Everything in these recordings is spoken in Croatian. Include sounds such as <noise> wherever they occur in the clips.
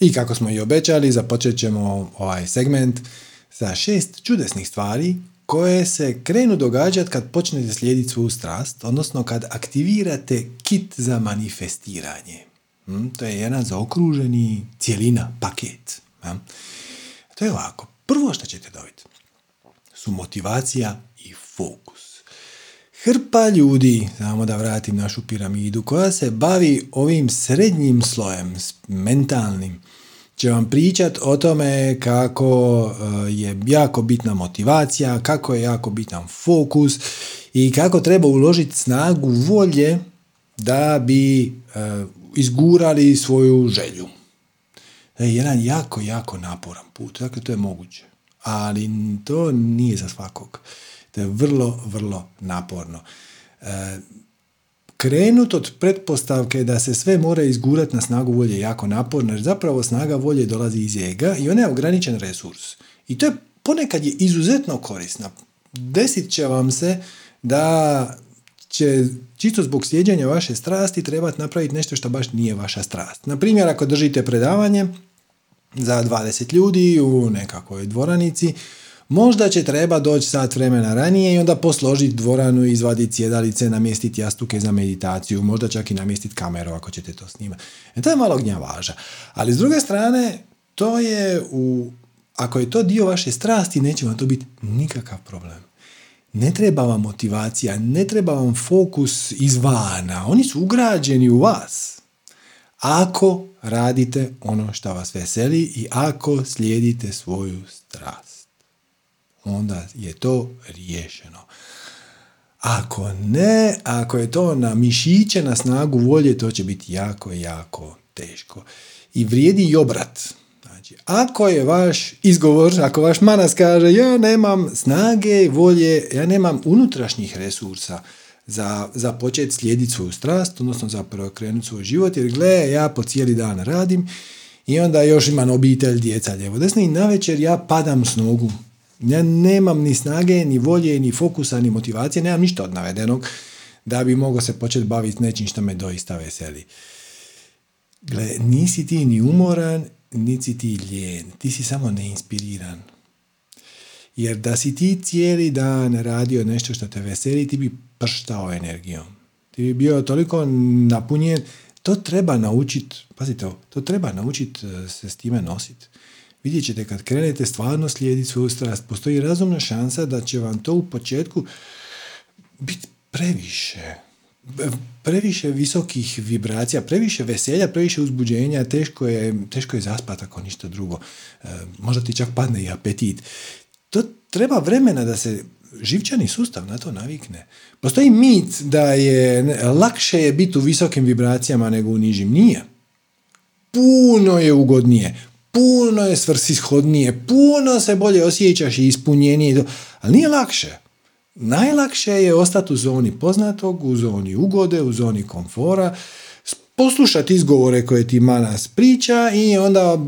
I kako smo i obećali, započet ćemo ovaj segment sa šest čudesnih stvari koje se krenu događati kad počnete slijediti svoju strast, odnosno kad aktivirate kit za manifestiranje. Hm, to je jedan zaokruženi cijelina, paket. To je ovako. Prvo što ćete dobiti su motivacija i fokus. Hrpa ljudi, samo da vratim našu piramidu, koja se bavi ovim srednjim slojem, mentalnim, će vam pričat o tome kako eh, je jako bitna motivacija, kako je jako bitan fokus i kako treba uložiti snagu volje da bi eh, izgurali svoju želju. To je jedan jako, jako naporan put. Dakle, to je moguće. Ali to nije za svakog. To je vrlo, vrlo naporno. E, krenut od pretpostavke da se sve mora izgurati na snagu volje jako naporno, jer zapravo snaga volje dolazi iz ega i ona je ograničen resurs. I to je ponekad je izuzetno korisna. Desit će vam se da će čisto zbog slijeđenja vaše strasti trebati napraviti nešto što baš nije vaša strast. Na primjer, ako držite predavanje za 20 ljudi u nekakvoj dvoranici, Možda će treba doći sat vremena ranije i onda posložiti dvoranu, izvaditi sjedalice, namjestiti jastuke za meditaciju, možda čak i namjestiti kameru ako ćete to snimati. E, to je malo gnjavaža. Ali s druge strane, to je u, ako je to dio vaše strasti, neće vam to biti nikakav problem. Ne treba vam motivacija, ne treba vam fokus izvana. Oni su ugrađeni u vas. Ako radite ono što vas veseli i ako slijedite svoju strast onda je to riješeno. Ako ne, ako je to na mišiće, na snagu volje, to će biti jako, jako teško. I vrijedi i obrat. Znači, ako je vaš izgovor, ako vaš manas kaže ja nemam snage, volje, ja nemam unutrašnjih resursa za, za početi slijediti svoju strast, odnosno za preokrenuti svoj život, jer gle, ja po cijeli dan radim i onda još imam obitelj, djeca, ljevo desno i navečer ja padam s nogu ja nemam ni snage, ni volje, ni fokusa, ni motivacije, nemam ništa od navedenog da bi mogao se početi baviti nečim što me doista veseli. Gle, nisi ti ni umoran, nisi ti ljen, ti si samo neinspiriran. Jer da si ti cijeli dan radio nešto što te veseli, ti bi prštao energijom. Ti bi bio toliko napunjen, to treba naučiti, pazite ovo, to treba naučiti eh, se s time nositi vidjet ćete kad krenete stvarno slijediti svoju strast, postoji razumna šansa da će vam to u početku biti previše. Previše visokih vibracija, previše veselja, previše uzbuđenja, teško je, teško je zaspati ako ništa drugo. E, možda ti čak padne i apetit. To treba vremena da se živčani sustav na to navikne. Postoji mit da je lakše je biti u visokim vibracijama nego u nižim. Nije. Puno je ugodnije puno je svrsishodnije, puno se bolje osjećaš i ispunjenije, ali nije lakše. Najlakše je ostati u zoni poznatog, u zoni ugode, u zoni komfora, poslušati izgovore koje ti manas priča i onda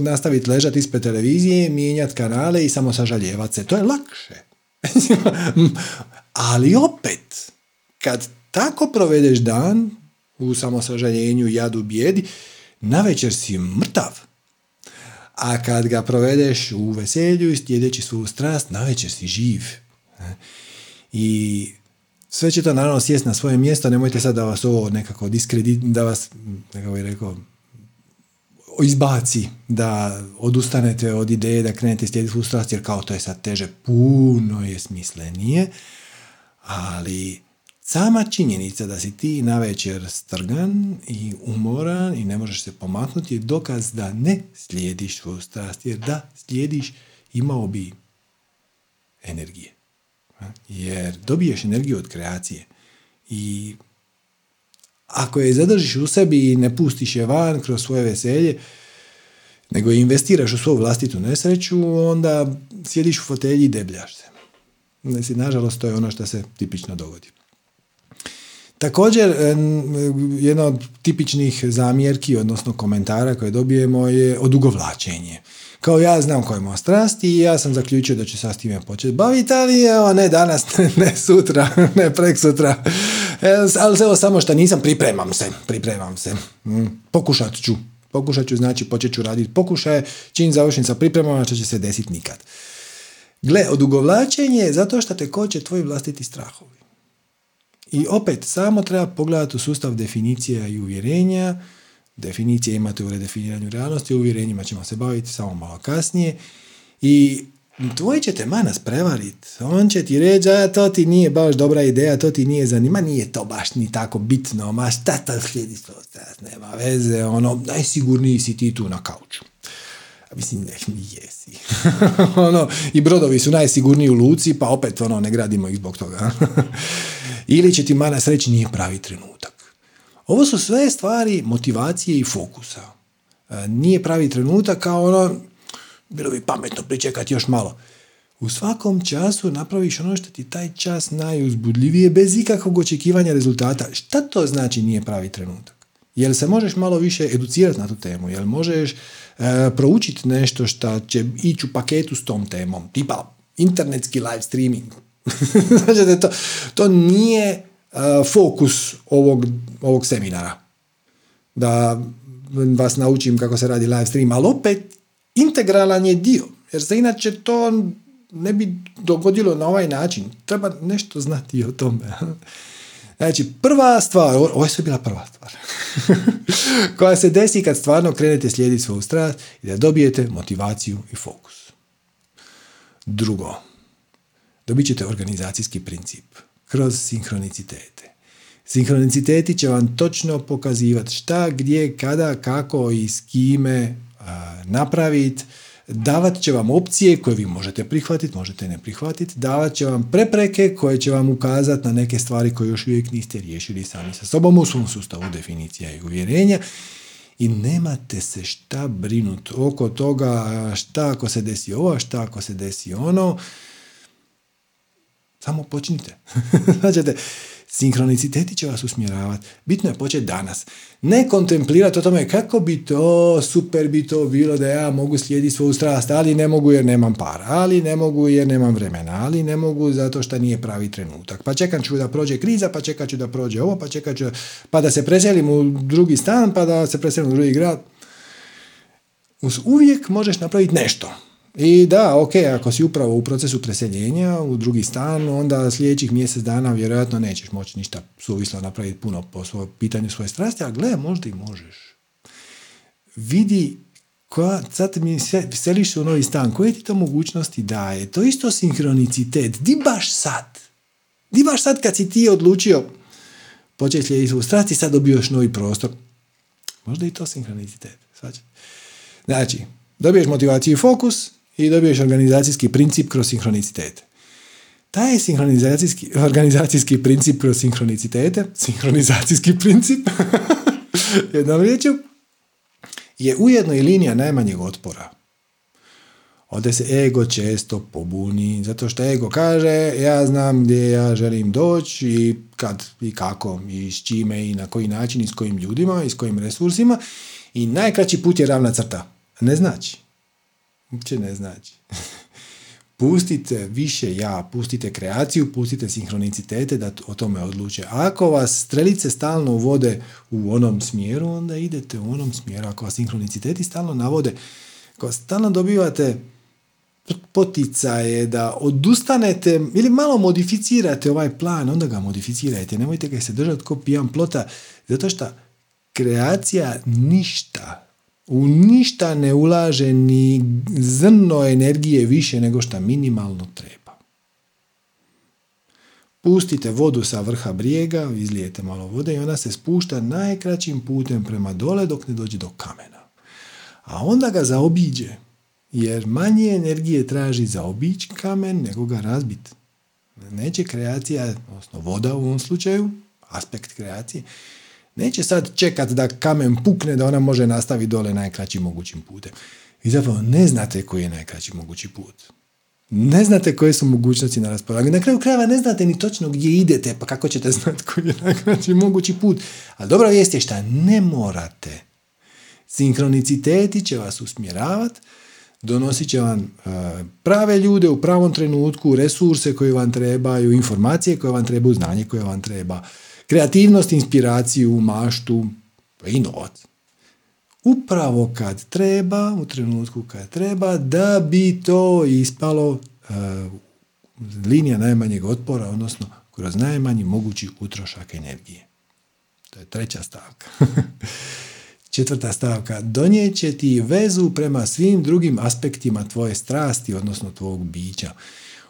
nastaviti ležati ispred televizije, mijenjati kanale i samo sažaljevati se. To je lakše. <laughs> Ali opet, kad tako provedeš dan u samosažaljenju, jadu, bijedi, navečer si mrtav a kad ga provedeš u veselju i sljedeći svoju strast, navečer si živ. I sve će to naravno sjest na svoje mjesto, nemojte sad da vas ovo nekako diskredit, da vas, nekako bih rekao, izbaci, da odustanete od ideje da krenete slijediti svoju jer kao to je sad teže, puno je smislenije, ali Sama činjenica da si ti na večer strgan i umoran i ne možeš se pomaknuti je dokaz da ne slijediš svoju strast, jer da slijediš imao bi energije. Jer dobiješ energiju od kreacije i ako je zadržiš u sebi i ne pustiš je van kroz svoje veselje, nego investiraš u svoju vlastitu nesreću, onda sjediš u fotelji i debljaš se. Nažalost, to je ono što se tipično dogodi. Također, jedna od tipičnih zamjerki, odnosno komentara koje dobijemo je odugovlačenje. Kao ja znam koja je moja strast i ja sam zaključio da ću sa s time početi baviti, ali evo, ne danas, <laughs> ne sutra, ne prek sutra. E, ali evo samo što nisam, pripremam se, pripremam se. Mm, pokušat ću, Pokušat ću, znači počet ću raditi pokušaje, čim završim sa pripremama, što će se desiti nikad. Gle, odugovlačenje je zato što te koče tvoji vlastiti strahovi. I opet, samo treba pogledati u sustav definicija i uvjerenja. Definicije imate u redefiniranju realnosti, uvjerenjima ćemo se baviti samo malo kasnije. I tvoj će te manas prevarit. On će ti reći, a to ti nije baš dobra ideja, to ti nije zanima, nije to baš ni tako bitno, ma šta ta slijedi nema veze, ono, najsigurniji si ti tu na kauču. A mislim, ne, jesi. <laughs> ono, I brodovi su najsigurniji u luci, pa opet ono, ne gradimo ih zbog toga. <laughs> Ili će ti manas reći, nije pravi trenutak. Ovo su sve stvari motivacije i fokusa. E, nije pravi trenutak kao ono, bilo bi pametno pričekati još malo. U svakom času napraviš ono što ti taj čas najuzbudljivije bez ikakvog očekivanja rezultata. Šta to znači nije pravi trenutak? Jel se možeš malo više educirati na tu temu? Jel možeš e, proučiti nešto što će ići u paketu s tom temom? Tipa internetski live streaming. <laughs> znači to, to nije e, fokus ovog, ovog seminara. Da vas naučim kako se radi live stream, ali opet integralan je dio, jer se inače to ne bi dogodilo na ovaj način. Treba nešto znati o tome. <laughs> Znači, prva stvar, ovo je sve bila prva stvar, <laughs> koja se desi kad stvarno krenete slijediti svoju strast i da dobijete motivaciju i fokus. Drugo, dobit ćete organizacijski princip kroz sinhronicitete. Sinhroniciteti će vam točno pokazivati šta, gdje, kada, kako i s kime napraviti, davat će vam opcije koje vi možete prihvatiti, možete ne prihvatiti, davat će vam prepreke koje će vam ukazati na neke stvari koje još uvijek niste riješili sami sa sobom u svom sustavu definicija i uvjerenja i nemate se šta brinuti oko toga šta ako se desi ovo, šta ako se desi ono. Samo počnite. <laughs> znači, Sinhroniciteti će vas usmjeravati. Bitno je početi danas. Ne kontemplirati o tome kako bi to, super bi to bilo da ja mogu slijediti svoju strast, ali ne mogu jer nemam para, ali ne mogu jer nemam vremena, ali ne mogu zato što nije pravi trenutak. Pa čekam ću da prođe kriza, pa čekat ću da prođe ovo, pa čekat ću pa da se preselim u drugi stan, pa da se preselim u drugi grad. Uvijek možeš napraviti nešto. I da, ok, ako si upravo u procesu preseljenja u drugi stan, onda sljedećih mjesec dana vjerojatno nećeš moći ništa suvislo napraviti puno po svojom pitanju svoje strasti, a gle, možda i možeš. Vidi koja, sad mi seliš se u novi stan, koje ti to mogućnosti daje? To isto sinhronicitet. Di baš sad? Di baš sad kad si ti odlučio početi slijediti svoju strast i sad dobiješ novi prostor? Možda i to sinhronicitet. Znači, dobiješ motivaciju i fokus, i dobiješ organizacijski princip kroz sinhronicitete. Taj sinhronizacijski, organizacijski princip kroz sinhronicitete, sinhronizacijski princip, <laughs> jednom riječju, je ujedno i linija najmanjeg otpora. Ovdje se ego često pobuni, zato što ego kaže ja znam gdje ja želim doći i kad i kako i s čime i na koji način i s kojim ljudima i s kojim resursima i najkraći put je ravna crta. Ne znači. Uopće ne znači. pustite više ja, pustite kreaciju, pustite sinhronicitete da o tome odluče. Ako vas strelice stalno vode u onom smjeru, onda idete u onom smjeru. Ako vas sinhroniciteti stalno navode, ako stalno dobivate poticaje da odustanete ili malo modificirate ovaj plan, onda ga modificirajte. Nemojte ga se držati ko pijan plota, zato što kreacija ništa u ništa ne ulaže ni zrno energije više nego što minimalno treba. Pustite vodu sa vrha brijega, izlijete malo vode i ona se spušta najkraćim putem prema dole dok ne dođe do kamena. A onda ga zaobiđe, jer manje energije traži zaobići kamen nego ga razbiti. Neće kreacija, odnosno voda u ovom slučaju, aspekt kreacije, Neće sad čekat da kamen pukne da ona može nastaviti dole najkraćim mogućim putem. Vi zapravo ne znate koji je najkraći mogući put. Ne znate koje su mogućnosti na raspolaganju. Na kraju krajeva ne znate ni točno gdje idete, pa kako ćete znati koji je najkraći mogući put. Ali dobra vijest je šta ne morate. Sinkroniciteti će vas usmjeravati, donosit će vam e, prave ljude u pravom trenutku, resurse koje vam trebaju, informacije koje vam trebaju, znanje koje vam treba kreativnost, inspiraciju, maštu pa i novac. upravo kad treba, u trenutku kad treba, da bi to ispalo uh, linija najmanjeg otpora, odnosno kroz najmanji mogući utrošak energije. To je treća stavka. <laughs> Četvrta stavka. Donijet će ti vezu prema svim drugim aspektima tvoje strasti, odnosno tvog bića.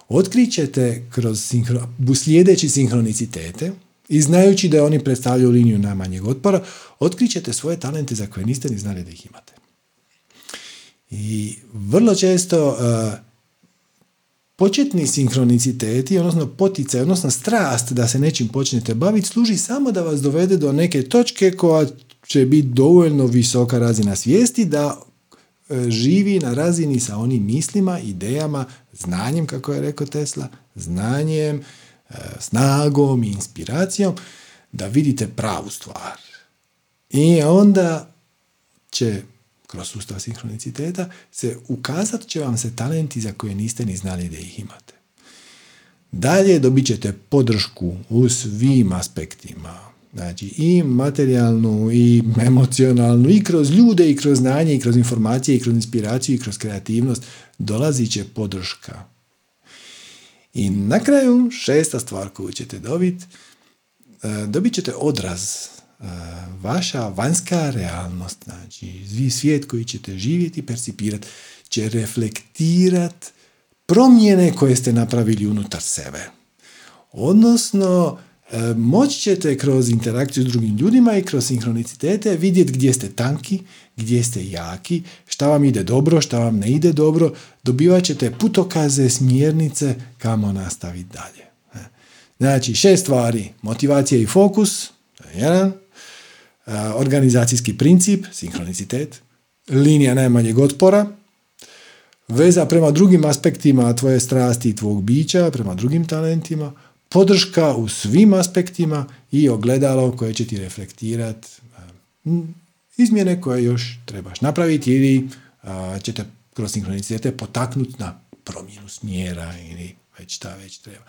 Otkrićete kroz sinhro, slijedeći sinhronicitete i znajući da oni predstavljaju liniju najmanjeg otpora, otkrićete svoje talente za koje niste ni znali da ih imate. I vrlo često uh, početni sinhroniciteti, odnosno poticaj, odnosno strast da se nečim počnete baviti, služi samo da vas dovede do neke točke koja će biti dovoljno visoka razina svijesti da e, živi na razini sa onim mislima, idejama, znanjem, kako je rekao Tesla, znanjem, snagom i inspiracijom, da vidite pravu stvar. I onda će kroz sustav sinhroniciteta se ukazat će vam se talenti za koje niste ni znali da ih imate. Dalje dobit ćete podršku u svim aspektima Znači i materijalnu i emocionalnu i kroz ljude i kroz znanje i kroz informacije i kroz inspiraciju i kroz kreativnost dolazit će podrška. I na kraju šesta stvar koju ćete dobiti, e, dobit ćete odraz e, vaša vanjska realnost, znači svijet koji ćete živjeti i percipirati će reflektirati promjene koje ste napravili unutar sebe. Odnosno, E, moći ćete kroz interakciju s drugim ljudima i kroz sinhronicitete vidjeti gdje ste tanki, gdje ste jaki, šta vam ide dobro, šta vam ne ide dobro, dobivat ćete putokaze, smjernice kamo nastaviti dalje. E, znači, šest stvari, motivacija i fokus, jedan, e, organizacijski princip, sinhronicitet, linija najmanjeg otpora, veza prema drugim aspektima tvoje strasti i tvog bića, prema drugim talentima, podrška u svim aspektima i ogledalo koje će ti reflektirati izmjene koje još trebaš napraviti ili ćete kroz sinkronicitete potaknuti na promjenu smjera ili već šta već treba.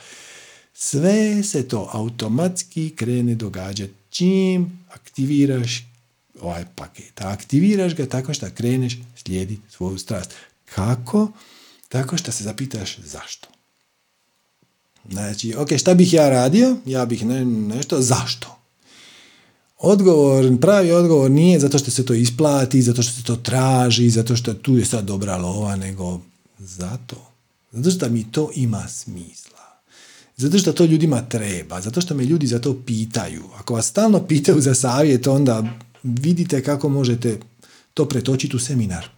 Sve se to automatski krene događati čim aktiviraš ovaj paket. A aktiviraš ga tako što kreneš slijediti svoju strast. Kako? Tako što se zapitaš zašto. Znači, ok, šta bih ja radio? Ja bih ne, nešto, zašto? Odgovor, pravi odgovor nije zato što se to isplati, zato što se to traži, zato što tu je sad dobra lova, nego zato. Zato što mi to ima smisla. Zato što to ljudima treba, zato što me ljudi za to pitaju. Ako vas stalno pitaju za savjet, onda vidite kako možete to pretočiti u seminar.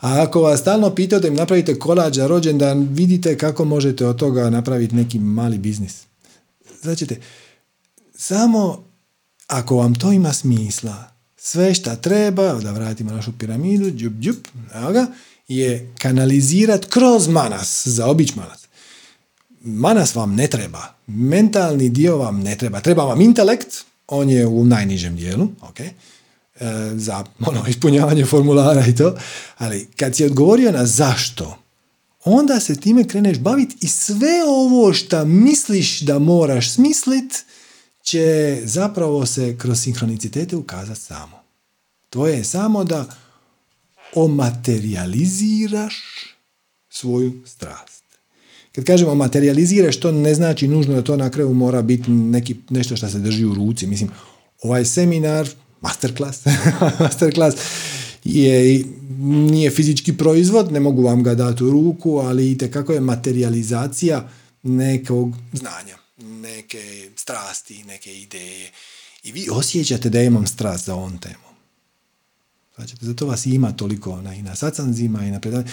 A ako vas stalno pitaju da im napravite kolađ za rođendan, vidite kako možete od toga napraviti neki mali biznis. Znači, samo ako vam to ima smisla, sve šta treba, da vratimo našu piramidu, džup, džup, ga, je kanalizirat kroz manas, za obić manas. Manas vam ne treba, mentalni dio vam ne treba, treba vam intelekt, on je u najnižem dijelu, ok, E, za ono, ispunjavanje formulara i to, ali kad si odgovorio na zašto, onda se time kreneš baviti i sve ovo što misliš da moraš smislit će zapravo se kroz sinhronicitete ukazati samo. Tvoje je samo da omaterializiraš svoju strast. Kad kažemo materializiraš, to ne znači nužno da to na kraju mora biti neki, nešto što se drži u ruci. Mislim, ovaj seminar masterclass, <laughs> masterclass je, nije fizički proizvod, ne mogu vam ga dati u ruku, ali kako je materializacija nekog znanja, neke strasti, neke ideje. I vi osjećate da imam strast za on temu. Znači, zato vas ima toliko na, i na sacanzima i na predavanju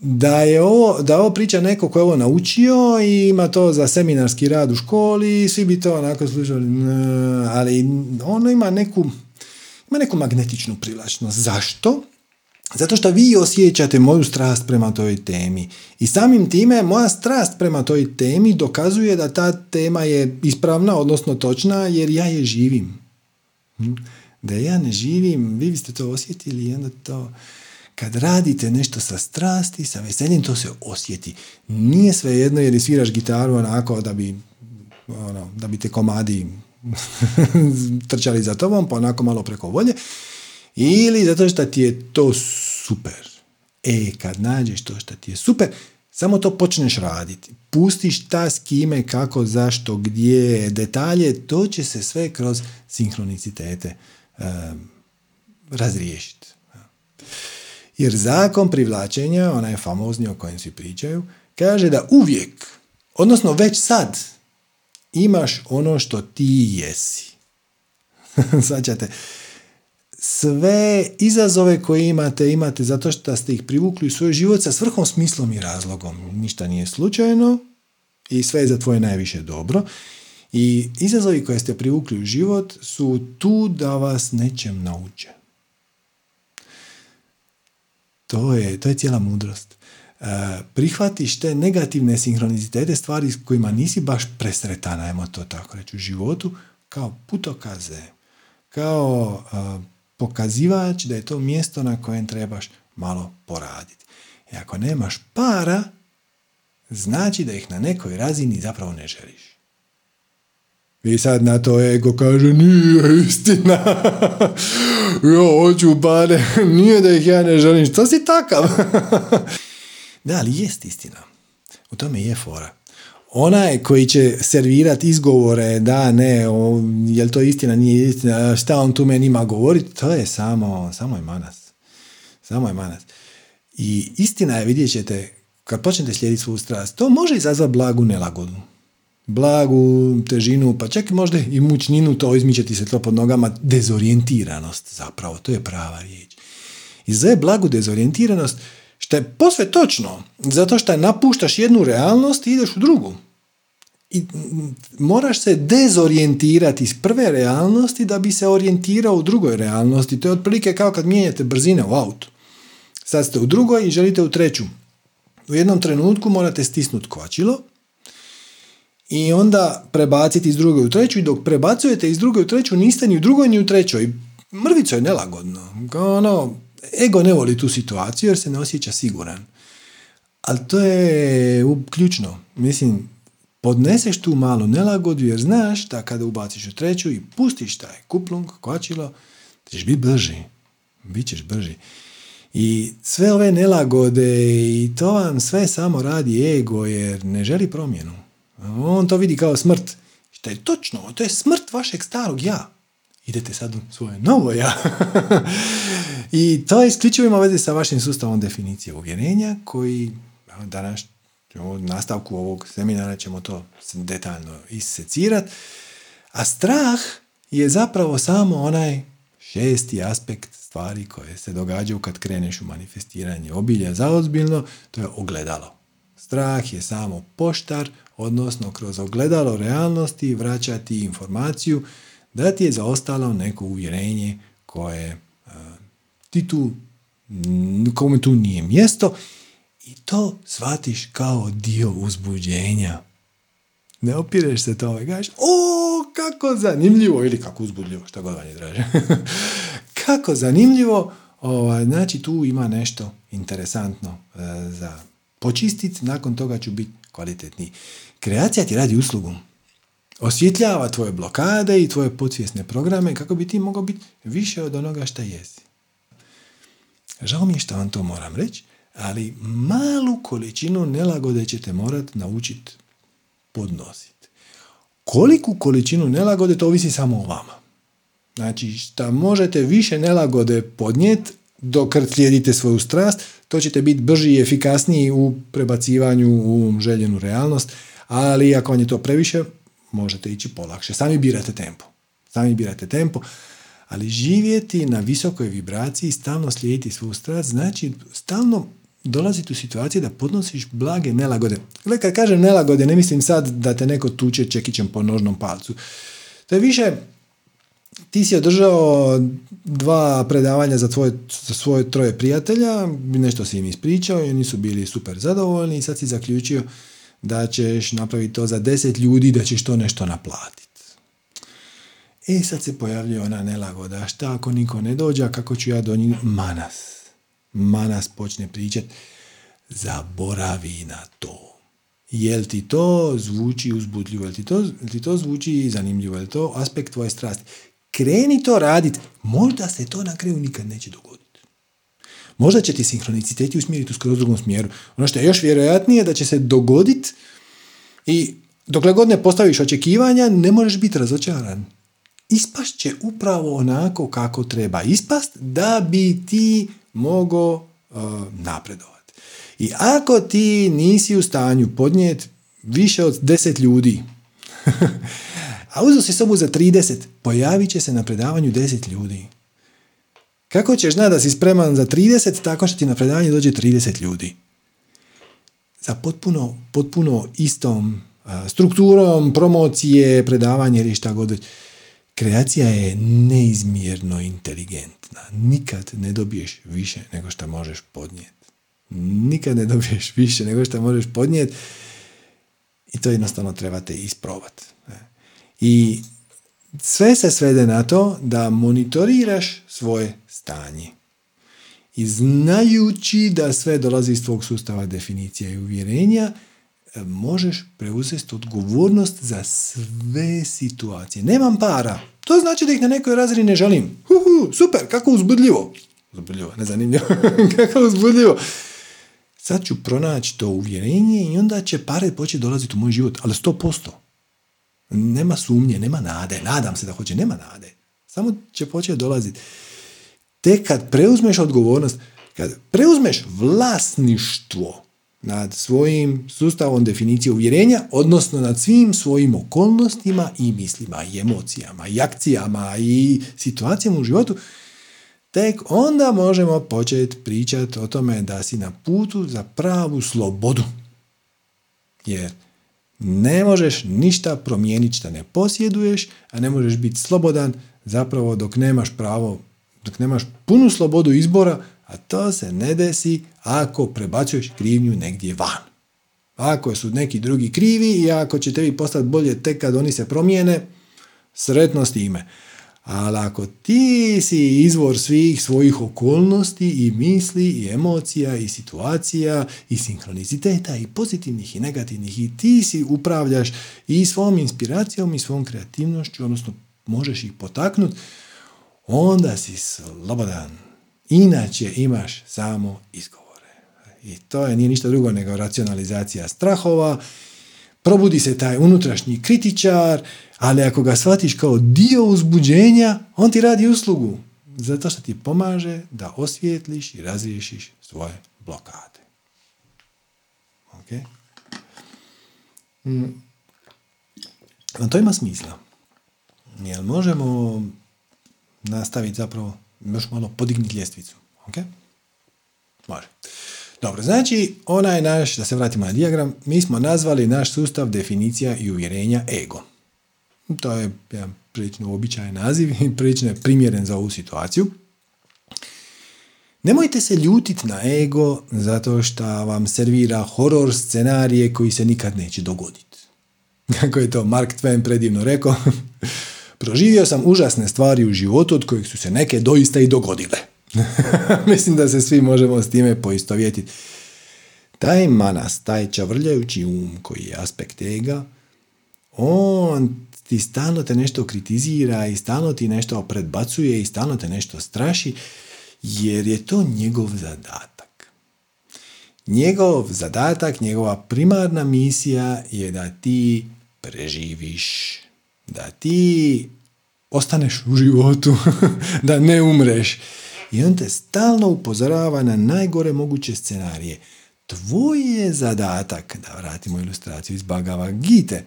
da je ovo, da ovo priča neko ko je ovo naučio i ima to za seminarski rad u školi i svi bi to onako slušali, ali ono ima neku, ima neku magnetičnu privlačnost. Zašto? Zato što vi osjećate moju strast prema toj temi. I samim time moja strast prema toj temi dokazuje da ta tema je ispravna, odnosno točna, jer ja je živim. Hm? Da ja ne živim, vi biste to osjetili i onda to kad radite nešto sa strasti, sa veseljem, to se osjeti. Nije sve jedno jer sviraš gitaru onako da bi, ono, da bi te komadi <laughs> trčali za tobom, pa onako malo preko volje. Ili zato što ti je to super. E, kad nađeš to što ti je super, samo to počneš raditi. Pustiš ta s kime, kako, zašto, gdje, detalje, to će se sve kroz sinhronicitete razriješiti. Jer zakon privlačenja, onaj famozni o kojem svi pričaju, kaže da uvijek, odnosno već sad, imaš ono što ti jesi. <laughs> Svaćate, sve izazove koje imate, imate zato što ste ih privukli u svoj život sa svrhom, smislom i razlogom. Ništa nije slučajno i sve je za tvoje najviše dobro. I izazovi koje ste privukli u život su tu da vas nečem nauče. To je, to je cijela mudrost. E, prihvatiš te negativne sinhronizitete, stvari s kojima nisi baš presretan, ajmo to tako reći, u životu, kao putokaze, kao e, pokazivač da je to mjesto na kojem trebaš malo poraditi. I ako nemaš para, znači da ih na nekoj razini zapravo ne želiš. I sad na to ego kaže, nije istina. <laughs> ja hoću pare, <laughs> nije da ih ja ne želim, što si takav? <laughs> da, ali jest istina. U tome je fora. Onaj koji će servirati izgovore, da, ne, o, jel to istina, nije istina, šta on tu meni ima govoriti, to je samo, samo je manas. Samo je manas. I istina je, vidjet ćete, kad počnete slijediti svu strast, to može izazvati blagu nelagodu blagu težinu, pa čak možda i mučninu, to izmičeti se to pod nogama, dezorijentiranost zapravo, to je prava riječ. I za blagu dezorijentiranost, što je posve točno, zato što napuštaš jednu realnost i ideš u drugu. I moraš se dezorijentirati iz prve realnosti da bi se orijentirao u drugoj realnosti. To je otprilike kao kad mijenjate brzine u autu. Sad ste u drugoj i želite u treću. U jednom trenutku morate stisnuti kvačilo i onda prebaciti iz druge u treću i dok prebacujete iz druge u treću niste ni u drugoj ni u trećoj. Mrvico je nelagodno. Ono, ego ne voli tu situaciju jer se ne osjeća siguran. Ali to je ključno. Mislim, podneseš tu malu nelagodu jer znaš da kada ubaciš u treću i pustiš taj kuplung, kočilo, ćeš biti brži. Bićeš brži. I sve ove nelagode i to vam sve samo radi ego jer ne želi promjenu. On to vidi kao smrt. Što je točno, to je smrt vašeg starog ja. Idete sad u svoje novo ja. <laughs> I to isključivo ima veze sa vašim sustavom definicije uvjerenja koji danas u nastavku ovog seminara ćemo to detaljno isecirati. A strah je zapravo samo onaj šesti aspekt stvari koje se događaju kad kreneš u manifestiranje obilja za ozbiljno, to je ogledalo. Strah je samo poštar odnosno kroz ogledalo realnosti vraćati informaciju da ti je zaostalo neko uvjerenje koje uh, ti tu, kome tu nije mjesto i to shvatiš kao dio uzbuđenja. Ne opireš se tome, kažeš, o, kako zanimljivo, ili kako uzbudljivo, šta god vam je draže. <laughs> kako zanimljivo, ovaj, znači tu ima nešto interesantno uh, za počistiti, nakon toga ću biti kvalitetniji. Kreacija ti radi uslugu. Osvjetljava tvoje blokade i tvoje podsvjesne programe kako bi ti mogao biti više od onoga što jesi. Žao mi je što vam to moram reći, ali malu količinu nelagode ćete morati naučiti podnositi. Koliku količinu nelagode to ovisi samo o vama. Znači, šta možete više nelagode podnijeti dok slijedite svoju strast, to ćete biti brži i efikasniji u prebacivanju u željenu realnost, ali ako vam je to previše, možete ići polakše. Sami birate tempo. Sami birate tempo, ali živjeti na visokoj vibraciji, stalno slijediti svu strast, znači stalno dolaziti u situaciju da podnosiš blage nelagode. Gle, kad kažem nelagode, ne mislim sad da te neko tuče čekićem po nožnom palcu. To je više, ti si održao dva predavanja za, tvoje, za svoje troje prijatelja, nešto si im ispričao i oni su bili super zadovoljni i sad si zaključio da ćeš napraviti to za deset ljudi, da ćeš to nešto naplatiti. E sad se pojavljuje ona nelagoda, šta ako niko ne dođe, kako ću ja do njih? Manas. Manas počne pričat, zaboravi na to. Jel ti to zvuči uzbudljivo, jel ti to, ti to zvuči zanimljivo, jel to aspekt tvoje strasti? kreni to raditi, možda se to na kraju nikad neće dogoditi. Možda će ti sinhroniciteti usmjeriti u skroz drugom smjeru. Ono što je još vjerojatnije da će se dogoditi i dokle god ne postaviš očekivanja, ne možeš biti razočaran. Ispast će upravo onako kako treba ispast da bi ti mogao uh, napredovati. I ako ti nisi u stanju podnijeti više od deset ljudi, <laughs> a uzeo si sobu za 30, pojavit će se na predavanju 10 ljudi. Kako ćeš znati da si spreman za 30 tako što ti na predavanje dođe 30 ljudi? Za potpuno, potpuno istom strukturom, promocije, predavanje ili šta god. Kreacija je neizmjerno inteligentna. Nikad ne dobiješ više nego što možeš podnijeti. Nikad ne dobiješ više nego što možeš podnijeti i to jednostavno trebate isprobati. I sve se svede na to da monitoriraš svoje stanje. I znajući da sve dolazi iz tvog sustava definicija i uvjerenja, možeš preuzeti odgovornost za sve situacije. Nemam para. To znači da ih na nekoj razini ne želim. Uhu, super, kako uzbudljivo. Uzbudljivo, ne zanimljivo. <laughs> kako uzbudljivo. Sad ću pronaći to uvjerenje i onda će pare početi dolaziti u moj život, ali sto posto. Nema sumnje, nema nade. Nadam se da hoće, nema nade. Samo će početi dolaziti. Tek kad preuzmeš odgovornost, kad preuzmeš vlasništvo nad svojim sustavom definicije uvjerenja, odnosno nad svim svojim okolnostima i mislima i emocijama i akcijama i situacijama u životu, tek onda možemo početi pričati o tome da si na putu za pravu slobodu. Jer ne možeš ništa promijeniti što ne posjeduješ, a ne možeš biti slobodan zapravo dok nemaš pravo, dok nemaš punu slobodu izbora, a to se ne desi ako prebacuješ krivnju negdje van. Ako su neki drugi krivi i ako će tebi postati bolje tek kad oni se promijene, sretno s time. Ali ako ti si izvor svih svojih okolnosti i misli i emocija i situacija i sinkroniciteta i pozitivnih i negativnih i ti si upravljaš i svom inspiracijom i svom kreativnošću, odnosno možeš ih potaknuti, onda si slobodan. Inače imaš samo izgovore. I to je nije ništa drugo nego racionalizacija strahova, probudi se taj unutrašnji kritičar, ali ako ga shvatiš kao dio uzbuđenja, on ti radi uslugu. Zato što ti pomaže da osvijetliš i razriješiš svoje blokade. Ok? Mm. To ima smisla. Jel možemo nastaviti zapravo još malo podignuti ljestvicu? Ok? Može. Dobro, znači onaj naš, da se vratimo na dijagram, mi smo nazvali naš sustav definicija i uvjerenja ego. To je jedan prilično uobičajen naziv i prilično je primjeren za ovu situaciju. Nemojte se ljutiti na ego zato što vam servira horor scenarije koji se nikad neće dogoditi. <laughs> Kako je to Mark Twain predivno rekao, <laughs> proživio sam užasne stvari u životu od kojih su se neke doista i dogodile. <laughs> Mislim da se svi možemo s time poistovjetiti. Taj manas, taj čavrljajući um koji je aspekt ega, on ti stalno te nešto kritizira i stalno ti nešto predbacuje i stalno te nešto straši, jer je to njegov zadatak. Njegov zadatak, njegova primarna misija je da ti preživiš, da ti ostaneš u životu, <laughs> da ne umreš. I on te stalno upozorava na najgore moguće scenarije. Tvoj je zadatak, da vratimo ilustraciju iz Bagava Gite,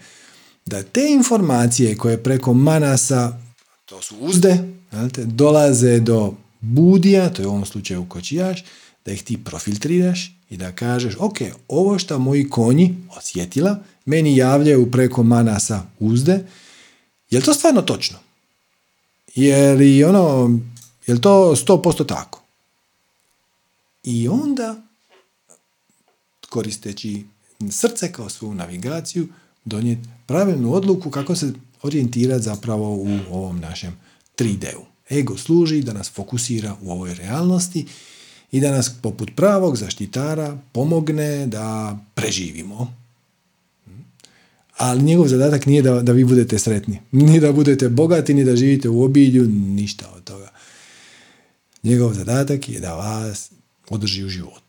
da te informacije koje preko manasa, to su uzde, dolaze do budija, to je u ovom slučaju kočijaš, da ih ti profiltriraš i da kažeš, ok, ovo što moji konji osjetila, meni javljaju preko manasa uzde, je li to stvarno točno? Jer i ono, je li to 100% tako? I onda, koristeći srce kao svoju navigaciju, donijeti pravilnu odluku kako se orijentirati zapravo u ovom našem 3D-u. Ego služi da nas fokusira u ovoj realnosti i da nas poput pravog zaštitara pomogne da preživimo. ali njegov zadatak nije da, da vi budete sretni. Ni da budete bogati, ni da živite u obilju, ništa od toga. Njegov zadatak je da vas održi u životu.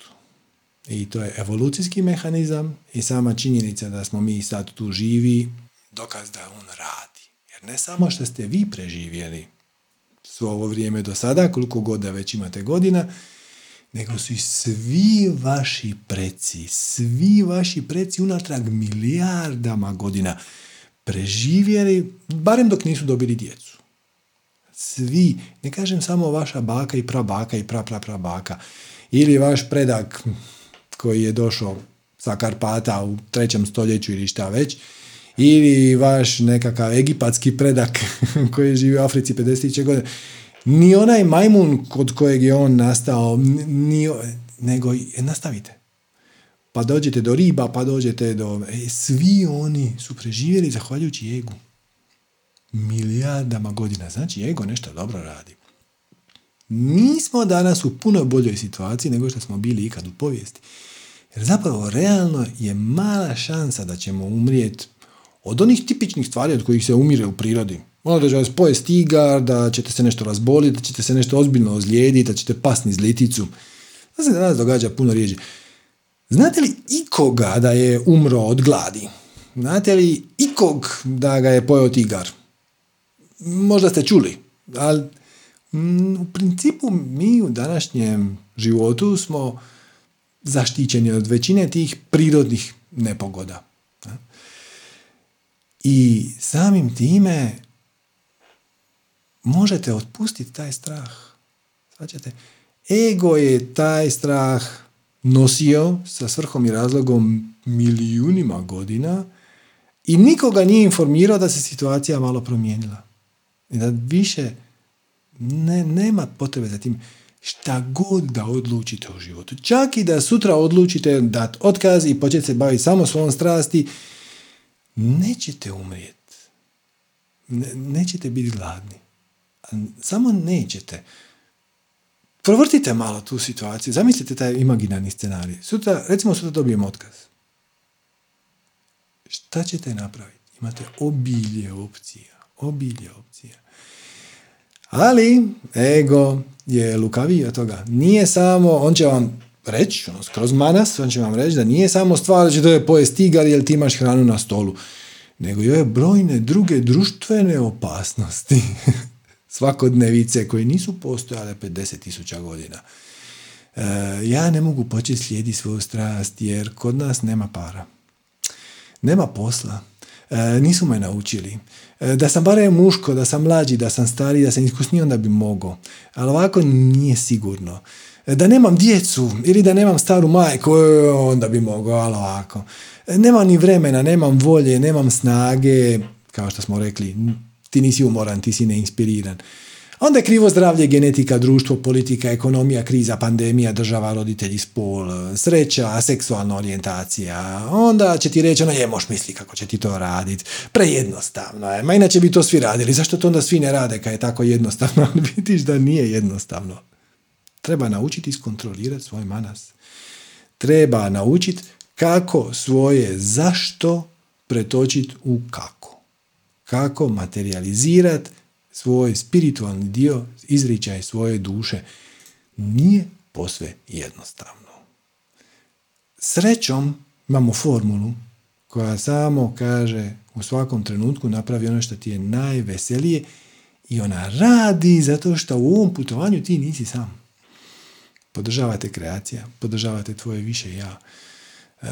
I to je evolucijski mehanizam i sama činjenica da smo mi sad tu živi, dokaz da on radi. Jer ne samo što ste vi preživjeli svo ovo vrijeme do sada, koliko god da već imate godina, nego su i svi vaši preci, svi vaši preci unatrag milijardama godina preživjeli, barem dok nisu dobili djecu. Svi, ne kažem samo vaša baka i prabaka i pra, pra, pra baka, ili vaš predak koji je došao sa Karpata u trećem stoljeću ili šta već, ili vaš nekakav egipatski predak <laughs> koji živi u Africi 50. godine ni onaj majmun kod kojeg je on nastao, ni, nego nastavite. Pa dođete do riba, pa dođete do... E, svi oni su preživjeli zahvaljujući egu. Milijardama godina. Znači, ego nešto dobro radi. Mi smo danas u puno boljoj situaciji nego što smo bili ikad u povijesti. Jer zapravo, realno je mala šansa da ćemo umrijeti od onih tipičnih stvari od kojih se umire u prirodi. Ono da će vas pojest tigar, da ćete se nešto razboliti, da ćete se nešto ozbiljno ozlijediti, da ćete pasni iz liticu. To se danas događa puno rijeđe. Znate li ikoga da je umro od gladi? Znate li ikog da ga je pojeo tigar? Možda ste čuli, ali u principu mi u današnjem životu smo zaštićeni od većine tih prirodnih nepogoda. I samim time možete otpustiti taj strah. Svaćate? Ego je taj strah nosio sa svrhom i razlogom milijunima godina i nikoga nije informirao da se situacija malo promijenila. I da više ne, nema potrebe za tim šta god da odlučite u životu. Čak i da sutra odlučite dati otkaz i početi se baviti samo svojom strasti, nećete umrijeti. nećete biti gladni. Samo nećete. Provrtite malo tu situaciju. Zamislite taj imaginarni scenarij. Sutra, recimo sutra dobijem otkaz. Šta ćete napraviti? Imate obilje opcija. Obilje opcija. Ali ego je lukaviji od toga. Nije samo, on će vam reći, ono, skroz manas, on će vam reći da nije samo stvar da će to pojesti tigar jer ti imaš hranu na stolu, nego ove brojne druge društvene opasnosti. <laughs> svakodnevice koje nisu postojale 50.000 godina. E, ja ne mogu početi slijediti svoju strast jer kod nas nema para. Nema posla. E, nisu me naučili. E, da sam barem muško, da sam mlađi, da sam stariji, da sam iskusniji, onda bi mogao. Ali ovako nije sigurno. Da nemam djecu ili da nemam staru majku, onda bi mogao, ali ovako. Nemam ni vremena, nemam volje, nemam snage, kao što smo rekli, ti nisi umoran, ti si neinspiriran. Onda je krivo zdravlje, genetika, društvo, politika, ekonomija, kriza, pandemija, država, roditelji, spol, sreća, seksualna orijentacija. Onda će ti reći, ono je, moš misli kako će ti to raditi. Prejednostavno je. Ma inače bi to svi radili. Zašto to onda svi ne rade kad je tako jednostavno? <laughs> Vidiš da nije jednostavno. Treba naučiti iskontrolirati svoj manas. Treba naučiti kako svoje zašto pretočiti u kako kako materializirati svoj spiritualni dio, izričaj svoje duše, nije posve jednostavno. Srećom imamo formulu koja samo kaže u svakom trenutku napravi ono što ti je najveselije i ona radi zato što u ovom putovanju ti nisi sam. Podržavate kreacija, podržavate tvoje više ja. E,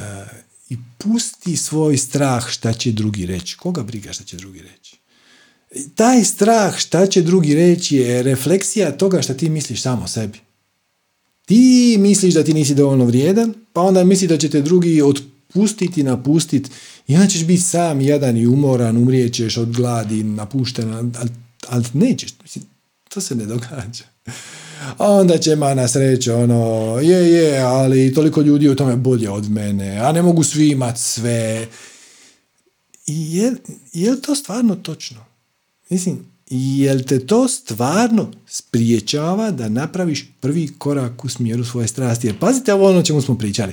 i pusti svoj strah šta će drugi reći. Koga briga šta će drugi reći? Taj strah šta će drugi reći je refleksija toga šta ti misliš samo sebi. Ti misliš da ti nisi dovoljno vrijedan, pa onda misliš da će te drugi otpustiti, napustiti i onda ćeš biti sam jedan i umoran, umrijećeš od gladi, napušten, ali, ali nećeš. To se ne događa onda će ma na sreću ono, je, je, ali toliko ljudi u tome bolje od mene, a ne mogu svi imat sve. I je, je li to stvarno točno? Mislim, jel te to stvarno spriječava da napraviš prvi korak u smjeru svoje strasti? Jer pazite ovo ono o čemu smo pričali.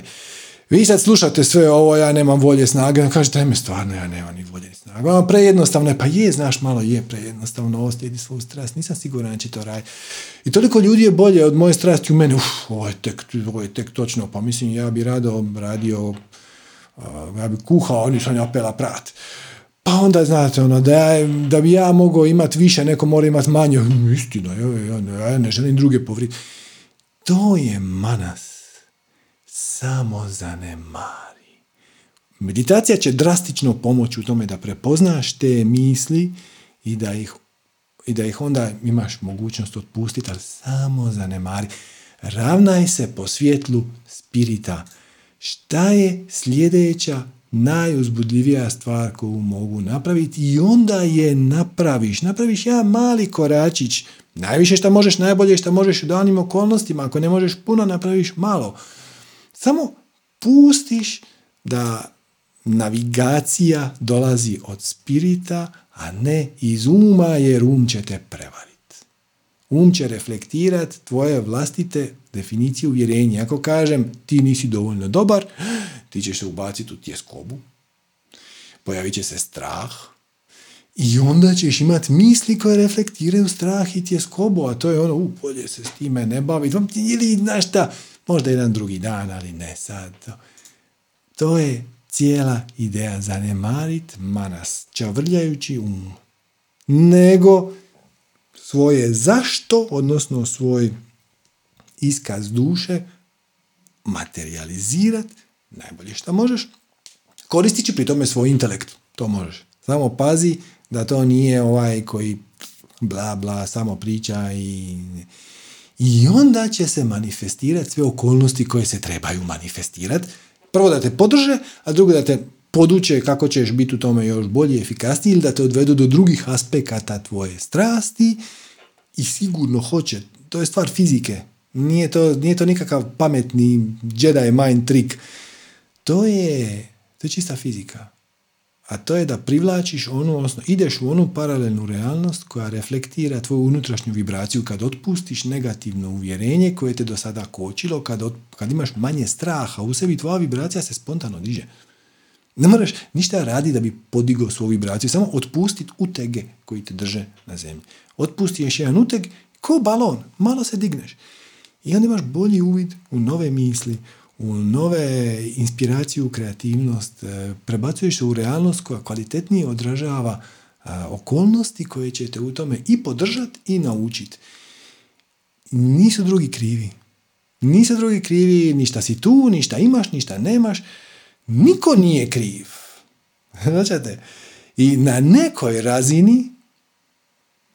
Vi sad slušate sve ovo, ja nemam volje snage, on kaže, me stvarno, ja nemam ni volje snage. Ono, prejednostavno je, pa je, znaš, malo je prejednostavno, ovo slijedi svoju strast, nisam siguran da će to raditi. I toliko ljudi je bolje od moje strasti u mene, uf, ovo je tek, ovo je tek točno, pa mislim, ja bi rado radio, ja bi kuhao, nisam ja pela prat. Pa onda, znate, ono, da, da bi ja mogao imati više, neko mora imati manje. Istina, ja, ja, ja ne želim druge povriti. To je manas. Samo zanemari. Meditacija će drastično pomoći u tome da prepoznaš te misli i da ih, i da ih onda imaš mogućnost otpustiti, ali samo zanemari. Ravnaj se po svjetlu spirita. Šta je sljedeća najuzbudljivija stvar koju mogu napraviti i onda je napraviš. Napraviš ja mali koračić. Najviše što možeš, najbolje što možeš u danim okolnostima. Ako ne možeš puno, napraviš malo. Samo pustiš da navigacija dolazi od spirita, a ne iz uma, jer um će te prevariti. Um će reflektirati tvoje vlastite definicije uvjerenja. Ako kažem ti nisi dovoljno dobar, ti ćeš se ubaciti u tjeskobu, pojavit će se strah i onda ćeš imati misli koje reflektiraju strah i tjeskobu, a to je ono, u, bolje se s time ne bavi, ili, znaš šta, možda jedan drugi dan, ali ne sad. To je cijela ideja zanemarit manas, čavrljajući um. Nego svoje zašto, odnosno svoj iskaz duše, materializirat najbolje što možeš, koristići pri tome svoj intelekt. To možeš. Samo pazi da to nije ovaj koji bla bla samo priča i i onda će se manifestirati sve okolnosti koje se trebaju manifestirati. Prvo da te podrže, a drugo da te poduče kako ćeš biti u tome još bolje i efikasniji ili da te odvedu do drugih aspekata tvoje strasti i sigurno hoće. To je stvar fizike. Nije to, nije to nikakav pametni Jedi mind trik. To je, to je čista fizika a to je da privlačiš onu, odnosno ideš u onu paralelnu realnost koja reflektira tvoju unutrašnju vibraciju kad otpustiš negativno uvjerenje koje te do sada kočilo, kad, kad imaš manje straha u sebi, tvoja vibracija se spontano diže. Ne moraš ništa radi da bi podigao svoju vibraciju, samo otpustiti utege koji te drže na zemlji. Otpusti još jedan uteg, ko balon, malo se digneš. I onda imaš bolji uvid u nove misli, u nove inspiraciju, kreativnost, e, prebacuješ u realnost koja kvalitetnije odražava e, okolnosti koje ćete u tome i podržati i naučiti. Nisu drugi krivi. Nisu drugi krivi, ništa si tu, ništa imaš, ništa nemaš. Niko nije kriv. <laughs> Značate? I na nekoj razini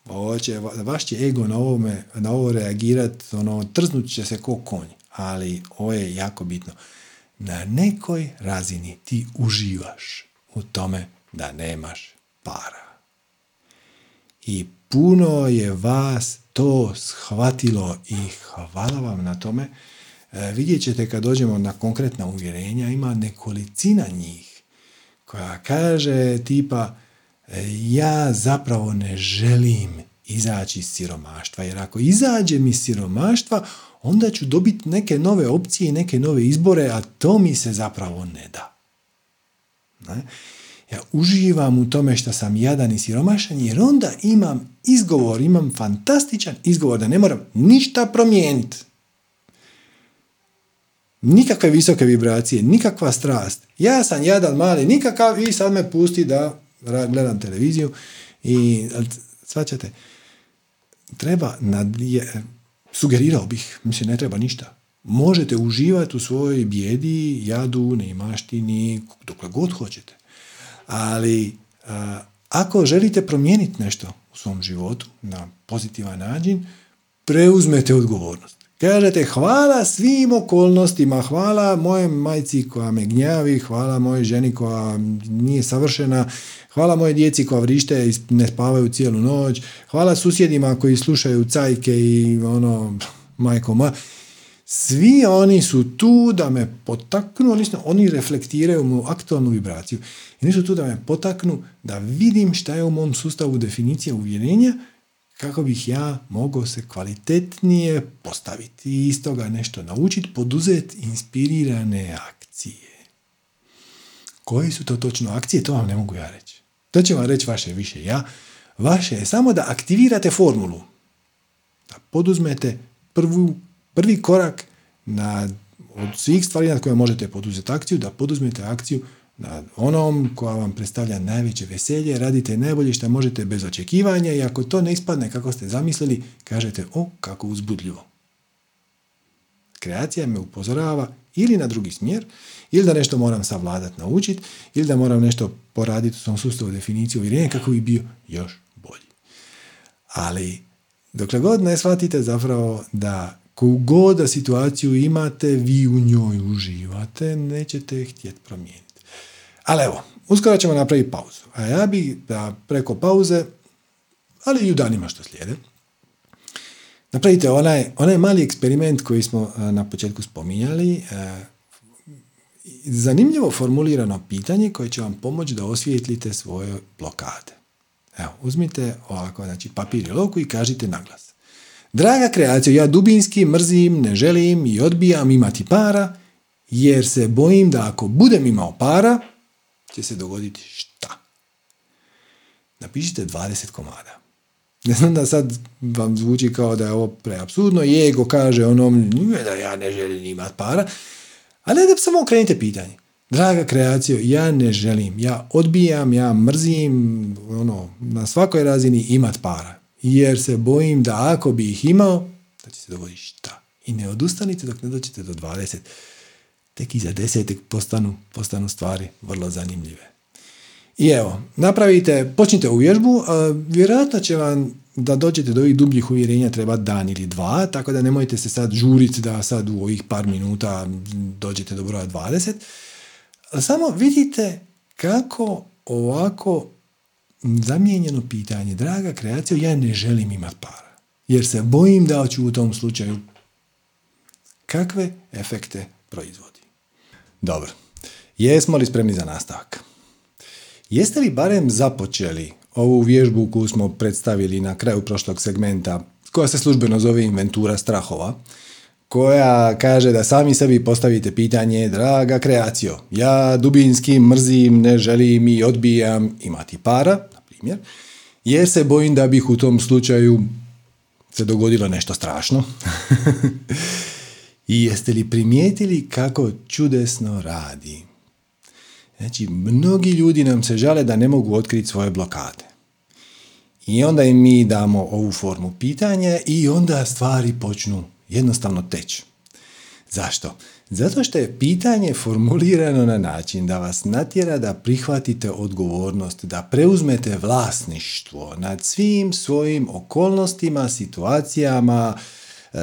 ovo će, vaš će ego na, ovome, na ovo reagirati, ono, trznut će se ko konj ali ovo je jako bitno. Na nekoj razini ti uživaš u tome da nemaš para. I puno je vas to shvatilo i hvala vam na tome. E, vidjet ćete kad dođemo na konkretna uvjerenja, ima nekolicina njih koja kaže tipa e, ja zapravo ne želim izaći iz siromaštva, jer ako izađem iz siromaštva, onda ću dobiti neke nove opcije i neke nove izbore, a to mi se zapravo ne da. Ne? Ja uživam u tome što sam jadan i siromašan, jer onda imam izgovor, imam fantastičan izgovor da ne moram ništa promijeniti. Nikakve visoke vibracije, nikakva strast. Ja sam jadan mali, nikakav i sad me pusti da gledam televiziju i svačate, treba nad, sugerirao bih, mislim ne treba ništa. Možete uživati u svojoj bijedi, jadu, neimaštini, dokle god hoćete. Ali ako želite promijeniti nešto u svom životu na pozitivan način, preuzmete odgovornost. Kažete hvala svim okolnostima, hvala moje majci koja me gnjavi, hvala moje ženi koja nije savršena, hvala moje djeci koja vrište i ne spavaju cijelu noć, hvala susjedima koji slušaju cajke i ono, majko ma. Svi oni su tu da me potaknu, odnosno oni reflektiraju mu aktualnu vibraciju. I nisu tu da me potaknu da vidim šta je u mom sustavu definicija uvjerenja kako bih ja mogao se kvalitetnije postaviti i iz toga nešto naučiti, poduzeti inspirirane akcije. Koji su to točno akcije, to vam ne mogu ja reći. To će vam reći vaše više ja. Vaše je samo da aktivirate formulu. Da poduzmete prvu, prvi korak na, od svih stvari na koje možete poduzeti akciju, da poduzmete akciju na onom koja vam predstavlja najveće veselje, radite najbolje što možete bez očekivanja i ako to ne ispadne kako ste zamislili, kažete o, kako uzbudljivo. Kreacija me upozorava ili na drugi smjer, ili da nešto moram savladati, naučiti, ili da moram nešto poraditi u svom sustavu definiciju uvjerenja kako bi bio još bolji. Ali, dokle god ne shvatite zapravo da god da situaciju imate, vi u njoj uživate, nećete htjeti promijeniti. Ali evo, uskoro ćemo napraviti pauzu. A ja bi da preko pauze, ali i u danima što slijede, napravite onaj, onaj mali eksperiment koji smo na početku spominjali, zanimljivo formulirano pitanje koje će vam pomoći da osvijetlite svoje blokade. Evo, uzmite ovako, znači papir i loku i kažite naglas. Draga kreacija, ja dubinski mrzim, ne želim i odbijam imati para, jer se bojim da ako budem imao para, će se dogoditi šta? Napišite 20 komada. Ne znam da sad vam zvuči kao da je ovo preabsurdno i ego kaže onom da ja ne želim imati para, ali da samo okrenite pitanje. Draga kreacijo, ja ne želim, ja odbijam, ja mrzim ono, na svakoj razini imat para. Jer se bojim da ako bi ih imao, da će se dogoditi šta. I ne odustanite dok ne dođete do 20 tek iza desetek postanu, postanu stvari vrlo zanimljive. I evo, napravite, počnite u vježbu, vjerojatno će vam da dođete do ovih dubljih uvjerenja treba dan ili dva, tako da nemojte se sad žuriti da sad u ovih par minuta dođete do broja 20. Samo vidite kako ovako zamijenjeno pitanje, draga kreacija, ja ne želim imati para, jer se bojim da ću u tom slučaju kakve efekte proizvodi. Dobro. Jesmo li spremni za nastavak? Jeste li barem započeli ovu vježbu koju smo predstavili na kraju prošlog segmenta, koja se službeno zove inventura strahova, koja kaže da sami sebi postavite pitanje, draga kreacijo, ja dubinski mrzim, ne želim i odbijam imati para, na primjer, jer se bojim da bih u tom slučaju se dogodilo nešto strašno. <laughs> I jeste li primijetili kako čudesno radi? Znači, mnogi ljudi nam se žale da ne mogu otkriti svoje blokade. I onda im mi damo ovu formu pitanja i onda stvari počnu jednostavno teći. Zašto? Zato što je pitanje formulirano na način da vas natjera da prihvatite odgovornost, da preuzmete vlasništvo nad svim svojim okolnostima, situacijama,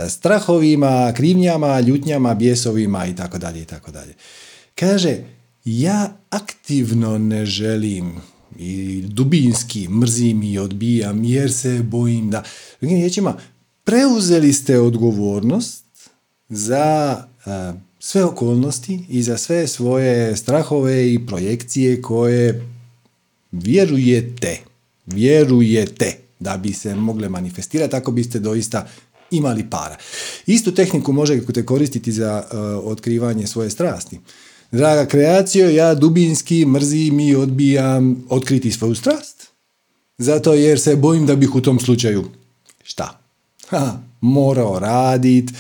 strahovima, krivnjama, ljutnjama, bjesovima i tako dalje i tako dalje. Kaže, ja aktivno ne želim i dubinski mrzim i odbijam jer se bojim da... Drugim riječima, preuzeli ste odgovornost za e, sve okolnosti i za sve svoje strahove i projekcije koje vjerujete, vjerujete da bi se mogle manifestirati ako biste doista imali para. Istu tehniku možete koristiti za uh, otkrivanje svoje strasti. Draga kreacijo, ja dubinski mrzim i odbijam otkriti svoju strast. Zato jer se bojim da bih u tom slučaju šta? Ha, morao radit,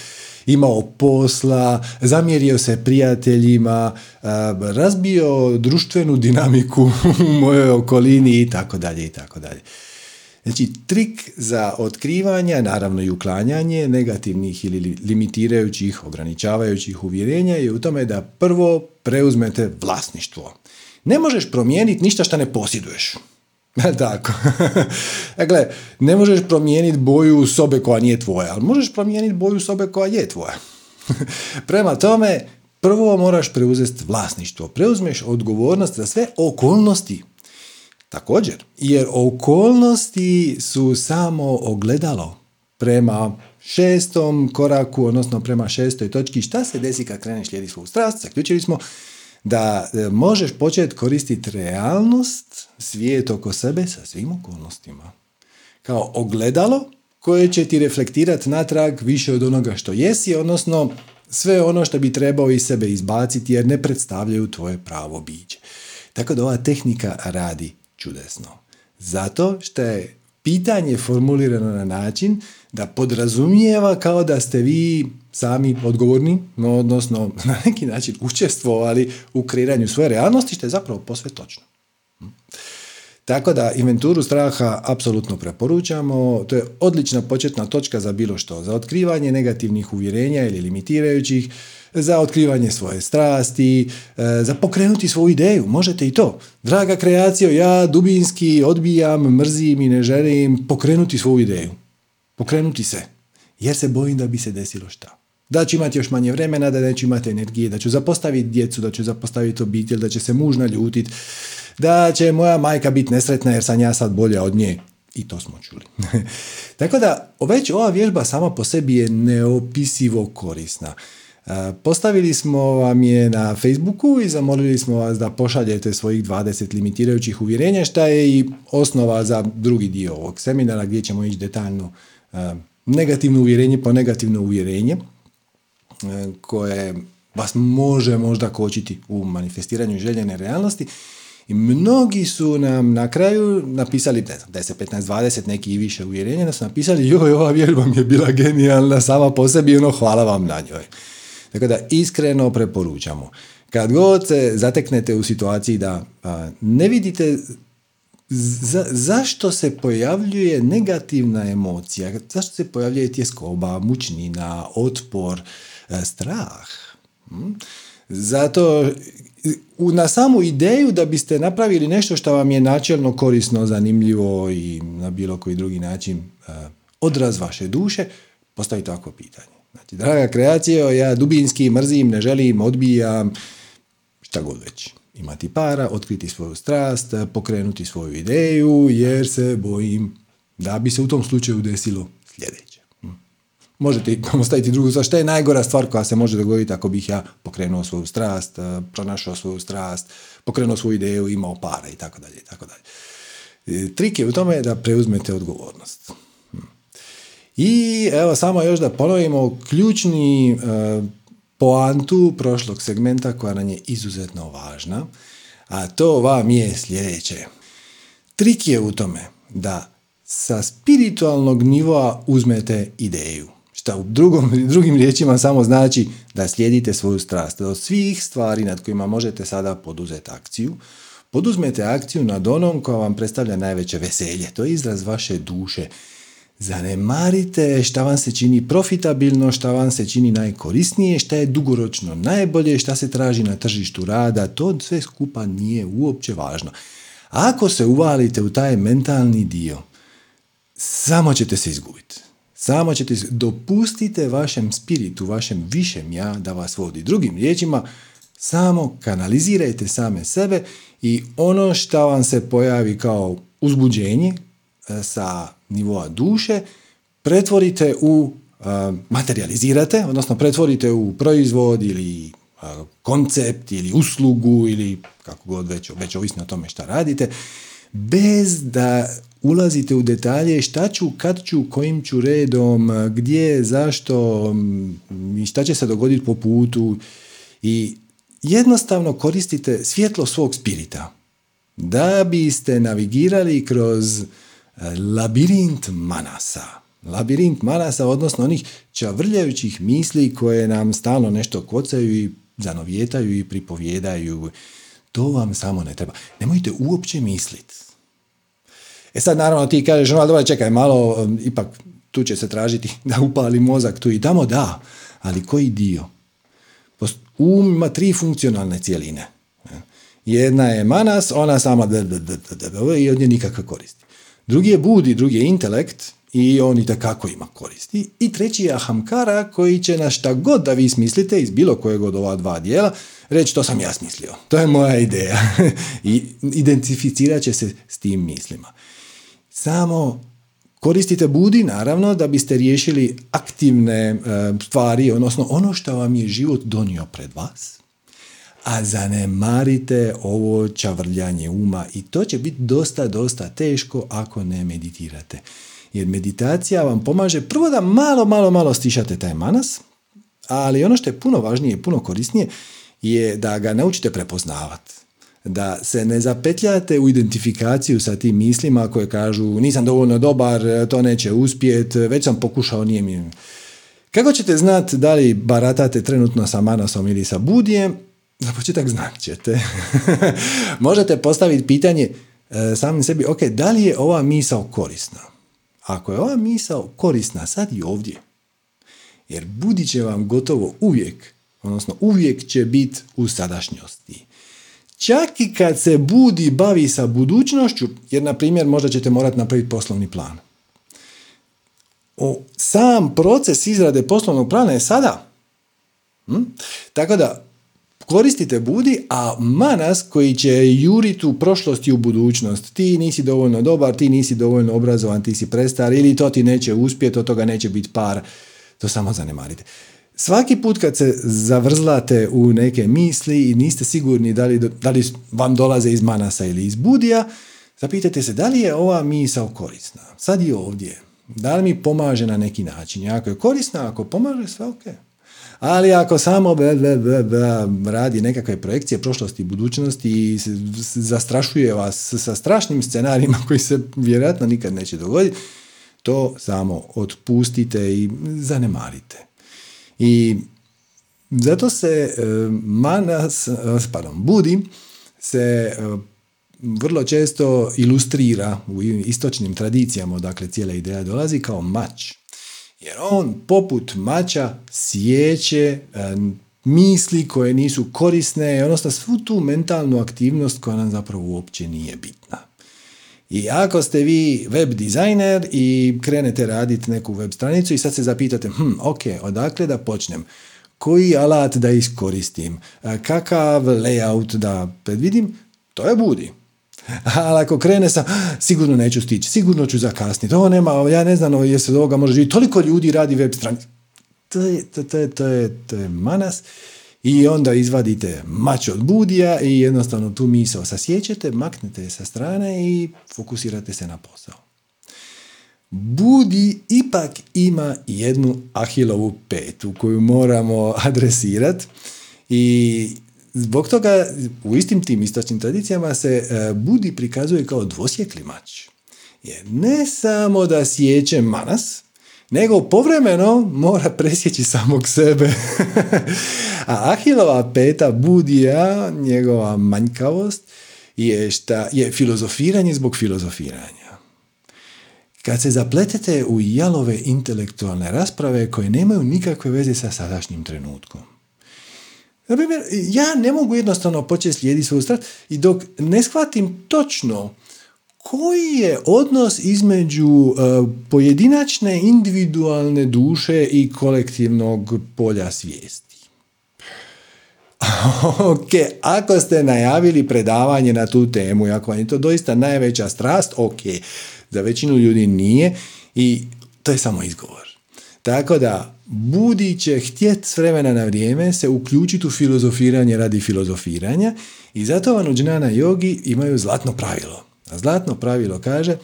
imao posla, zamjerio se prijateljima, uh, razbio društvenu dinamiku <laughs> u mojoj okolini i tako dalje i tako dalje. Znači, trik za otkrivanje, naravno i uklanjanje negativnih ili limitirajućih, ograničavajućih uvjerenja je u tome da prvo preuzmete vlasništvo. Ne možeš promijeniti ništa što ne posjeduješ. <laughs> Tako. <laughs> dakle, ne možeš promijeniti boju sobe koja nije tvoja, ali možeš promijeniti boju sobe koja je tvoja. <laughs> Prema tome, prvo moraš preuzeti vlasništvo. Preuzmeš odgovornost za sve okolnosti Također, jer okolnosti su samo ogledalo prema šestom koraku, odnosno prema šestoj točki, šta se desi kad kreneš slijedi svoju strast, zaključili smo da e, možeš početi koristiti realnost, svijet oko sebe sa svim okolnostima. Kao ogledalo koje će ti reflektirati natrag više od onoga što jesi, odnosno sve ono što bi trebao iz sebe izbaciti jer ne predstavljaju tvoje pravo biće. Tako da ova tehnika radi čudesno. Zato što je pitanje formulirano na način da podrazumijeva kao da ste vi sami odgovorni, no, odnosno <laughs> na neki način učestvovali u kreiranju svoje realnosti, što je zapravo posve točno. Tako da inventuru straha apsolutno preporučamo, to je odlična početna točka za bilo što, za otkrivanje negativnih uvjerenja ili limitirajućih, za otkrivanje svoje strasti, e, za pokrenuti svoju ideju, možete i to. Draga kreacija, ja dubinski odbijam, mrzim i ne želim pokrenuti svoju ideju. Pokrenuti se, jer se bojim da bi se desilo šta. Da ću imati još manje vremena, da neću imati energije, da ću zapostaviti djecu, da ću zapostaviti obitelj, da će se muž naljutiti, da će moja majka biti nesretna jer sam ja sad bolja od nje. I to smo čuli. <laughs> Tako da, već ova vježba sama po sebi je neopisivo korisna. E, postavili smo vam je na Facebooku i zamolili smo vas da pošaljete svojih 20 limitirajućih uvjerenja, šta je i osnova za drugi dio ovog seminara gdje ćemo ići detaljno e, negativno uvjerenje po negativno uvjerenje e, koje vas može možda kočiti u manifestiranju željene realnosti i mnogi su nam na kraju napisali, ne znam, 10, 15, 20, neki i više uvjerenja, da su napisali, joj, ova vježba mi je bila genijalna sama po sebi, ono, hvala vam na njoj. Tako da iskreno preporučamo. Kad god se zateknete u situaciji da ne vidite zašto se pojavljuje negativna emocija, zašto se pojavljuje tjeskoba, mučnina, otpor, strah. Hm? Zato na samu ideju da biste napravili nešto što vam je načelno korisno, zanimljivo i na bilo koji drugi način odraz vaše duše, postavite ovako pitanje. Znači, draga kreacija, ja dubinski mrzim, ne želim, odbijam, šta god već. Imati para, otkriti svoju strast, pokrenuti svoju ideju, jer se bojim da bi se u tom slučaju desilo sljedeće. Hm. Možete ostaviti drugu stvar. Šta je najgora stvar koja se može dogoditi ako bih ja pokrenuo svoju strast, pronašao svoju strast, pokrenuo svoju ideju, imao para i tako dalje i tako dalje. E, trik je u tome da preuzmete odgovornost. I evo samo još da ponovimo ključni e, poantu prošlog segmenta koja nam je izuzetno važna, a to vam je sljedeće. Trik je u tome da sa spiritualnog nivoa uzmete ideju. Šta u drugom, <laughs> drugim riječima samo znači da slijedite svoju strast. Od svih stvari nad kojima možete sada poduzeti akciju, poduzmete akciju nad onom koja vam predstavlja najveće veselje. To je izraz vaše duše Zanemarite šta vam se čini profitabilno, šta vam se čini najkorisnije, šta je dugoročno najbolje, šta se traži na tržištu rada, to sve skupa nije uopće važno. Ako se uvalite u taj mentalni dio, samo ćete se izgubiti. Samo ćete se, dopustite vašem spiritu, vašem višem ja da vas vodi. Drugim riječima, samo kanalizirajte same sebe i ono što vam se pojavi kao uzbuđenje, sa nivoa duše pretvorite u, e, materializirate, odnosno pretvorite u proizvod ili e, koncept ili uslugu ili kako god već, već ovisno o tome šta radite, bez da ulazite u detalje šta ću, kad ću, kojim ću redom, gdje, zašto i šta će se dogoditi po putu. I jednostavno koristite svjetlo svog spirita. Da biste navigirali kroz labirint manasa. Labirint manasa, odnosno onih čavrljajućih misli koje nam stalno nešto kocaju i zanovjetaju i pripovjedaju. To vam samo ne treba. Nemojte uopće misliti. E sad naravno ti kažeš, ono, dobro, čekaj malo, um, ipak tu će se tražiti da upali mozak tu i tamo, da, ali koji dio? Um ima tri funkcionalne cijeline. Jedna je manas, ona sama i od nje nikakve koristi. Drugi je budi, drugi je intelekt i on i kako ima koristi. I treći je ahamkara koji će na šta god da vi smislite iz bilo kojeg od ova dva dijela reći to sam ja smislio. To je moja ideja. <laughs> I identificirat će se s tim mislima. Samo koristite budi naravno da biste riješili aktivne e, stvari, odnosno ono što vam je život donio pred vas a zanemarite ovo čavrljanje uma i to će biti dosta, dosta teško ako ne meditirate. Jer meditacija vam pomaže prvo da malo, malo, malo stišate taj manas, Ali ono što je puno važnije i puno korisnije je da ga naučite prepoznavati. Da se ne zapetljate u identifikaciju sa tim mislima koje kažu nisam dovoljno dobar, to neće uspjet, već sam pokušao, nije mi... Kako ćete znati da li baratate trenutno sa Manasom ili sa Budijem? Za početak znat ćete. <laughs> Možete postaviti pitanje e, samim sebi, ok, da li je ova misao korisna? Ako je ova misao korisna sad i ovdje, jer budi će vam gotovo uvijek, odnosno uvijek će biti u sadašnjosti. Čak i kad se budi bavi sa budućnošću, jer na primjer možda ćete morati napraviti poslovni plan. O, sam proces izrade poslovnog plana je sada. Hm? Tako da koristite budi, a manas koji će juriti u prošlost i u budućnost. Ti nisi dovoljno dobar, ti nisi dovoljno obrazovan, ti si prestar ili to ti neće uspjeti, od toga neće biti par. To samo zanemarite. Svaki put kad se zavrzlate u neke misli i niste sigurni da li, da li vam dolaze iz manasa ili iz budija, zapitajte se da li je ova misao korisna. Sad i ovdje. Da li mi pomaže na neki način? Ako je korisna, ako pomaže, sve ok. Ali ako samo radi nekakve projekcije prošlosti i budućnosti i zastrašuje vas sa strašnim scenarijima koji se vjerojatno nikad neće dogoditi, to samo otpustite i zanemarite. I zato se e, manas, e, pardon, budi se e, vrlo često ilustrira u istočnim tradicijama, dakle cijela ideja dolazi kao mač. Jer on poput mača sjeće misli koje nisu korisne, odnosno svu tu mentalnu aktivnost koja nam zapravo uopće nije bitna. I ako ste vi web dizajner i krenete raditi neku web stranicu i sad se zapitate, hm, ok, odakle da počnem? Koji alat da iskoristim? Kakav layout da predvidim? To je budi. <laughs> Ali ako krene sa, sigurno neću stići, sigurno ću zakasniti, to nema, ja ne znam je se ovoga može živjeti, toliko ljudi radi web stranicu. To je, to, to, to, je, to je manas i onda izvadite mač od budija i jednostavno tu misao sasjećete, maknete je sa strane i fokusirate se na posao. Budi ipak ima jednu ahilovu petu koju moramo <laughs> adresirati i zbog toga u istim tim istočnim tradicijama se e, budi prikazuje kao dvosjekli mač. Jer ne samo da sjeće manas, nego povremeno mora presjeći samog sebe. <laughs> A Ahilova peta budija, njegova manjkavost, je, šta, je filozofiranje zbog filozofiranja. Kad se zapletete u jalove intelektualne rasprave koje nemaju nikakve veze sa sadašnjim trenutkom. Na primjer, ja ne mogu jednostavno početi slijediti svoju strast i dok ne shvatim točno koji je odnos između uh, pojedinačne individualne duše i kolektivnog polja svijesti? <laughs> ok, ako ste najavili predavanje na tu temu ako vam je to doista najveća strast, ok, za većinu ljudi nije i to je samo izgovor. Tako da, budi će htjet s vremena na vrijeme se uključiti u filozofiranje radi filozofiranja i zato džnana jogi imaju zlatno pravilo. A zlatno pravilo kaže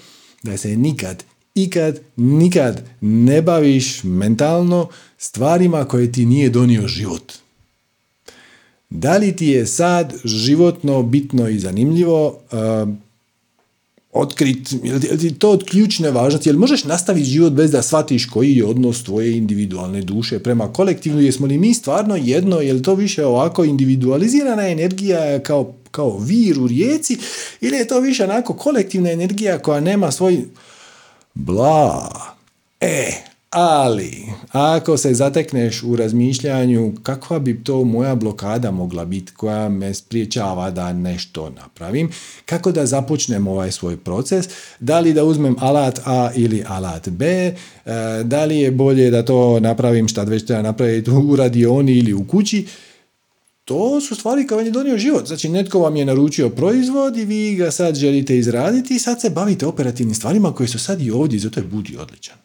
da se nikad, ikad, nikad ne baviš mentalno stvarima koje ti nije donio život. Da li ti je sad životno, bitno i zanimljivo otkrit, je ti to od ključne važnosti, jel možeš nastaviti život bez da shvatiš koji je odnos tvoje individualne duše prema kolektivnu, jesmo li mi stvarno jedno, je li to više ovako individualizirana energija kao kao vir u rijeci ili je to više onako kolektivna energija koja nema svoj bla. E, ali, ako se zatekneš u razmišljanju kakva bi to moja blokada mogla biti koja me spriječava da nešto napravim, kako da započnem ovaj svoj proces, da li da uzmem alat A ili alat B, e, da li je bolje da to napravim šta već treba napraviti u radioni ili u kući, to su stvari koje vam je donio život. Znači, netko vam je naručio proizvod i vi ga sad želite izraditi i sad se bavite operativnim stvarima koje su sad i ovdje, zato je Budi odličan.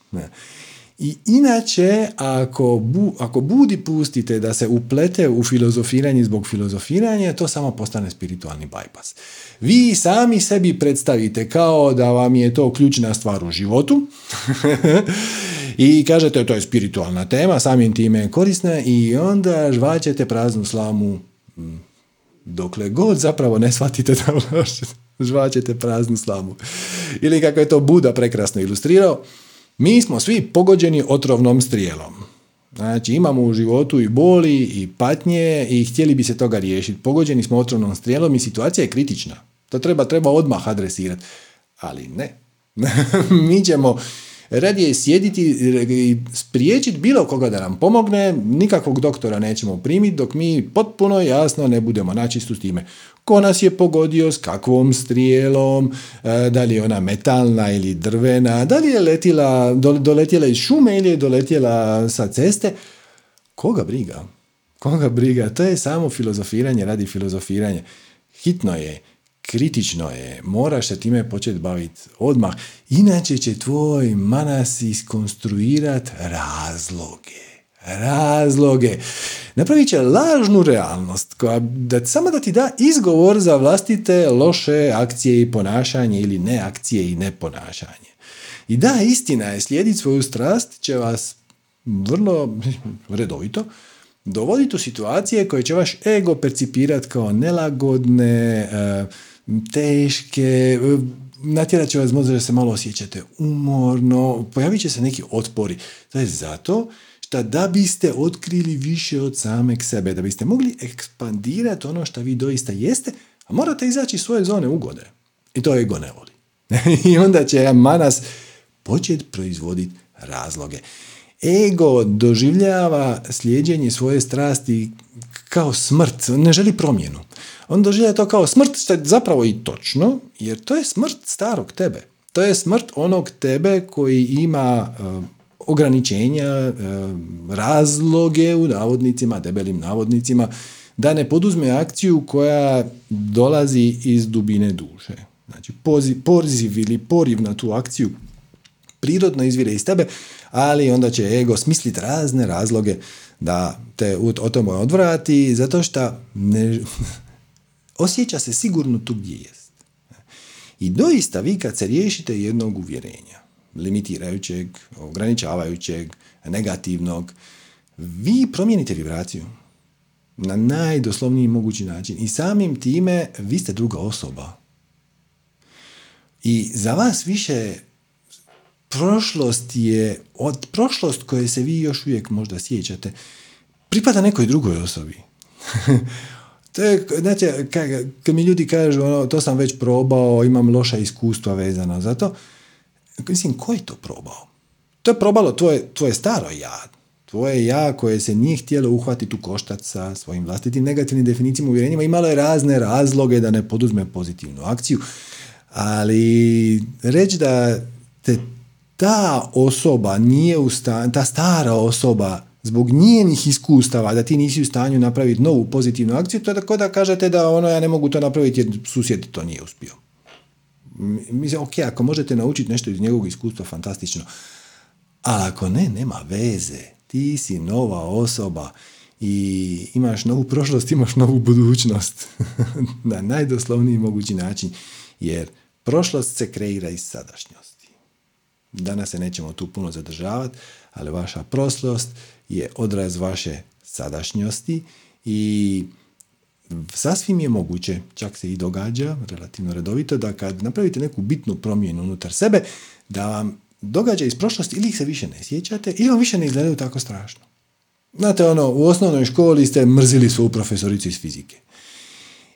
I inače, ako, bu, ako Budi pustite da se uplete u filozofiranje zbog filozofiranja, to samo postane spiritualni bypass. Vi sami sebi predstavite kao da vam je to ključna stvar u životu <laughs> I kažete, to je spiritualna tema, samim time je korisna i onda žvaćete praznu slamu dokle god zapravo ne shvatite da <laughs> žvaćete praznu slamu. Ili kako je to Buda prekrasno ilustrirao, mi smo svi pogođeni otrovnom strijelom. Znači imamo u životu i boli i patnje i htjeli bi se toga riješiti. Pogođeni smo otrovnom strijelom i situacija je kritična. To treba, treba odmah adresirati. Ali ne. <laughs> mi ćemo radije sjediti i spriječiti bilo koga da nam pomogne, nikakvog doktora nećemo primiti dok mi potpuno jasno ne budemo načistu s time. Ko nas je pogodio, s kakvom strijelom, e, da li je ona metalna ili drvena, da li je letila, doletjela iz šume ili je doletjela sa ceste, koga briga? Koga briga? To je samo filozofiranje radi filozofiranje. Hitno je kritično je, moraš se time početi baviti odmah, inače će tvoj manas iskonstruirati razloge. Razloge. Napravit će lažnu realnost, koja da, samo da ti da izgovor za vlastite loše akcije i ponašanje ili ne akcije i ne ponašanje. I da, istina je, slijediti svoju strast će vas vrlo redovito dovoditi u situacije koje će vaš ego percipirati kao nelagodne, eh, teške, natjerat će vas možda da se malo osjećate umorno, pojavit će se neki otpori. To je zato što da biste otkrili više od sameg sebe, da biste mogli ekspandirati ono što vi doista jeste, a morate izaći iz svoje zone ugode. I to ego ne voli. <laughs> I onda će manas početi proizvoditi razloge. Ego doživljava slijeđenje svoje strasti kao smrt, ne želi promjenu on doživlja to kao smrt, što je zapravo i točno, jer to je smrt starog tebe. To je smrt onog tebe koji ima uh, ograničenja, uh, razloge u navodnicima, debelim navodnicima, da ne poduzme akciju koja dolazi iz dubine duše. Znači, poziv, poziv ili poriv na tu akciju prirodno izvire iz tebe, ali onda će ego smisliti razne razloge da te o tome odvrati, zato što ne, <laughs> osjeća se sigurno tu gdje jest. I doista vi kad se riješite jednog uvjerenja, limitirajućeg, ograničavajućeg, negativnog, vi promijenite vibraciju na najdoslovniji mogući način i samim time vi ste druga osoba. I za vas više prošlost je, od prošlost koje se vi još uvijek možda sjećate, pripada nekoj drugoj osobi. <laughs> To je, znači, kad mi ljudi kažu, ono, to sam već probao, imam loša iskustva vezana za to, mislim, ko je to probao? To je probalo tvoje, tvoje staro ja, tvoje ja koje se nije htjelo uhvatiti u koštac sa svojim vlastitim negativnim definicijama uvjerenjima, imalo je razne razloge da ne poduzme pozitivnu akciju, ali reći da te ta osoba nije u stanju, ta stara osoba zbog njenih iskustava da ti nisi u stanju napraviti novu pozitivnu akciju, to je tako da kažete da ono ja ne mogu to napraviti jer susjed to nije uspio. Mislim, ok, ako možete naučiti nešto iz njegovog iskustva, fantastično. A ako ne, nema veze. Ti si nova osoba i imaš novu prošlost, imaš novu budućnost. <laughs> na najdoslovniji mogući način. Jer prošlost se kreira iz sadašnjosti. Danas se nećemo tu puno zadržavati, ali vaša prošlost je odraz vaše sadašnjosti i sasvim je moguće, čak se i događa relativno redovito, da kad napravite neku bitnu promjenu unutar sebe, da vam događa iz prošlosti ili ih se više ne sjećate ili vam više ne izgledaju tako strašno. Znate, ono, u osnovnoj školi ste mrzili svoju profesoricu iz fizike.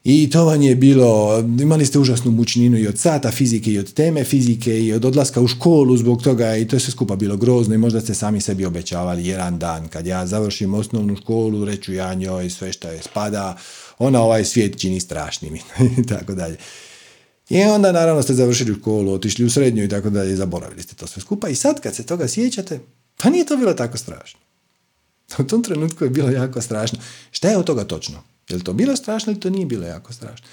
I to vam je bilo, imali ste užasnu mučninu i od sata fizike i od teme fizike i od odlaska u školu zbog toga i to je sve skupa bilo grozno i možda ste sami sebi obećavali jedan dan kad ja završim osnovnu školu reću ja njoj sve što je spada, ona ovaj svijet čini strašnim i <laughs> tako dalje. I onda naravno ste završili školu, otišli u srednju i tako dalje, zaboravili ste to sve skupa i sad kad se toga sjećate, pa nije to bilo tako strašno. U tom trenutku je bilo jako strašno. Šta je od toga točno? Je li to bilo strašno ili to nije bilo jako strašno?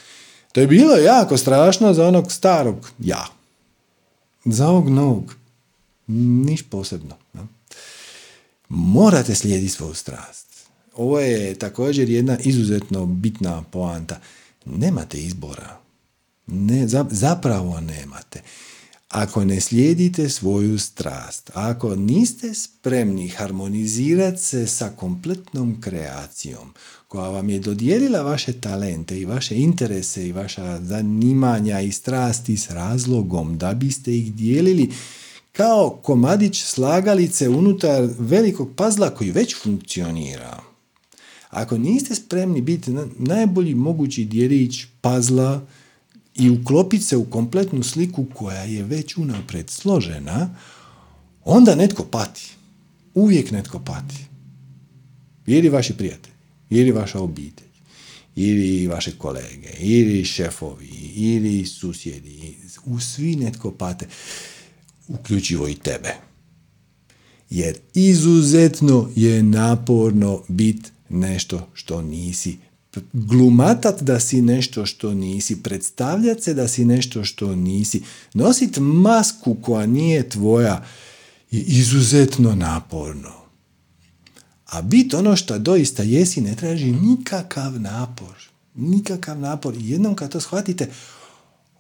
To je bilo jako strašno za onog starog ja. Za ovog novog. Niš posebno. Morate slijediti svoju strast. Ovo je također jedna izuzetno bitna poanta. Nemate izbora. Ne, zapravo nemate. ako ne slijedite svoju strast, ako niste spremni harmonizirati se sa kompletnom kreacijom koja vam je dodijelila vaše talente i vaše interese i vaša zanimanja i strasti s razlogom da biste ih dijelili kao komadić slagalice unutar velikog pazla koji već funkcionira. Ako niste spremni biti najbolji mogući dijelić pazla i uklopiti se u kompletnu sliku koja je već unapred složena, onda netko pati. Uvijek netko pati. Ili vaši prijatelji, ili vaša obitelj, ili vaše kolege, ili šefovi, ili susjedi. U svi netko pate, uključivo i tebe. Jer izuzetno je naporno biti nešto što nisi glumatat da si nešto što nisi, predstavljat se da si nešto što nisi, nosit masku koja nije tvoja je izuzetno naporno. A bit ono što doista jesi ne traži nikakav napor. Nikakav napor. I jednom kad to shvatite,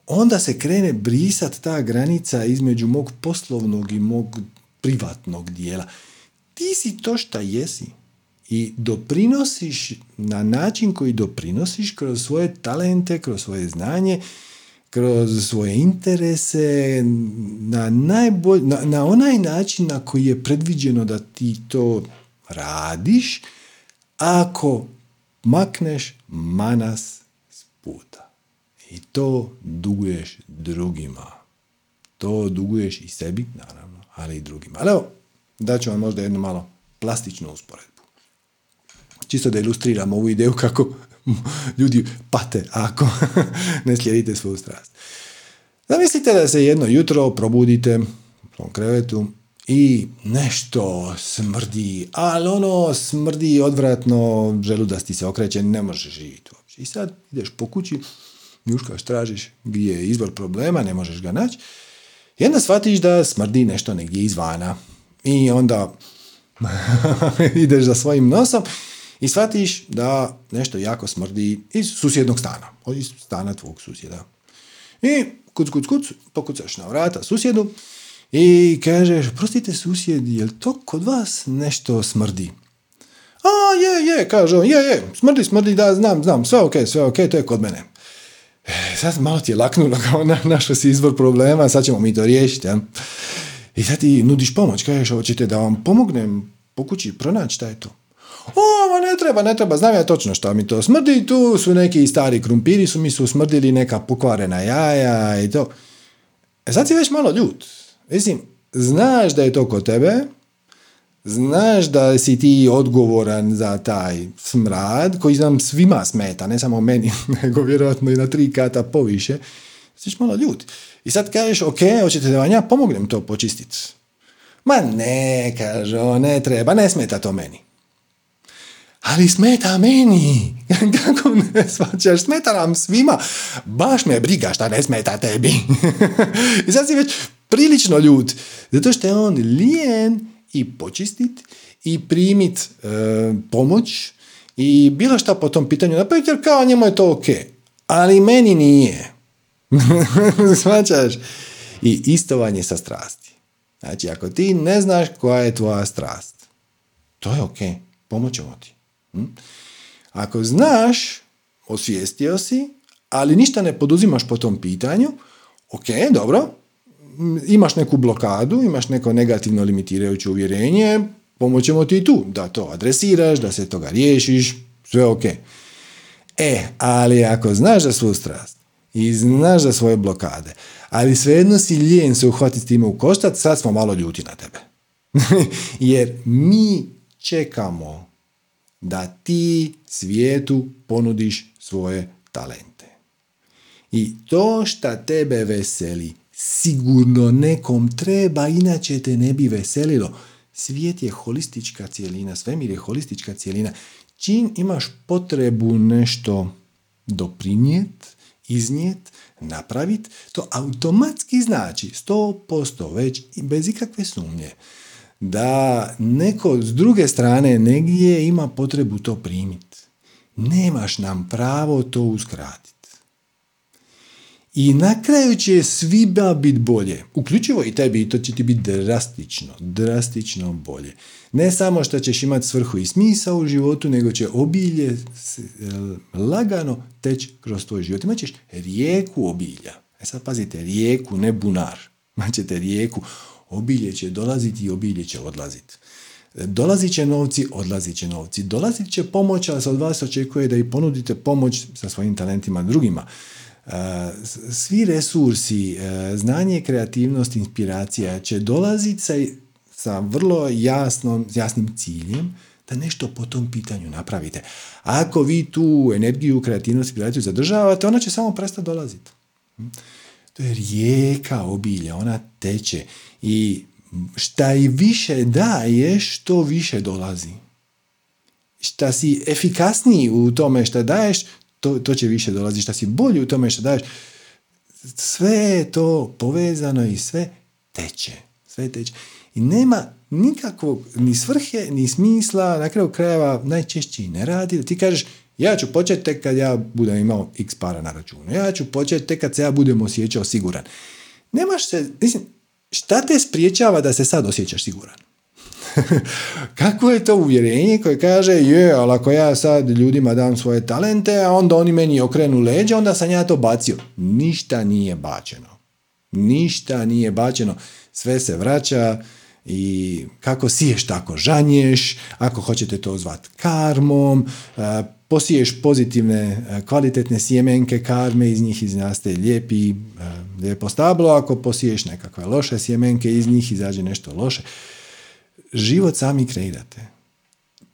onda se krene brisat ta granica između mog poslovnog i mog privatnog dijela. Ti si to što jesi i doprinosiš na način koji doprinosiš kroz svoje talente, kroz svoje znanje, kroz svoje interese, na, najbolj, na, na onaj način na koji je predviđeno da ti to radiš, ako makneš manas s puta. I to duguješ drugima. To duguješ i sebi, naravno, ali i drugima. Ali evo, daću vam možda jednu malo plastičnu usporedbu. Čisto da ilustriram ovu ideju kako <laughs> ljudi pate ako <laughs> ne slijedite svoju strast. Zamislite da se jedno jutro probudite u svom krevetu i nešto smrdi, ali ono smrdi odvratno, želudac ti se okreće, ne možeš živjeti uopće. I sad ideš po kući, njuškaš, tražiš gdje je izvor problema, ne možeš ga naći. I onda shvatiš da smrdi nešto negdje izvana. I onda <laughs> ideš za svojim nosom i shvatiš da nešto jako smrdi iz susjednog stana, iz stana tvog susjeda. I kuc, kuc, kuc, pokucaš na vrata susjedu i kažeš, prostite susjed, jel to kod vas nešto smrdi? A, je, je, kaže on, je, je, smrdi, smrdi, da, znam, znam, sve ok, sve ok, to je kod mene. E, sad malo ti je laknulo, kao na, našo si izvor problema, sad ćemo mi to riješiti. Ja? I sad ti nudiš pomoć, kažeš, hoćete da vam pomognem po kući pronaći šta je to. O, ne treba, ne treba, znam ja točno šta mi to smrdi, tu su neki stari krumpiri, su mi su smrdili neka pokvarena jaja i to. E sad si već malo ljut. Mislim, znaš da je to kod tebe, znaš da si ti odgovoran za taj smrad koji nam svima smeta, ne samo meni, <laughs> nego vjerojatno i na tri kata poviše. Si malo ljut. I sad kažeš, ok, hoćete da vam ja pomognem to počistiti. Ma ne, kaže ne treba, ne smeta to meni ali smeta meni. <laughs> Kako ne svačaš? Smeta nam svima. Baš me briga šta ne smeta tebi. <laughs> I sad si već prilično ljut. Zato što je on lijen i počistit i primit e, pomoć i bilo šta po tom pitanju napraviti jer kao njemu je to ok. Ali meni nije. <laughs> Svačaš? I istovanje sa strasti. Znači, ako ti ne znaš koja je tvoja strast, to je ok. Pomoćemo ti. Hm? Ako znaš, osvijestio si, ali ništa ne poduzimaš po tom pitanju, ok, dobro, imaš neku blokadu, imaš neko negativno limitirajuće uvjerenje, pomoćemo ti tu, da to adresiraš, da se toga riješiš, sve ok. E, ali ako znaš za svu strast i znaš za svoje blokade, ali svejedno si lijen se uhvatiti time u koštac, sad smo malo ljuti na tebe. <laughs> Jer mi čekamo da ti svijetu ponudiš svoje talente. I to šta tebe veseli, sigurno nekom treba, inače te ne bi veselilo. Svijet je holistička cijelina, svemir je holistička cijelina. Čim imaš potrebu nešto doprinijet, iznijet, napravit, to automatski znači 100% već bez ikakve sumnje da neko s druge strane negdje ima potrebu to primiti. Nemaš nam pravo to uskratiti. I na kraju će svima biti bolje. Uključivo i tebi, i to će ti biti drastično, drastično bolje. Ne samo što ćeš imati svrhu i smisao u životu, nego će obilje e, lagano teći kroz tvoj život. Imaćeš rijeku obilja. E sad pazite, rijeku, ne bunar. Imaćete rijeku. Obilje će dolaziti i obilje će odlaziti. Dolazit će novci, odlazit će novci. Dolazit će pomoć, ali se od vas očekuje da i ponudite pomoć sa svojim talentima drugima. Svi resursi, e, znanje, kreativnost, inspiracija će dolaziti sa, sa vrlo jasnom, jasnim ciljem da nešto po tom pitanju napravite. Ako vi tu energiju, kreativnost, inspiraciju zadržavate, ona će samo prestati dolaziti. To je rijeka obilja, ona teče i šta i više daješ, to više dolazi. Šta si efikasniji u tome što daješ, to, to će više dolazi. Šta si bolji u tome što daješ, sve je to povezano i sve teče. Sve teče. I nema nikakvog ni svrhe, ni smisla, na kraju krajeva najčešće i ne radi. Ti kažeš, ja ću početi tek kad ja budem imao x para na računu. Ja ću početi tek kad se ja budem osjećao siguran. Nemaš se, mislim, šta te spriječava da se sad osjećaš siguran? <laughs> Kako je to uvjerenje koje kaže, je, ali ako ja sad ljudima dam svoje talente, a onda oni meni okrenu leđa, onda sam ja to bacio. Ništa nije bačeno. Ništa nije bačeno. Sve se vraća i kako siješ tako žanješ, ako hoćete to zvat karmom, posiješ pozitivne, kvalitetne sjemenke karme, iz njih iznaste lijepi, lijepo stablo, ako posiješ nekakve loše sjemenke, iz njih izađe nešto loše život sami kreirate.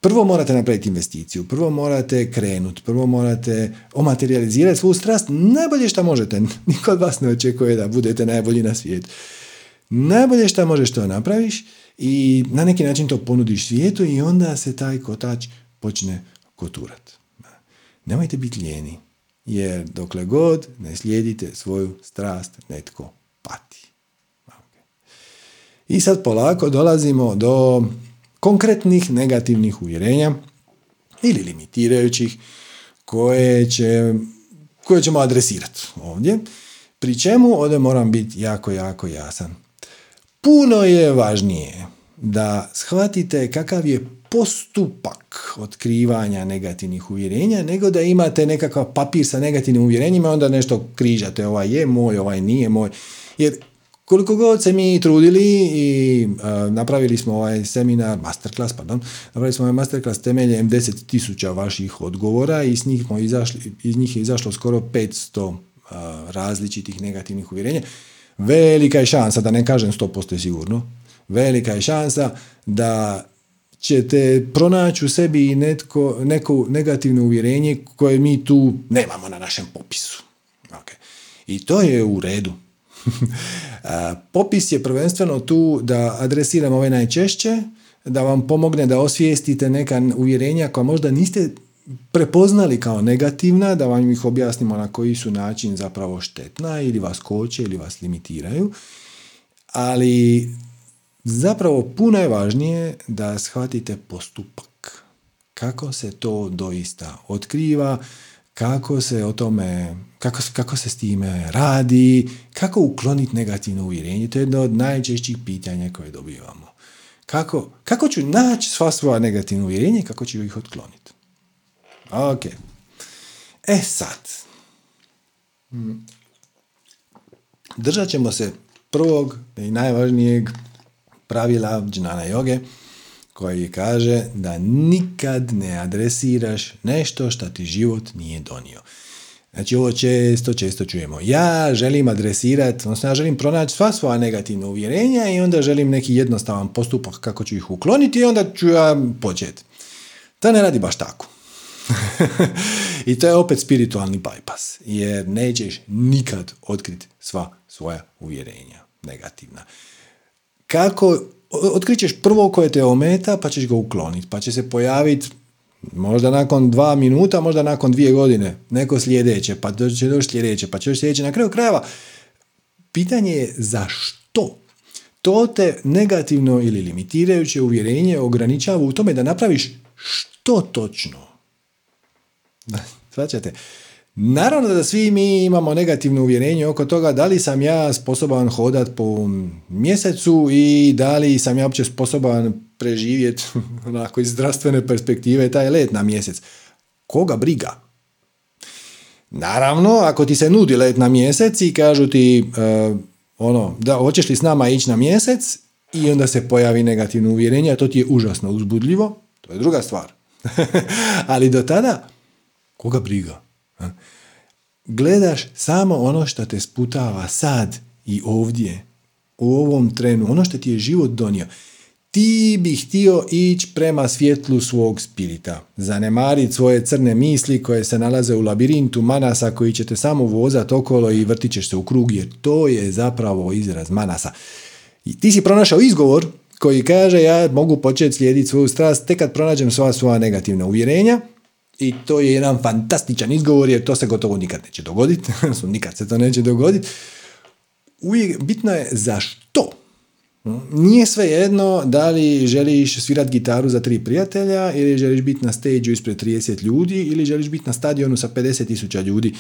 Prvo morate napraviti investiciju, prvo morate krenuti, prvo morate omaterializirati svu strast, najbolje što možete. <laughs> Niko od vas ne očekuje da budete najbolji na svijetu. Najbolje što možeš to napraviš i na neki način to ponudiš svijetu i onda se taj kotač počne koturat. Nemojte biti lijeni, jer dokle god ne slijedite svoju strast, netko pati. I sad polako dolazimo do konkretnih negativnih uvjerenja ili limitirajućih koje, će, koje ćemo adresirati ovdje. Pri čemu ovdje moram biti jako, jako jasan. Puno je važnije da shvatite kakav je postupak otkrivanja negativnih uvjerenja, nego da imate nekakav papir sa negativnim uvjerenjima, onda nešto križate, ovaj je moj, ovaj nije moj. Jer koliko god se mi trudili i napravili smo ovaj seminar, masterclass, pardon, napravili smo ovaj masterclass temeljem 10.000 vaših odgovora i iz njih, smo izašli, iz njih je izašlo skoro 500 različitih negativnih uvjerenja. Velika je šansa, da ne kažem 100% sigurno, velika je šansa da ćete pronaći u sebi netko, neko negativno uvjerenje koje mi tu nemamo na našem popisu. Okay. I to je u redu. <laughs> Popis je prvenstveno tu da adresiram ove najčešće, da vam pomogne da osvijestite neka uvjerenja koja možda niste prepoznali kao negativna, da vam ih objasnimo na koji su način zapravo štetna ili vas koče ili vas limitiraju. Ali zapravo puno je važnije da shvatite postupak. Kako se to doista otkriva, kako se o tome, kako, kako se s time radi, kako ukloniti negativno uvjerenje. To je jedno od najčešćih pitanja koje dobivamo. Kako, kako ću naći sva svoja negativna uvjerenja i kako ću ih otkloniti? Ok. E sad. Držat ćemo se prvog i najvažnijeg pravila džnana joge koji kaže da nikad ne adresiraš nešto što ti život nije donio. Znači ovo često, često čujemo. Ja želim adresirati, odnosno ja želim pronaći sva svoja negativna uvjerenja i onda želim neki jednostavan postupak kako ću ih ukloniti i onda ću ja početi. To ne radi baš tako. <laughs> I to je opet spiritualni bypass, jer nećeš nikad otkriti sva svoja uvjerenja negativna. Kako otkrićeš prvo koje te ometa, pa ćeš ga ukloniti, pa će se pojaviti možda nakon dva minuta, možda nakon dvije godine, neko sljedeće, pa će doći sljedeće, pa će doći sljedeće. Na kraju krajeva, pitanje je zašto? To te negativno ili limitirajuće uvjerenje ograničava u tome da napraviš što točno. <laughs> Svaćate? Naravno da svi mi imamo negativno uvjerenje oko toga da li sam ja sposoban hodat po mjesecu i da li sam ja uopće sposoban preživjeti <laughs> onako iz zdravstvene perspektive taj let na mjesec. Koga briga? Naravno, ako ti se nudi let na mjesec i kažu ti uh, ono, da hoćeš li s nama ići na mjesec i onda se pojavi negativno uvjerenje, a to ti je užasno uzbudljivo, to je druga stvar. <laughs> Ali do tada, koga briga? Gledaš samo ono što te sputava sad i ovdje, u ovom trenu, ono što ti je život donio. Ti bi htio ići prema svjetlu svog spirita, zanemariti svoje crne misli koje se nalaze u labirintu manasa koji će te samo vozati okolo i vrtit ćeš se u krug, jer to je zapravo izraz manasa. I ti si pronašao izgovor koji kaže ja mogu početi slijediti svoju strast tek kad pronađem sva svoja negativna uvjerenja i to je jedan fantastičan izgovor jer to se gotovo nikad neće dogoditi, <laughs> nikad se to neće dogoditi. Uvijek bitno je zašto. Nije sve jedno da li želiš svirat gitaru za tri prijatelja ili želiš biti na stage ispred 30 ljudi ili želiš biti na stadionu sa 50.000 ljudi.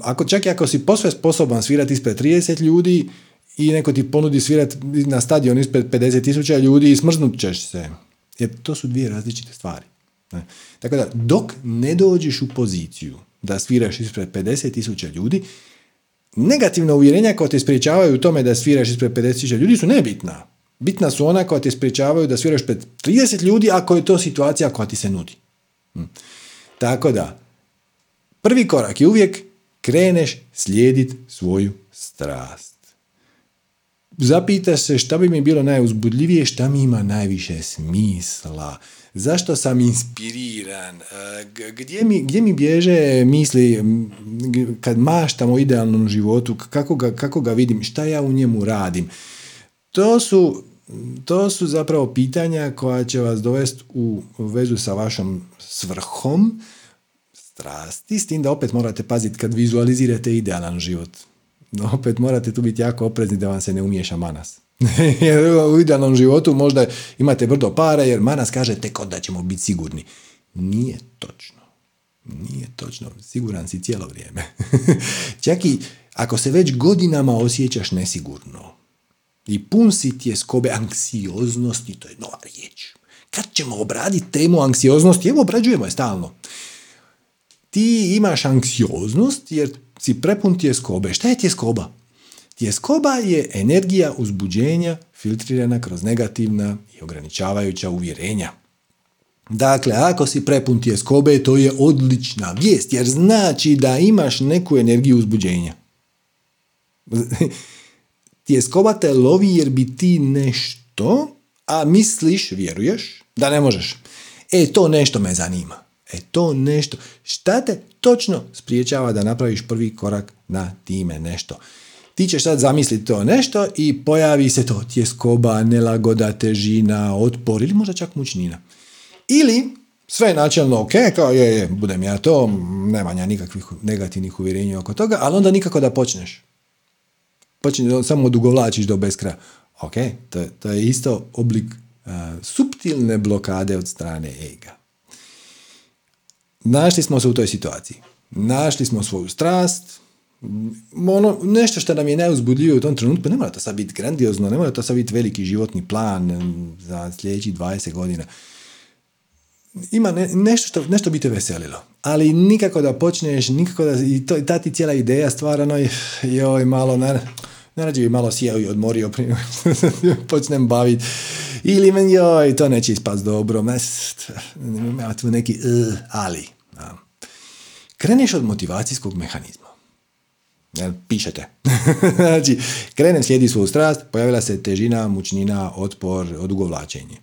Ako, čak i ako si posve sposoban svirati ispred 30 ljudi i neko ti ponudi svirati na stadion ispred 50.000 ljudi i smrznut ćeš se. Jer to su dvije različite stvari. Tako da, dok ne dođeš u poziciju da sviraš ispred 50.000 ljudi, negativna uvjerenja koja te spriječavaju u tome da sviraš ispred 50.000 ljudi su nebitna. Bitna su ona koja te spriječavaju da sviraš pred 30 ljudi ako je to situacija koja ti se nudi. Hm. Tako da, prvi korak je uvijek kreneš slijediti svoju strast. Zapitaš se šta bi mi bilo najuzbudljivije, šta mi ima najviše smisla zašto sam inspiriran, e, gdje mi, gdje mi bježe misli kad maštam o idealnom životu, kako ga, kako ga vidim, šta ja u njemu radim. To su, to su zapravo pitanja koja će vas dovesti u vezu sa vašom svrhom, strasti, s tim da opet morate paziti kad vizualizirate idealan život. Opet morate tu biti jako oprezni da vam se ne umiješa manas. <laughs> jer u idealnom životu možda imate brdo para jer Manas kaže tek da ćemo biti sigurni. Nije točno. Nije točno. Siguran si cijelo vrijeme. <laughs> Čak i ako se već godinama osjećaš nesigurno i pun si tjeskobe anksioznosti, to je nova riječ. Kad ćemo obraditi temu anksioznosti? Evo obrađujemo je stalno. Ti imaš anksioznost jer si prepun tjeskobe. Šta je tjeskoba? Tjeskoba je energija uzbuđenja filtrirana kroz negativna i ograničavajuća uvjerenja. Dakle, ako si prepun tjeskobe, to je odlična vijest, jer znači da imaš neku energiju uzbuđenja. <laughs> Tjeskoba te lovi jer bi ti nešto, a misliš, vjeruješ, da ne možeš. E, to nešto me zanima. E, to nešto. Šta te točno spriječava da napraviš prvi korak na time nešto? Ti ćeš sad zamisliti to nešto i pojavi se to tjeskoba, nelagoda, težina, otpor ili možda čak mučnina. Ili sve je načelno ok, kao je, je, budem ja to, nema ja nikakvih negativnih uvjerenja oko toga, ali onda nikako da počneš. Počneš, samo odugovlačiš do beskraja. Ok, to, to je isto oblik uh, subtilne blokade od strane ega. Našli smo se u toj situaciji. Našli smo svoju strast, ono, nešto što nam je najuzbudljivije u tom trenutku, ne mora to sad biti grandiozno, ne mora to sad biti veliki životni plan za sljedećih 20 godina. Ima nešto, što, nešto bi te veselilo, ali nikako da počneš, nikako da, i to, ta ti cijela ideja stvarano, joj, malo, na, narađe bi malo sjeo i odmorio prije <laughs> počnem baviti. Ili men, joj, to neće ispast dobro, ima tu neki, uh, ali. Kreneš od motivacijskog mehanizma. Pišete. <laughs> znači, krenem slijedi svoju strast, pojavila se težina, mučnina, otpor, odugovlačenje.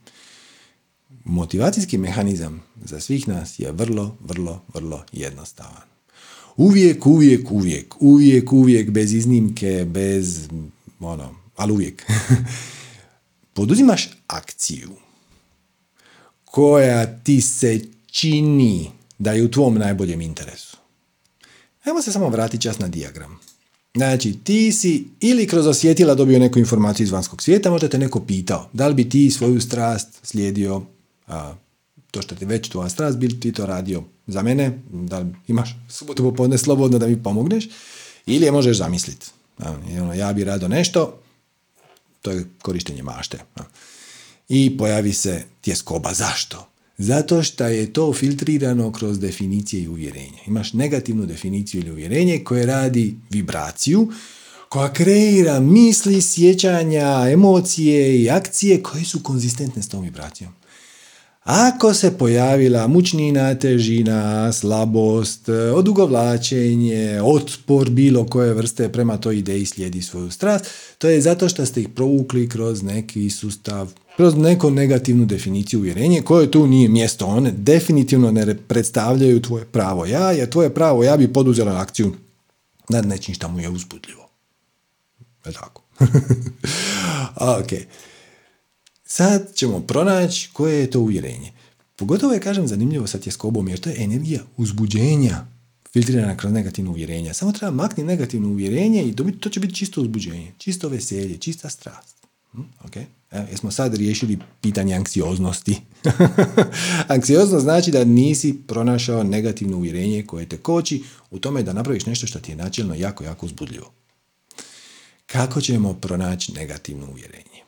Motivacijski mehanizam za svih nas je vrlo, vrlo, vrlo jednostavan. Uvijek, uvijek, uvijek, uvijek, uvijek, bez iznimke, bez, ono, ali uvijek. <laughs> Poduzimaš akciju koja ti se čini da je u tvom najboljem interesu. Ajmo se samo vratiti čas na dijagram. Znači, ti si ili kroz osjetila dobio neku informaciju iz vanjskog svijeta, možda te neko pitao da li bi ti svoju strast slijedio a, to što ti već tvoja strast, bil ti to radio za mene, da imaš subotu popodne slobodno da mi pomogneš, ili je možeš zamisliti. Ono, ja bi rado nešto, to je korištenje mašte. I pojavi se tjeskoba. Zašto? Zato što je to filtrirano kroz definicije i uvjerenje. Imaš negativnu definiciju ili uvjerenje koje radi vibraciju, koja kreira misli, sjećanja, emocije i akcije koje su konzistentne s tom vibracijom. Ako se pojavila mučnina, težina, slabost, odugovlačenje, otpor bilo koje vrste prema toj ideji slijedi svoju strast, to je zato što ste ih provukli kroz neki sustav, kroz neku negativnu definiciju uvjerenje koje tu nije mjesto. One definitivno ne predstavljaju tvoje pravo ja, jer tvoje pravo ja bi poduzela akciju nad nečim što mu je uzbudljivo. Je tako? <laughs> ok. Sad ćemo pronaći koje je to uvjerenje. Pogotovo je, kažem, zanimljivo sa tjeskobom, jer to je energija uzbuđenja filtrirana kroz negativno uvjerenje. Samo treba maknuti negativno uvjerenje i dobiti, to će biti čisto uzbuđenje, čisto veselje, čista strast. Hm? Okay. Evo, jesmo sad riješili pitanje anksioznosti. <laughs> Anksioznost znači da nisi pronašao negativno uvjerenje koje te koči u tome da napraviš nešto što ti je načelno jako, jako uzbudljivo. Kako ćemo pronaći negativno uvjerenje?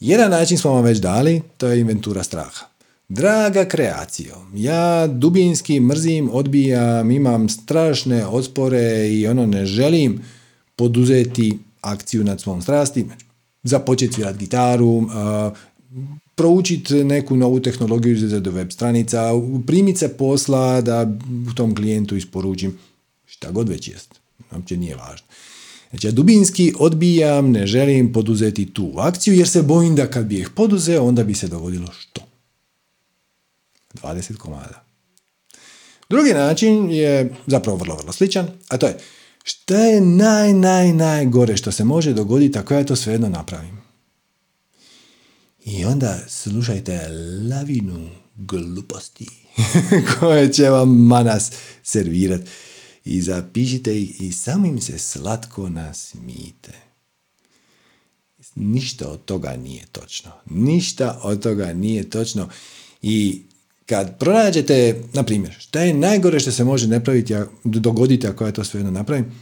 Jedan način smo vam već dali, to je inventura straha. Draga kreacijo, ja dubinski mrzim, odbijam, imam strašne otpore i ono ne želim poduzeti akciju nad svom strasti, započeti svirati gitaru, proučiti neku novu tehnologiju za web stranica, primiti se posla da tom klijentu isporučim šta god već jest. Uopće nije važno. Znači ja dubinski odbijam, ne želim poduzeti tu akciju jer se bojim da kad bi ih poduzeo onda bi se dogodilo što? 20 komada. Drugi način je zapravo vrlo, vrlo sličan, a to je šta je naj, naj, najgore što se može dogoditi ako ja to svejedno napravim. I onda slušajte lavinu gluposti <laughs> koje će vam manas servirati i zapišite ih i samim se slatko nasmijite. Ništa od toga nije točno. Ništa od toga nije točno. I kad pronađete, na primjer, šta je najgore što se može napraviti, dogoditi ako ja to sve jedno napravim,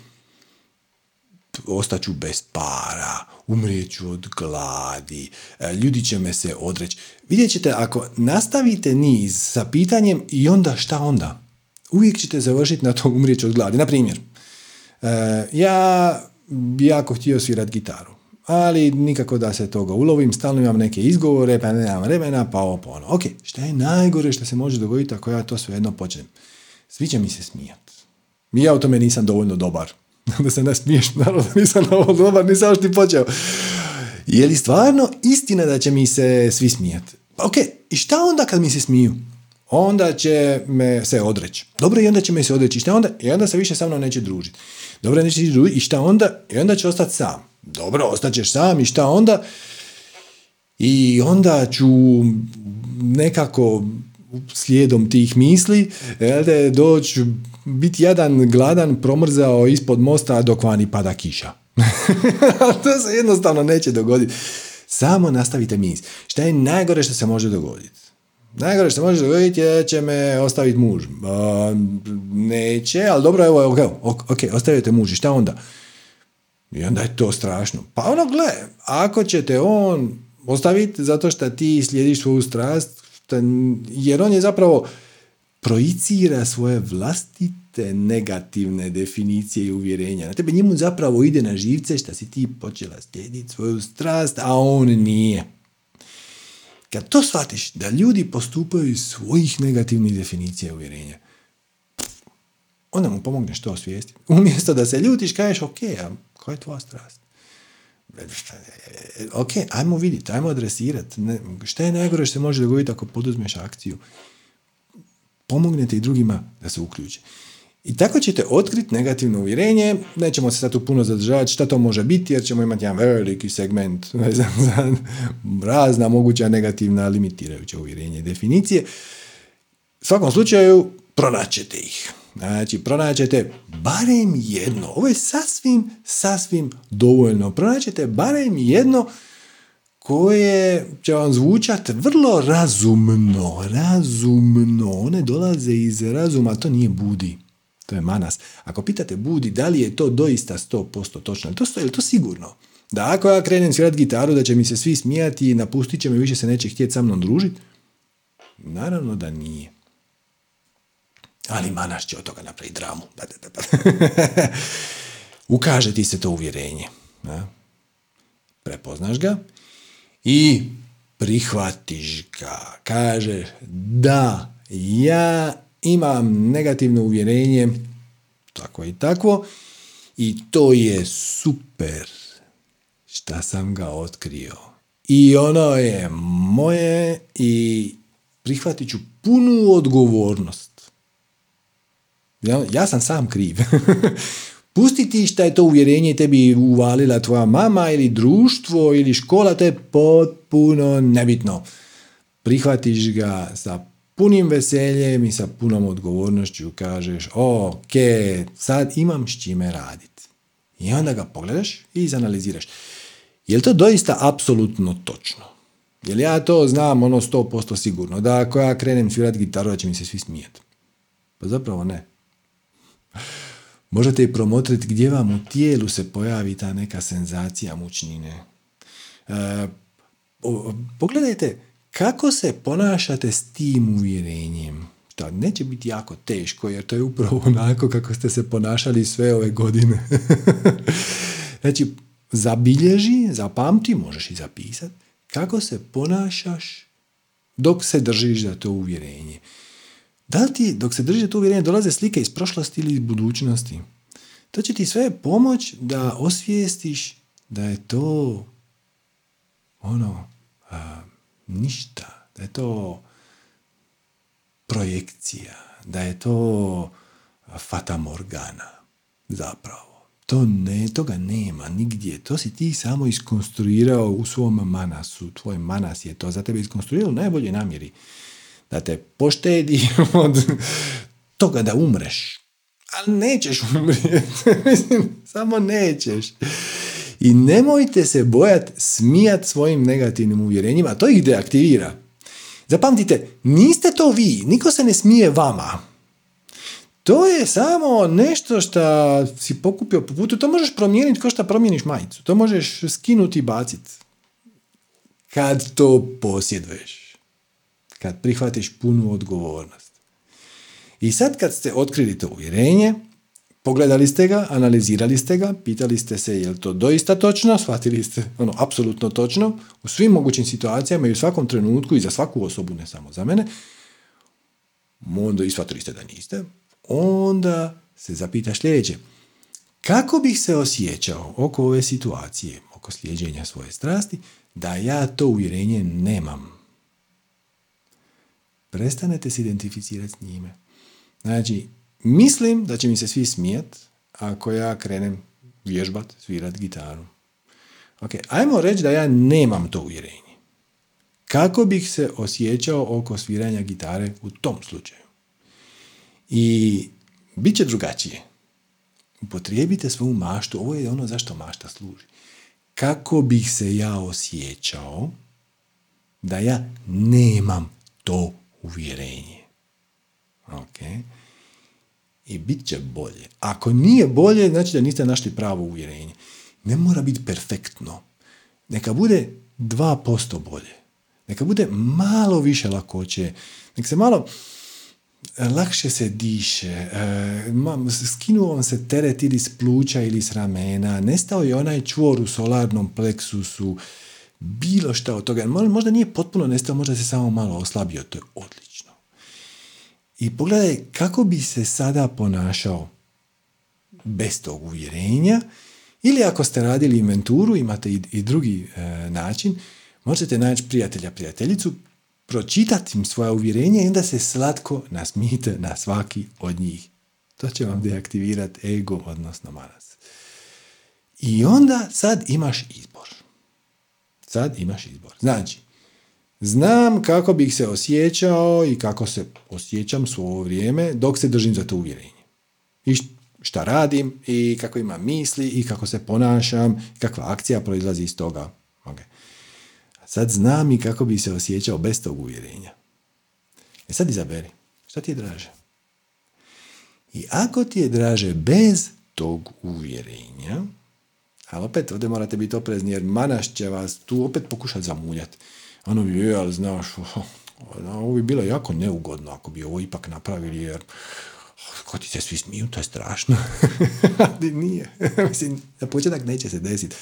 ostaću bez para, umrijeću od gladi, e, ljudi će me se odreći. Vidjet ćete, ako nastavite niz sa pitanjem i onda šta onda? uvijek ćete završiti na to umrijeći od gladi. Na primjer, e, ja bi jako htio svirat gitaru, ali nikako da se toga ulovim, stalno imam neke izgovore, pa nemam vremena, pa ovo pa ono. Ok, šta je najgore što se može dogoditi ako ja to svejedno počnem? Svi će mi se smijat. Ja u tome nisam dovoljno dobar. <laughs> da se ne smiješ, naravno nisam dovoljno dobar, nisam još ti počeo. Je li stvarno istina da će mi se svi smijati? Ok, i šta onda kad mi se smiju? onda će me se odreći. Dobro, i onda će me se odreći. I šta onda? I onda se više sa mnom neće družiti. Dobro, neće družiti. I šta onda? I onda će ostati sam. Dobro, ostaćeš sam. I šta onda? I onda ću nekako slijedom tih misli doći biti jedan gladan promrzao ispod mosta dok vani pada kiša. <laughs> to se jednostavno neće dogoditi. Samo nastavite mis. Šta je najgore što se može dogoditi? Najgore što može dogoditi je će me ostaviti muž. neće, ali dobro, evo, evo, ok, ostavite muž šta onda? I onda je to strašno. Pa ono, gle, ako ćete on ostaviti zato što ti slijediš svoju strast, jer on je zapravo projicira svoje vlastite negativne definicije i uvjerenja. Na tebe njemu zapravo ide na živce što si ti počela slijediti svoju strast, a on nije. Kad to shvatiš, da ljudi postupaju iz svojih negativnih definicija uvjerenja, onda mu pomogneš to osvijestiti. Umjesto da se ljutiš, kažeš, ok, a koja je tvoja strast? Ok, ajmo vidjeti, ajmo adresirati. Šta je najgore što se može dogoditi ako poduzmeš akciju? Pomognete i drugima da se uključe. I tako ćete otkriti negativno uvjerenje, nećemo se sad tu puno zadržavati šta to može biti, jer ćemo imati jedan veliki segment <laughs> za razna moguća negativna limitirajuća uvjerenja i definicije. U svakom slučaju, pronaćete ih. Znači, pronaćete barem jedno. Ovo je sasvim, sasvim dovoljno. Pronaćete barem jedno koje će vam zvučati vrlo razumno, razumno. One dolaze iz razuma, to nije budi. To je manas. Ako pitate budi, da li je to doista 100% točno, to, je to sigurno? Da ako ja krenem svirat gitaru, da će mi se svi smijati i napustit će me, više se neće htjeti sa mnom družiti? Naravno da nije. Ali manas će od toga napraviti dramu. <laughs> Ukaže ti se to uvjerenje. Prepoznaš ga i prihvatiš ga. Kažeš da, ja imam negativno uvjerenje, tako i tako, i to je super šta sam ga otkrio. I ono je moje i prihvatit ću punu odgovornost. Ja, ja sam sam kriv. <laughs> Pustiti šta je to uvjerenje tebi uvalila tvoja mama ili društvo ili škola, to je potpuno nebitno. Prihvatiš ga sa punim veseljem i sa punom odgovornošću kažeš ok, sad imam s čime raditi. I onda ga pogledaš i izanaliziraš. Je li to doista apsolutno točno? Je li ja to znam ono 100% sigurno? Da ako ja krenem svirati gitaru da će mi se svi smijeti? Pa zapravo ne. Možete i promotriti gdje vam u tijelu se pojavi ta neka senzacija mučnine. E, pogledajte kako se ponašate s tim uvjerenjem. To neće biti jako teško jer to je upravo onako kako ste se ponašali sve ove godine. <laughs> znači, zabilježi, zapamti, možeš i zapisati kako se ponašaš dok se držiš za to uvjerenje. Da li ti, dok se držiš za to uvjerenje, dolaze slike iz prošlosti ili iz budućnosti? To će ti sve pomoć da osvijestiš da je to ono, a, ništa, da je to projekcija, da je to fatamorgana zapravo. To ne, toga nema nigdje. To si ti samo iskonstruirao u svom manasu. Tvoj manas je to za tebe iskonstruirao u najboljoj namjeri. Da te poštedi <laughs> od toga da umreš. Ali nećeš umrijeti. <laughs> samo nećeš. I nemojte se bojati smijat svojim negativnim uvjerenjima. To ih deaktivira. Zapamtite, niste to vi. Niko se ne smije vama. To je samo nešto što si pokupio po putu. To možeš promijeniti kao što promijeniš majicu. To možeš skinuti i baciti. Kad to posjeduješ. Kad prihvatiš punu odgovornost. I sad kad ste otkrili to uvjerenje, pogledali ste ga, analizirali ste ga, pitali ste se je li to doista točno, shvatili ste ono apsolutno točno u svim mogućim situacijama i u svakom trenutku i za svaku osobu, ne samo za mene, onda i shvatili ste da niste, onda se zapitaš sljedeće. Kako bih se osjećao oko ove situacije, oko slijeđenja svoje strasti, da ja to uvjerenje nemam? Prestanete se identificirati s njime. Znači, mislim da će mi se svi smijat ako ja krenem vježbat, svirat gitaru. Ok, ajmo reći da ja nemam to uvjerenje. Kako bih se osjećao oko sviranja gitare u tom slučaju? I bit će drugačije. Upotrijebite svoju maštu. Ovo je ono zašto mašta služi. Kako bih se ja osjećao da ja nemam to uvjerenje. Ok. I bit će bolje. Ako nije bolje, znači da niste našli pravo uvjerenje. Ne mora biti perfektno. Neka bude 2% bolje. Neka bude malo više lakoće. Neka se malo lakše se diše, e, skinuo vam se teret ili s pluća ili s ramena, nestao je onaj čvor u solarnom pleksusu, bilo šta od toga. Možda nije potpuno nestao, možda se samo malo oslabio, to je odlično. I pogledaj kako bi se sada ponašao bez tog uvjerenja, ili ako ste radili inventuru, imate i, drugi e, način, možete naći prijatelja, prijateljicu, pročitati im svoje uvjerenje i onda se slatko nasmijete na svaki od njih. To će vam deaktivirati ego, odnosno manas. I onda sad imaš izbor. Sad imaš izbor. Znači, znam kako bih se osjećao i kako se osjećam svo ovo vrijeme dok se držim za to uvjerenje. I šta radim i kako imam misli i kako se ponašam, kakva akcija proizlazi iz toga. Okay. sad znam i kako bi se osjećao bez tog uvjerenja. E sad izaberi, šta ti je draže? I ako ti je draže bez tog uvjerenja, ali opet ovdje morate biti oprezni jer manaš će vas tu opet pokušati zamuljati. Ono bi, je, ali znaš, <laughs> ovo bi bilo jako neugodno ako bi ovo ipak napravili jer ko ti se svi smiju, to je strašno. <laughs> ali nije. <laughs> Mislim, za početak neće se desiti.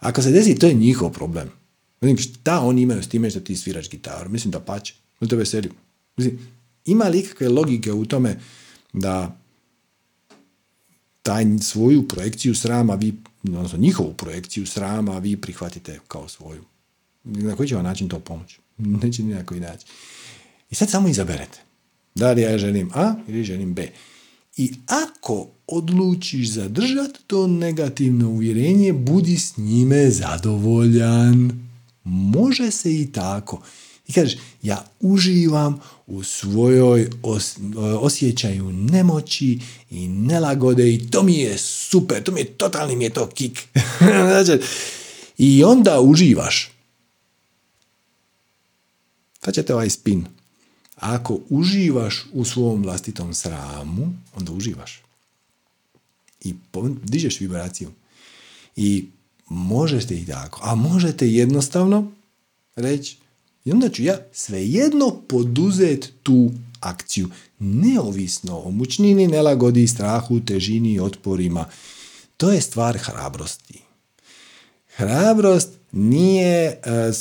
Ako se desi, to je njihov problem. Mislim, šta oni imaju s time što ti sviraš gitaru? Mislim da pače. Da te veseli. Mislim, ima li ikakve logike u tome da taj svoju projekciju srama vi, odnosno njihovu projekciju srama vi prihvatite kao svoju. Na koji će vam način to pomoći? Neće ni na koji način. I sad samo izaberete. Da li ja želim A ili želim B. I ako odlučiš zadržati to negativno uvjerenje, budi s njime zadovoljan. Može se i tako. I kažeš, ja uživam u svojoj osjećaju nemoći i nelagode i to mi je super, to mi je totalni mi je to kik. <laughs> znači, I onda uživaš. Sad ćete ovaj spin. Ako uživaš u svom vlastitom sramu, onda uživaš. I dižeš vibraciju. I možete i tako. A možete jednostavno reći, i onda ću ja svejedno poduzet tu akciju, neovisno o mučnini, nelagodi, strahu, težini, otporima. To je stvar hrabrosti. Hrabrost nije, e,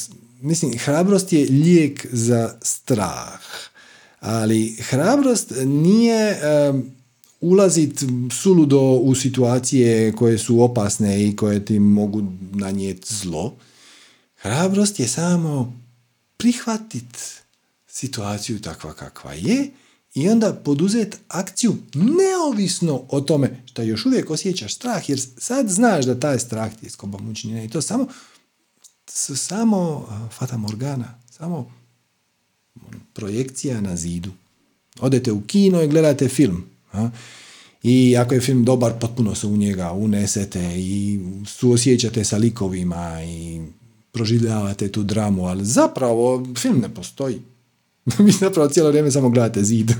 mislim, hrabrost je lijek za strah, ali hrabrost nije uh, ulazit suludo u situacije koje su opasne i koje ti mogu nanijeti zlo. Hrabrost je samo prihvatit situaciju takva kakva je i onda poduzeti akciju neovisno o tome što još uvijek osjećaš strah, jer sad znaš da taj strah ti je skoba i to samo samo fata morgana, samo projekcija na zidu. Odete u kino i gledate film. I ako je film dobar, potpuno se u njega unesete i suosjećate sa likovima i proživljavate tu dramu, ali zapravo film ne postoji. <laughs> Vi zapravo cijelo vrijeme samo gledate zid.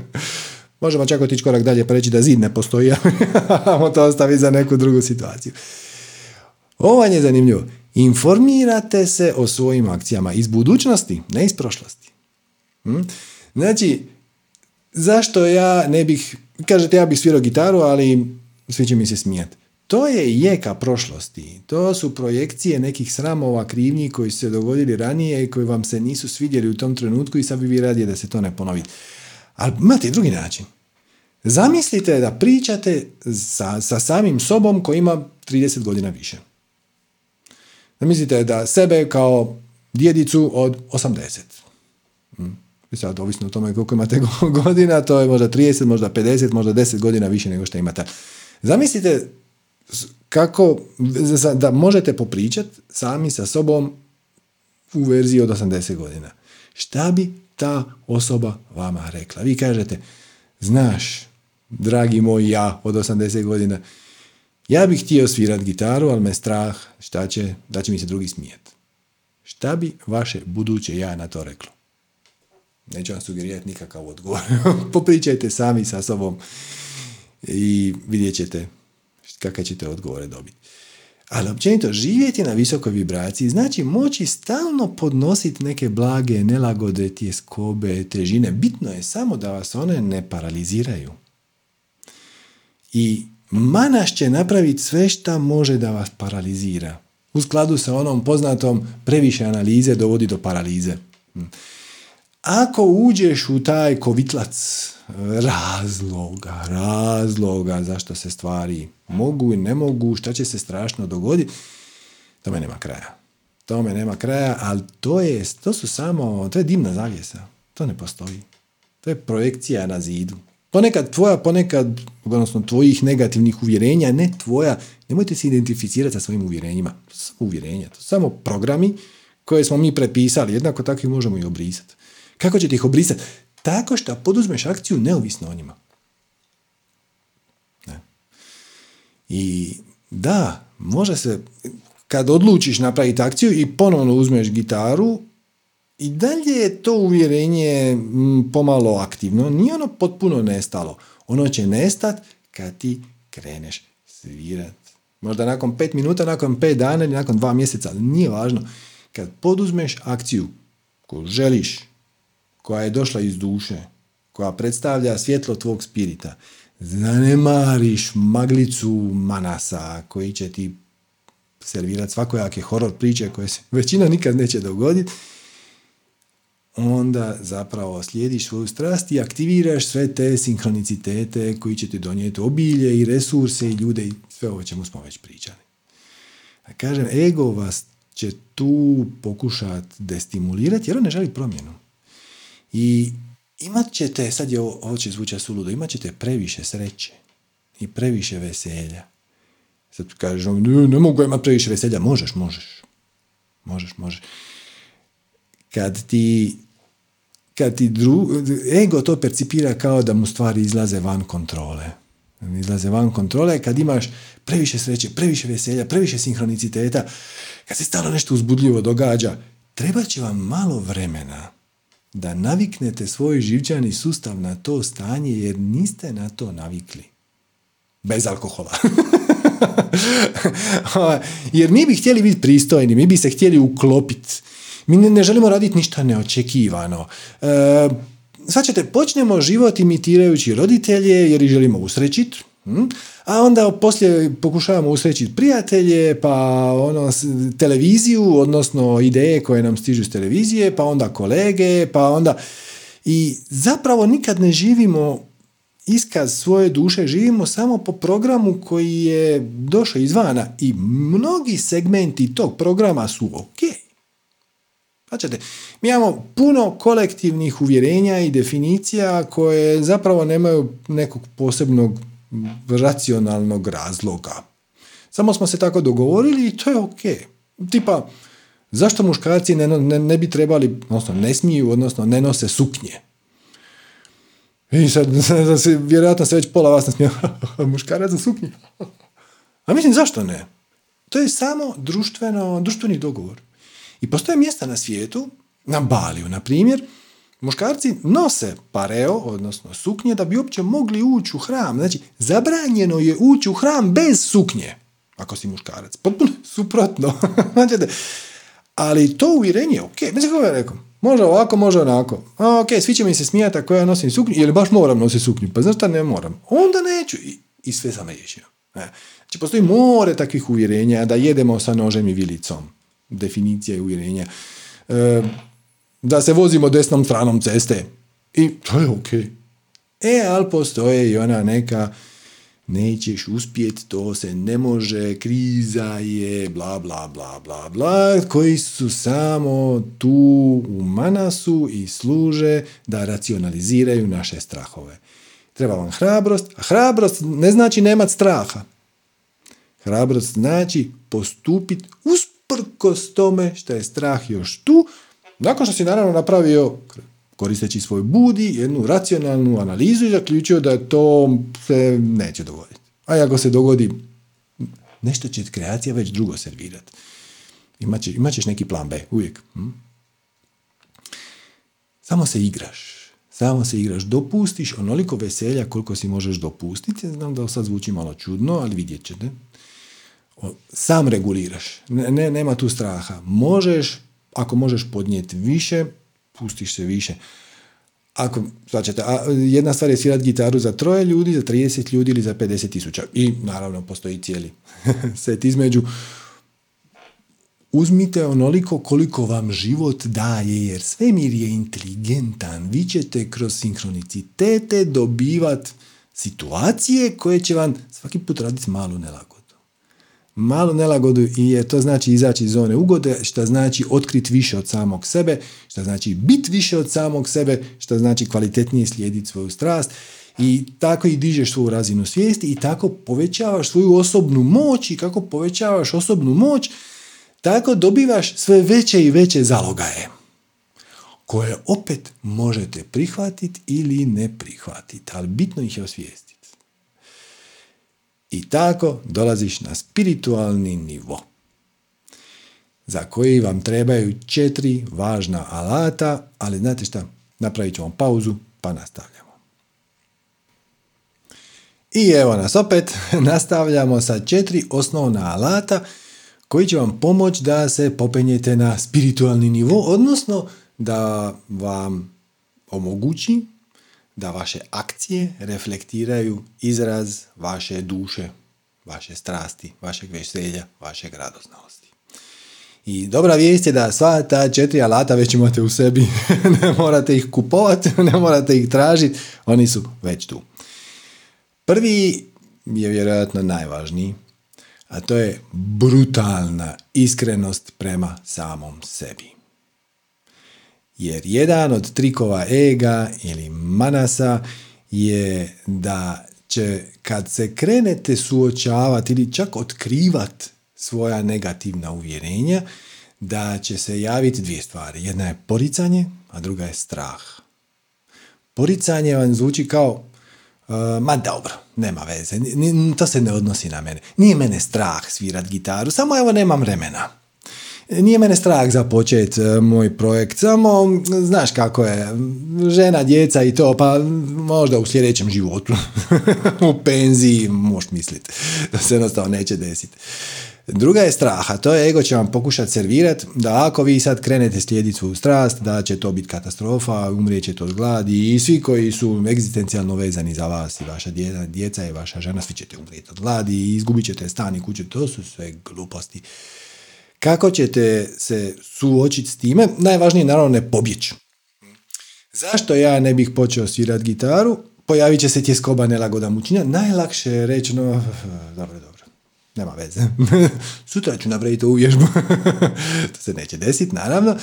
<laughs> Možemo čak otići korak dalje pa reći da zid ne postoji, <laughs> a to ostaviti za neku drugu situaciju. Ovo je zanimljivo. Informirate se o svojim akcijama iz budućnosti, ne iz prošlosti. Hm? Znači, zašto ja ne bih, kažete ja bih svirao gitaru, ali svi će mi se smijati. To je jeka prošlosti. To su projekcije nekih sramova, krivnji koji su se dogodili ranije i koji vam se nisu svidjeli u tom trenutku i sad bi vi radije da se to ne ponovi. Ali imate i drugi način. Zamislite da pričate sa, sa samim sobom koji ima 30 godina više. Zamislite da sebe kao djedicu od 80. Hmm. Sad, ovisno o tome koliko imate <laughs> godina, to je možda 30, možda 50, možda 10 godina više nego što imate. Zamislite kako da možete popričati sami sa sobom u verziji od 80 godina. Šta bi ta osoba vama rekla? Vi kažete, znaš, dragi moj ja od 80 godina, ja bih htio svirati gitaru, ali me strah šta će, da će mi se drugi smijeti. Šta bi vaše buduće ja na to reklo? Neću vam sugerirati nikakav odgovor. <laughs> Popričajte sami sa sobom i vidjet ćete kakve ćete odgovore dobiti. Ali općenito, živjeti na visokoj vibraciji znači moći stalno podnositi neke blage, nelagode, tjeskobe, težine. Bitno je samo da vas one ne paraliziraju. I Manaš će napraviti sve šta može da vas paralizira. U skladu sa onom poznatom previše analize dovodi do paralize. Ako uđeš u taj kovitlac razloga, razloga zašto se stvari mogu i ne mogu, šta će se strašno dogoditi, tome nema kraja. Tome nema kraja, ali to, je, to su samo, to je dimna zavjesa. To ne postoji. To je projekcija na zidu. Ponekad tvoja, ponekad, odnosno tvojih negativnih uvjerenja, ne tvoja, nemojte se identificirati sa svojim uvjerenjima. To su uvjerenja, to su samo programi koje smo mi prepisali, jednako tako ih možemo i obrisati. Kako ćete ih obrisati? Tako što poduzmeš akciju neovisno o njima. Ne. I da, može se, kad odlučiš napraviti akciju i ponovno uzmeš gitaru, i dalje je to uvjerenje pomalo aktivno, nije ono potpuno nestalo. Ono će nestat kad ti kreneš svirat. Možda nakon pet minuta, nakon pet dana ili nakon dva mjeseca, ali nije važno. Kad poduzmeš akciju koju želiš, koja je došla iz duše, koja predstavlja svjetlo tvog spirita, zanemariš maglicu manasa koji će ti servirati svakojake horor priče koje se <laughs> većina nikad neće dogoditi, onda zapravo slijediš svoju strast i aktiviraš sve te sinhronicitete koji će ti donijeti obilje i resurse i ljude i sve ovo čemu smo već pričali. A kažem, ego vas će tu pokušati destimulirati jer on ne želi promjenu. I imat ćete, sad je ovo, ovo će zvučati suludo, imat ćete previše sreće i previše veselja. Sad kažeš, ne, ne mogu imati previše veselja. Možeš, možeš. Možeš, možeš. Kad ti, kad ti dru, ego to percipira kao da mu stvari izlaze van kontrole. Izlaze van kontrole kad imaš previše sreće, previše veselja, previše sinhroniciteta, kad se stalo nešto uzbudljivo događa, treba će vam malo vremena da naviknete svoj živčani sustav na to stanje jer niste na to navikli. Bez alkohola. <laughs> jer mi bi htjeli biti pristojni, mi bi se htjeli uklopiti. Mi ne, želimo raditi ništa neočekivano. E, sad ćete, počnemo život imitirajući roditelje jer ih želimo usrećiti? A onda poslije pokušavamo usrećiti prijatelje, pa ono, televiziju, odnosno ideje koje nam stižu s televizije, pa onda kolege, pa onda... I zapravo nikad ne živimo iskaz svoje duše, živimo samo po programu koji je došao izvana i mnogi segmenti tog programa su ok. Znači, mi imamo puno kolektivnih uvjerenja i definicija koje zapravo nemaju nekog posebnog racionalnog razloga. Samo smo se tako dogovorili i to je ok. Tipa, zašto muškarci ne, ne, ne bi trebali, odnosno ne smiju, odnosno ne nose suknje? I sad, <laughs> vjerojatno se već pola vas nasmije, <laughs> muškarac za suknje. <laughs> A mislim, zašto ne? To je samo društveno, društveni dogovor. I postoje mjesta na svijetu, na Baliju, na primjer, muškarci nose pareo, odnosno suknje, da bi uopće mogli ući u hram. Znači, zabranjeno je ući u hram bez suknje, ako si muškarac. Potpuno <laughs> suprotno. <laughs> Ali to uvjerenje je ok. Mislim kako je rekao, može ovako, može onako. A, ok, svi će mi se smijati ako ja nosim suknju, ili baš moram nositi suknju. Pa znaš šta ne moram? Onda neću. I, i sve sam riješio. E. Znači, postoji more takvih uvjerenja da jedemo sa nožem i vilicom definicija i uvjerenja. E, da se vozimo desnom stranom ceste. I to je ok. E, ali postoje i ona neka nećeš uspjeti, to se ne može, kriza je, bla, bla, bla, bla, bla, koji su samo tu u manasu i služe da racionaliziraju naše strahove. Treba vam hrabrost, a hrabrost ne znači nemat straha. Hrabrost znači postupiti uz usprkos tome što je strah još tu, nakon što si naravno napravio koristeći svoj budi, jednu racionalnu analizu i zaključio da to se neće dogoditi. A ako se dogodi, nešto će kreacija već drugo servirati. Imaće, imaćeš neki plan B, uvijek. Hm? Samo se igraš. Samo se igraš. Dopustiš onoliko veselja koliko si možeš dopustiti. Znam da sad zvuči malo čudno, ali vidjet ćete sam reguliraš. Ne, nema tu straha. Možeš, ako možeš podnijeti više, pustiš se više. Ako, znači, a jedna stvar je svirati gitaru za troje ljudi, za 30 ljudi ili za 50 tisuća. I naravno postoji cijeli <laughs> set između. Uzmite onoliko koliko vam život daje, jer svemir je inteligentan. Vi ćete kroz sinhronicitete dobivati situacije koje će vam svaki put raditi malu nelagodu malu nelagodu i je to znači izaći iz zone ugode, što znači otkriti više od samog sebe, što znači biti više od samog sebe, što znači kvalitetnije slijediti svoju strast i tako i dižeš svoju razinu svijesti i tako povećavaš svoju osobnu moć i kako povećavaš osobnu moć, tako dobivaš sve veće i veće zalogaje koje opet možete prihvatiti ili ne prihvatiti, ali bitno ih je osvijestiti. I tako dolaziš na spiritualni nivo. za koji vam trebaju četiri važna alata, ali znate šta, napravit ćemo pauzu pa nastavljamo. I evo nas opet, <laughs> nastavljamo sa četiri osnovna alata koji će vam pomoći da se popenjete na spiritualni nivo, odnosno da vam omogući da vaše akcije reflektiraju izraz vaše duše, vaše strasti, vašeg veselja, vašeg radoznalosti. I dobra vijest je da sva ta četiri alata već imate u sebi, <laughs> ne morate ih kupovati, <laughs> ne morate ih tražiti, oni su već tu. Prvi je vjerojatno najvažniji, a to je brutalna iskrenost prema samom sebi. Jer jedan od trikova ega ili manasa je da će kad se krenete suočavati ili čak otkrivati svoja negativna uvjerenja, da će se javiti dvije stvari. Jedna je poricanje, a druga je strah. Poricanje vam zvuči kao Uh, ma dobro, nema veze, to se ne odnosi na mene. Nije mene strah svirat gitaru, samo evo nemam vremena. Nije mene strah za počet uh, moj projekt, samo znaš kako je, žena, djeca i to, pa možda u sljedećem životu, <laughs> u penziji, možeš misliti, da se jednostavno neće desiti. Druga je strah, a to je ego će vam pokušati servirati da ako vi sad krenete slijediti svoju strast, da će to biti katastrofa, umrijećete od gladi i svi koji su egzistencijalno vezani za vas i vaša djeca, djeca i vaša žena, svi ćete umrijeti od gladi i izgubit ćete stan i kuću, to su sve gluposti. Kako ćete se suočiti s time? Najvažnije je naravno ne pobjeći. Zašto ja ne bih počeo svirati gitaru? Pojavit će se tjeskoba nelagoda mučinja. Najlakše je reći, no, dobro, dobro nema veze. <laughs> Sutra ću napraviti ovu vježbu. <laughs> to se neće desiti, naravno.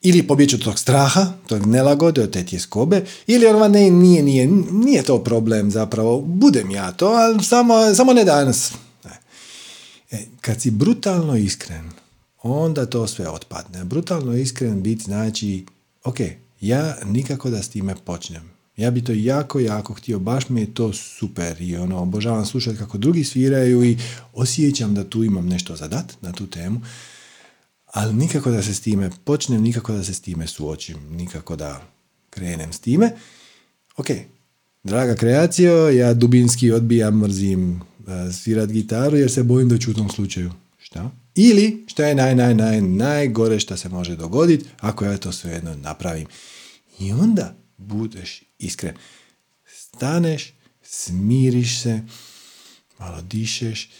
Ili pobjeći od tog straha, tog nelagode, od te tjeskobe, ili ono ne, nije, nije, nije to problem zapravo, budem ja to, ali samo, samo ne danas. E, kad si brutalno iskren, onda to sve otpadne. Brutalno iskren biti znači, ok, ja nikako da s time počnem. Ja bi to jako, jako htio, baš mi je to super i ono, obožavam slušati kako drugi sviraju i osjećam da tu imam nešto za dat na tu temu, ali nikako da se s time počnem, nikako da se s time suočim, nikako da krenem s time. Ok, draga kreacijo, ja dubinski odbijam, mrzim svirat gitaru jer se bojim da ću u tom slučaju. Šta? Ili, što je naj, naj, naj, najgore što se može dogoditi ako ja to svejedno napravim. I onda budeš iskren. Staneš, smiriš se, malo dišeš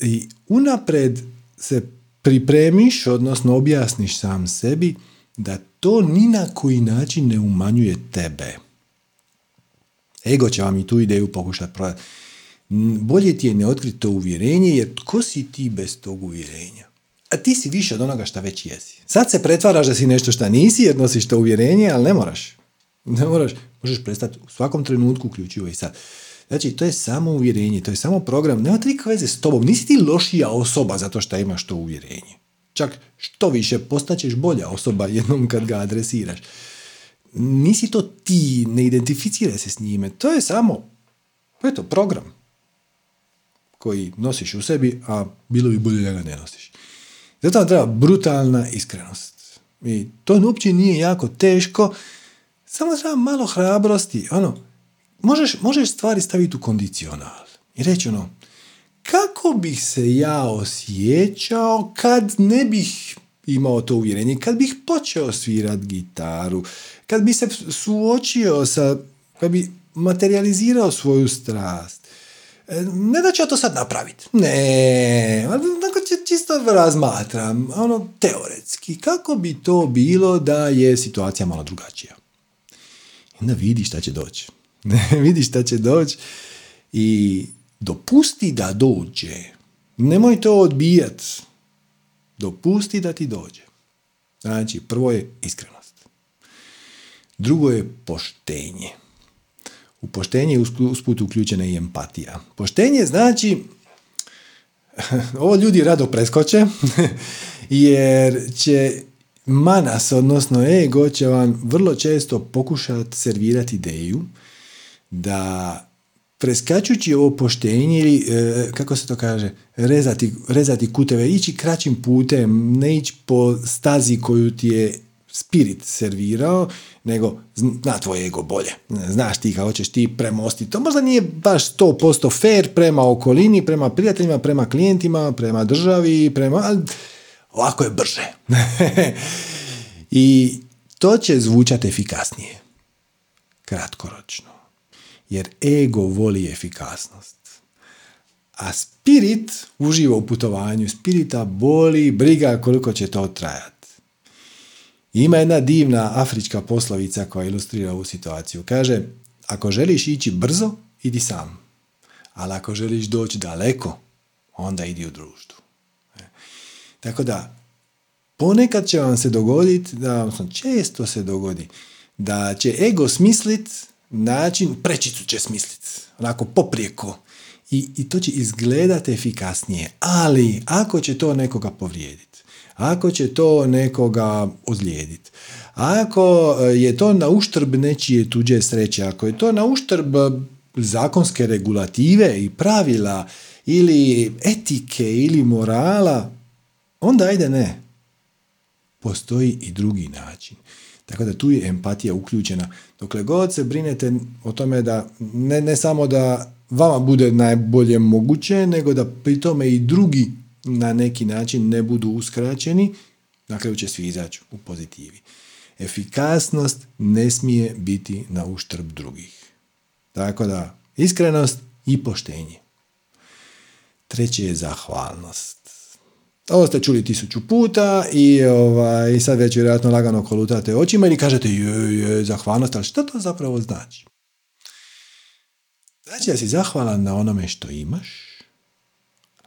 i unapred se pripremiš, odnosno objasniš sam sebi da to ni na koji način ne umanjuje tebe. Ego će vam i tu ideju pokušati prodati. Bolje ti je ne otkriti to uvjerenje, jer tko si ti bez tog uvjerenja? A ti si više od onoga što već jesi. Sad se pretvaraš da si nešto što nisi, jer nosiš to uvjerenje, ali ne moraš. Ne moraš, možeš prestati u svakom trenutku, uključivo i sad. Znači, to je samo uvjerenje, to je samo program, nema nikakve veze s tobom, nisi ti lošija osoba zato što imaš to uvjerenje. Čak što više, postaćeš bolja osoba jednom kad ga adresiraš. Nisi to ti, ne identificiraj se s njime, to je samo, eto, program koji nosiš u sebi, a bilo bi bolje da ga ne nosiš. Zato vam treba brutalna iskrenost. I to uopće nije jako teško, samo treba malo hrabrosti. Ono, možeš, možeš stvari staviti u kondicional. I reći ono, kako bih se ja osjećao kad ne bih imao to uvjerenje, kad bih počeo svirat gitaru, kad bi se suočio sa, kad bi materializirao svoju strast. Ne da ću to sad napraviti. Ne, tako čisto razmatram, ono, teoretski. Kako bi to bilo da je situacija malo drugačija? onda vidi šta će doći. <laughs> vidi šta će doći i dopusti da dođe. Nemoj to odbijat. Dopusti da ti dođe. Znači, prvo je iskrenost. Drugo je poštenje. U poštenje je usput uključena i empatija. Poštenje znači, <laughs> ovo ljudi rado preskoče, <laughs> jer će manas, odnosno ego, će vam vrlo često pokušati servirati ideju da preskačući ovo poštenje ili, e, kako se to kaže, rezati, rezati kuteve, ići kraćim putem, ne ići po stazi koju ti je spirit servirao, nego zna tvoj ego bolje. Znaš ti kako ćeš ti premostiti. To možda nije baš 100% fair prema okolini, prema prijateljima, prema klijentima, prema državi, prema... Ovako je brže. <laughs> I to će zvučati efikasnije. Kratkoročno. Jer ego voli efikasnost. A spirit uživa u putovanju. Spirita boli briga koliko će to trajati. Ima jedna divna afrička poslovica koja ilustrira ovu situaciju. Kaže, ako želiš ići brzo, idi sam. Ali ako želiš doći daleko, onda idi u društvu. E, tako da, ponekad će vam se dogoditi, da, odnosno često se dogodi, da će ego smislit način, prečicu će smislit, onako poprijeko. I, I to će izgledati efikasnije. Ali, ako će to nekoga povrijediti, ako će to nekoga ozlijediti, ako e, je to na uštrb nečije tuđe sreće, ako je to na uštrb zakonske regulative i pravila ili etike ili morala, onda ajde ne. Postoji i drugi način. Tako da tu je empatija uključena. Dokle god se brinete o tome da ne, ne samo da vama bude najbolje moguće, nego da pri tome i drugi na neki način ne budu uskraćeni, na kraju će svi izaći u pozitivi. Efikasnost ne smije biti na uštrb drugih. Tako da, iskrenost i poštenje. Treće je zahvalnost. Ovo ste čuli tisuću puta i ovaj, sad već vjerojatno lagano kolutate očima ili kažete je, je, zahvalnost, ali što to zapravo znači? Znači da si zahvalan na onome što imaš,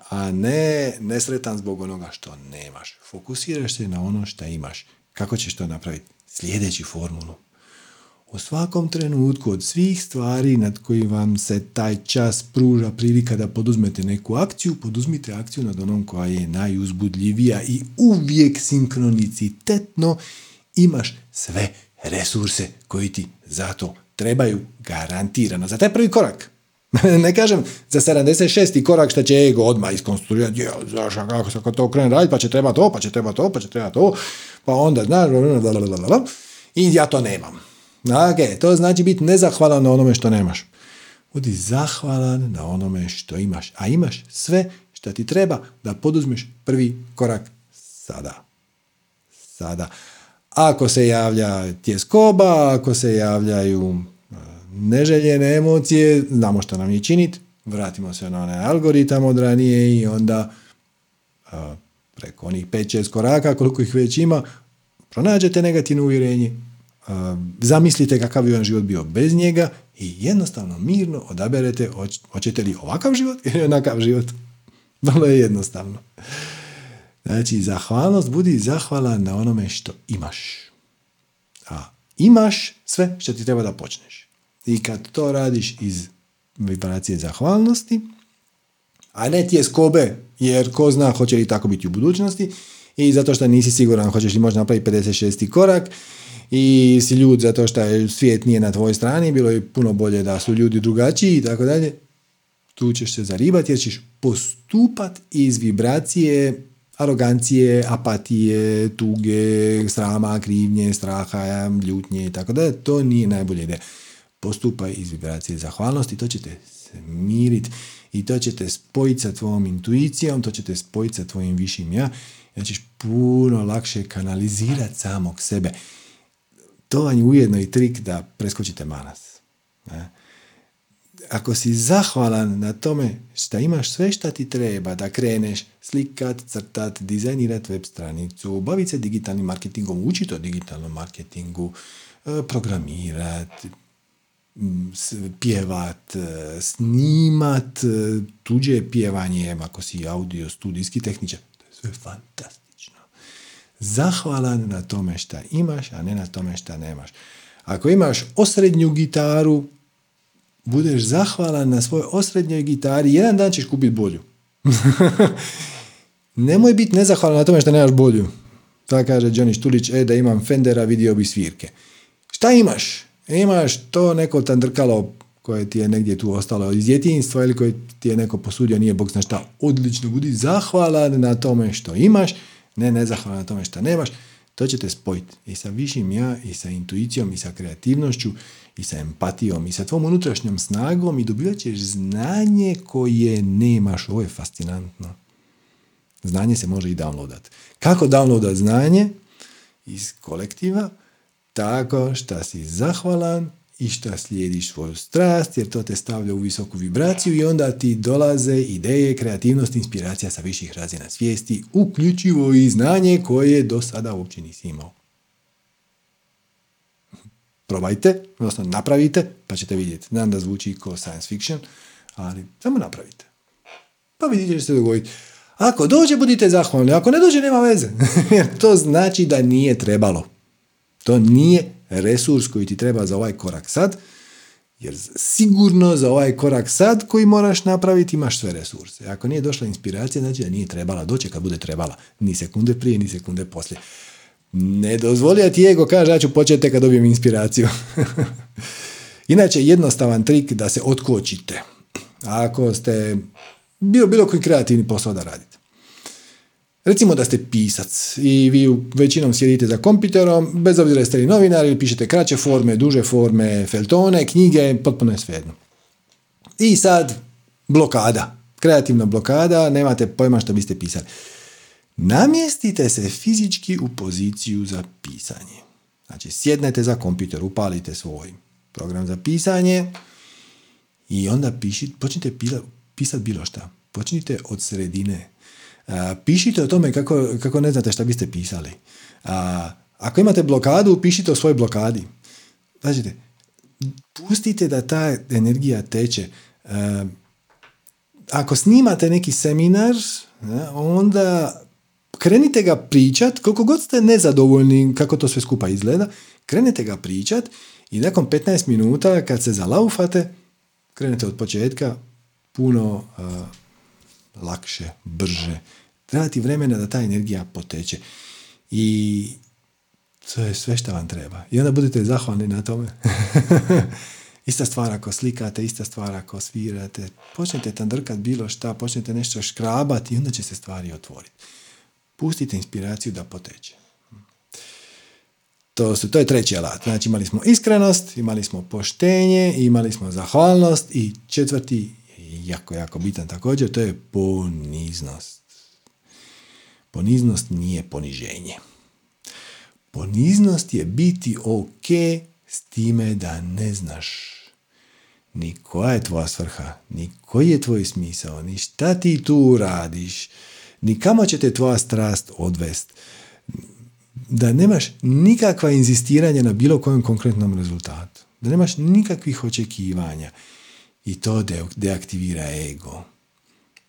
a ne nesretan zbog onoga što nemaš. Fokusiraš se na ono što imaš. Kako ćeš to napraviti? Sljedeći formulu. U svakom trenutku od svih stvari nad koji vam se taj čas pruža prilika da poduzmete neku akciju, poduzmite akciju nad onom koja je najuzbudljivija i uvijek sinkronicitetno imaš sve resurse koji ti za to trebaju garantirano. Za taj prvi korak. <laughs> ne kažem za 76. korak što će ego odmah iskonstruirati, je, znaš, kako se to krene raditi, pa će treba to, pa će treba to, pa će treba to, pa onda, znaš, i ja to nemam. Ok, to znači biti nezahvalan na onome što nemaš. Budi zahvalan na onome što imaš, a imaš sve što ti treba da poduzmeš prvi korak sada. Sada. Ako se javlja tjeskoba, ako se javljaju neželjene emocije, znamo što nam je činiti, vratimo se na onaj algoritam od ranije i onda preko onih 5-6 koraka, koliko ih već ima, pronađete negativno uvjerenje, zamislite kakav bi vam život bio bez njega i jednostavno mirno odaberete hoćete li ovakav život ili onakav život. <laughs> Vrlo je jednostavno. Znači, zahvalnost, budi zahvalan na onome što imaš. A imaš sve što ti treba da počneš. I kad to radiš iz vibracije zahvalnosti, a ne tije skobe, jer ko zna hoće li tako biti u budućnosti, i zato što nisi siguran hoćeš li možda napraviti 56. korak, i si ljud zato što je svijet nije na tvojoj strani, bilo je puno bolje da su ljudi drugačiji i tako dalje, tu ćeš se zaribati jer ćeš postupat iz vibracije arogancije, apatije, tuge, srama, krivnje, straha, ljutnje i tako dalje. To nije najbolje ideja postupaj iz vibracije zahvalnosti, to ćete smiriti i to ćete spojiti sa tvojom intuicijom, to ćete spojiti sa tvojim višim ja, ja ćeš puno lakše kanalizirati samog sebe. To vam je ujedno i trik da preskočite manas. Ako si zahvalan na tome što imaš sve što ti treba da kreneš slikat, crtat, dizajnirat web stranicu, baviti se digitalnim marketingom, učiti o digitalnom marketingu, e, programirat, pjevat, e, snimat e, tuđe pjevanje, ako si audio studijski tehničar. To je sve fantastično. Zahvalan na tome šta imaš, a ne na tome šta nemaš. Ako imaš osrednju gitaru, budeš zahvalan na svojoj osrednjoj gitari, jedan dan ćeš kupiti bolju. <laughs> Nemoj biti nezahvalan na tome što nemaš bolju. Tako kaže Johnny Štulić, e da imam Fendera, vidio bi svirke. Šta imaš? Imaš to neko tandrkalo koje ti je negdje tu ostalo iz djetinjstva ili koje ti je neko posudio, nije Bog zna šta, odlično, budi zahvalan na tome što imaš, ne nezahvalan na tome što nemaš, to ćete spojiti i sa višim ja, i sa intuicijom, i sa kreativnošću, i sa empatijom, i sa tvom unutrašnjom snagom i dobivat ćeš znanje koje nemaš. Ovo je fascinantno. Znanje se može i downloadat. Kako downloadat znanje? Iz kolektiva, tako što si zahvalan i što slijediš svoju strast, jer to te stavlja u visoku vibraciju i onda ti dolaze ideje, kreativnost, inspiracija sa viših razina svijesti, uključivo i znanje koje do sada uopće nisi imao. Probajte, odnosno napravite, pa ćete vidjeti. Znam da zvuči kao science fiction, ali samo napravite. Pa vidite će se dogoditi. Ako dođe, budite zahvalni. Ako ne dođe, nema veze. <laughs> To znači da nije trebalo. To nije resurs koji ti treba za ovaj korak sad, jer sigurno za ovaj korak sad koji moraš napraviti imaš sve resurse. Ako nije došla inspiracija, znači da nije trebala, doće kad bude trebala. Ni sekunde prije, ni sekunde poslije. Ne dozvoli ti ego kaže ja ću početi kad dobijem inspiraciju. <laughs> Inače, jednostavan trik da se otkočite. Ako ste bilo, bilo koji kreativni posao da radite. Recimo da ste pisac i vi većinom sjedite za kompjuterom, bez obzira jeste li novinar ili pišete kraće forme, duže forme, feltone, knjige, potpuno je svejedno. I sad blokada, kreativna blokada, nemate pojma što biste pisali. Namjestite se fizički u poziciju za pisanje. Znači sjednete za kompjuter, upalite svoj program za pisanje i onda pišite, počnite pisati bilo šta. Počnite od sredine pišite o tome kako, kako ne znate šta biste pisali. A, ako imate blokadu, pišite o svojoj blokadi. Znači, pustite da ta energija teče. ako snimate neki seminar, onda krenite ga pričat, koliko god ste nezadovoljni kako to sve skupa izgleda, krenite ga pričat i nakon 15 minuta kad se zalaufate, krenete od početka puno lakše, brže. Treba ti vremena da ta energija poteče. I to je sve što vam treba. I onda budete zahvalni na tome. <laughs> ista stvar ako slikate, ista stvar ako svirate. Počnete tandrkat bilo šta, počnete nešto škrabati i onda će se stvari otvoriti. Pustite inspiraciju da poteče. To, su, to je treći alat. Znači imali smo iskrenost, imali smo poštenje, imali smo zahvalnost i četvrti jako, jako bitan također, to je poniznost. Poniznost nije poniženje. Poniznost je biti ok s time da ne znaš ni koja je tvoja svrha, ni koji je tvoj smisao, ni šta ti tu radiš, ni kamo će te tvoja strast odvest. Da nemaš nikakva inzistiranja na bilo kojem konkretnom rezultatu. Da nemaš nikakvih očekivanja. I to deaktivira ego.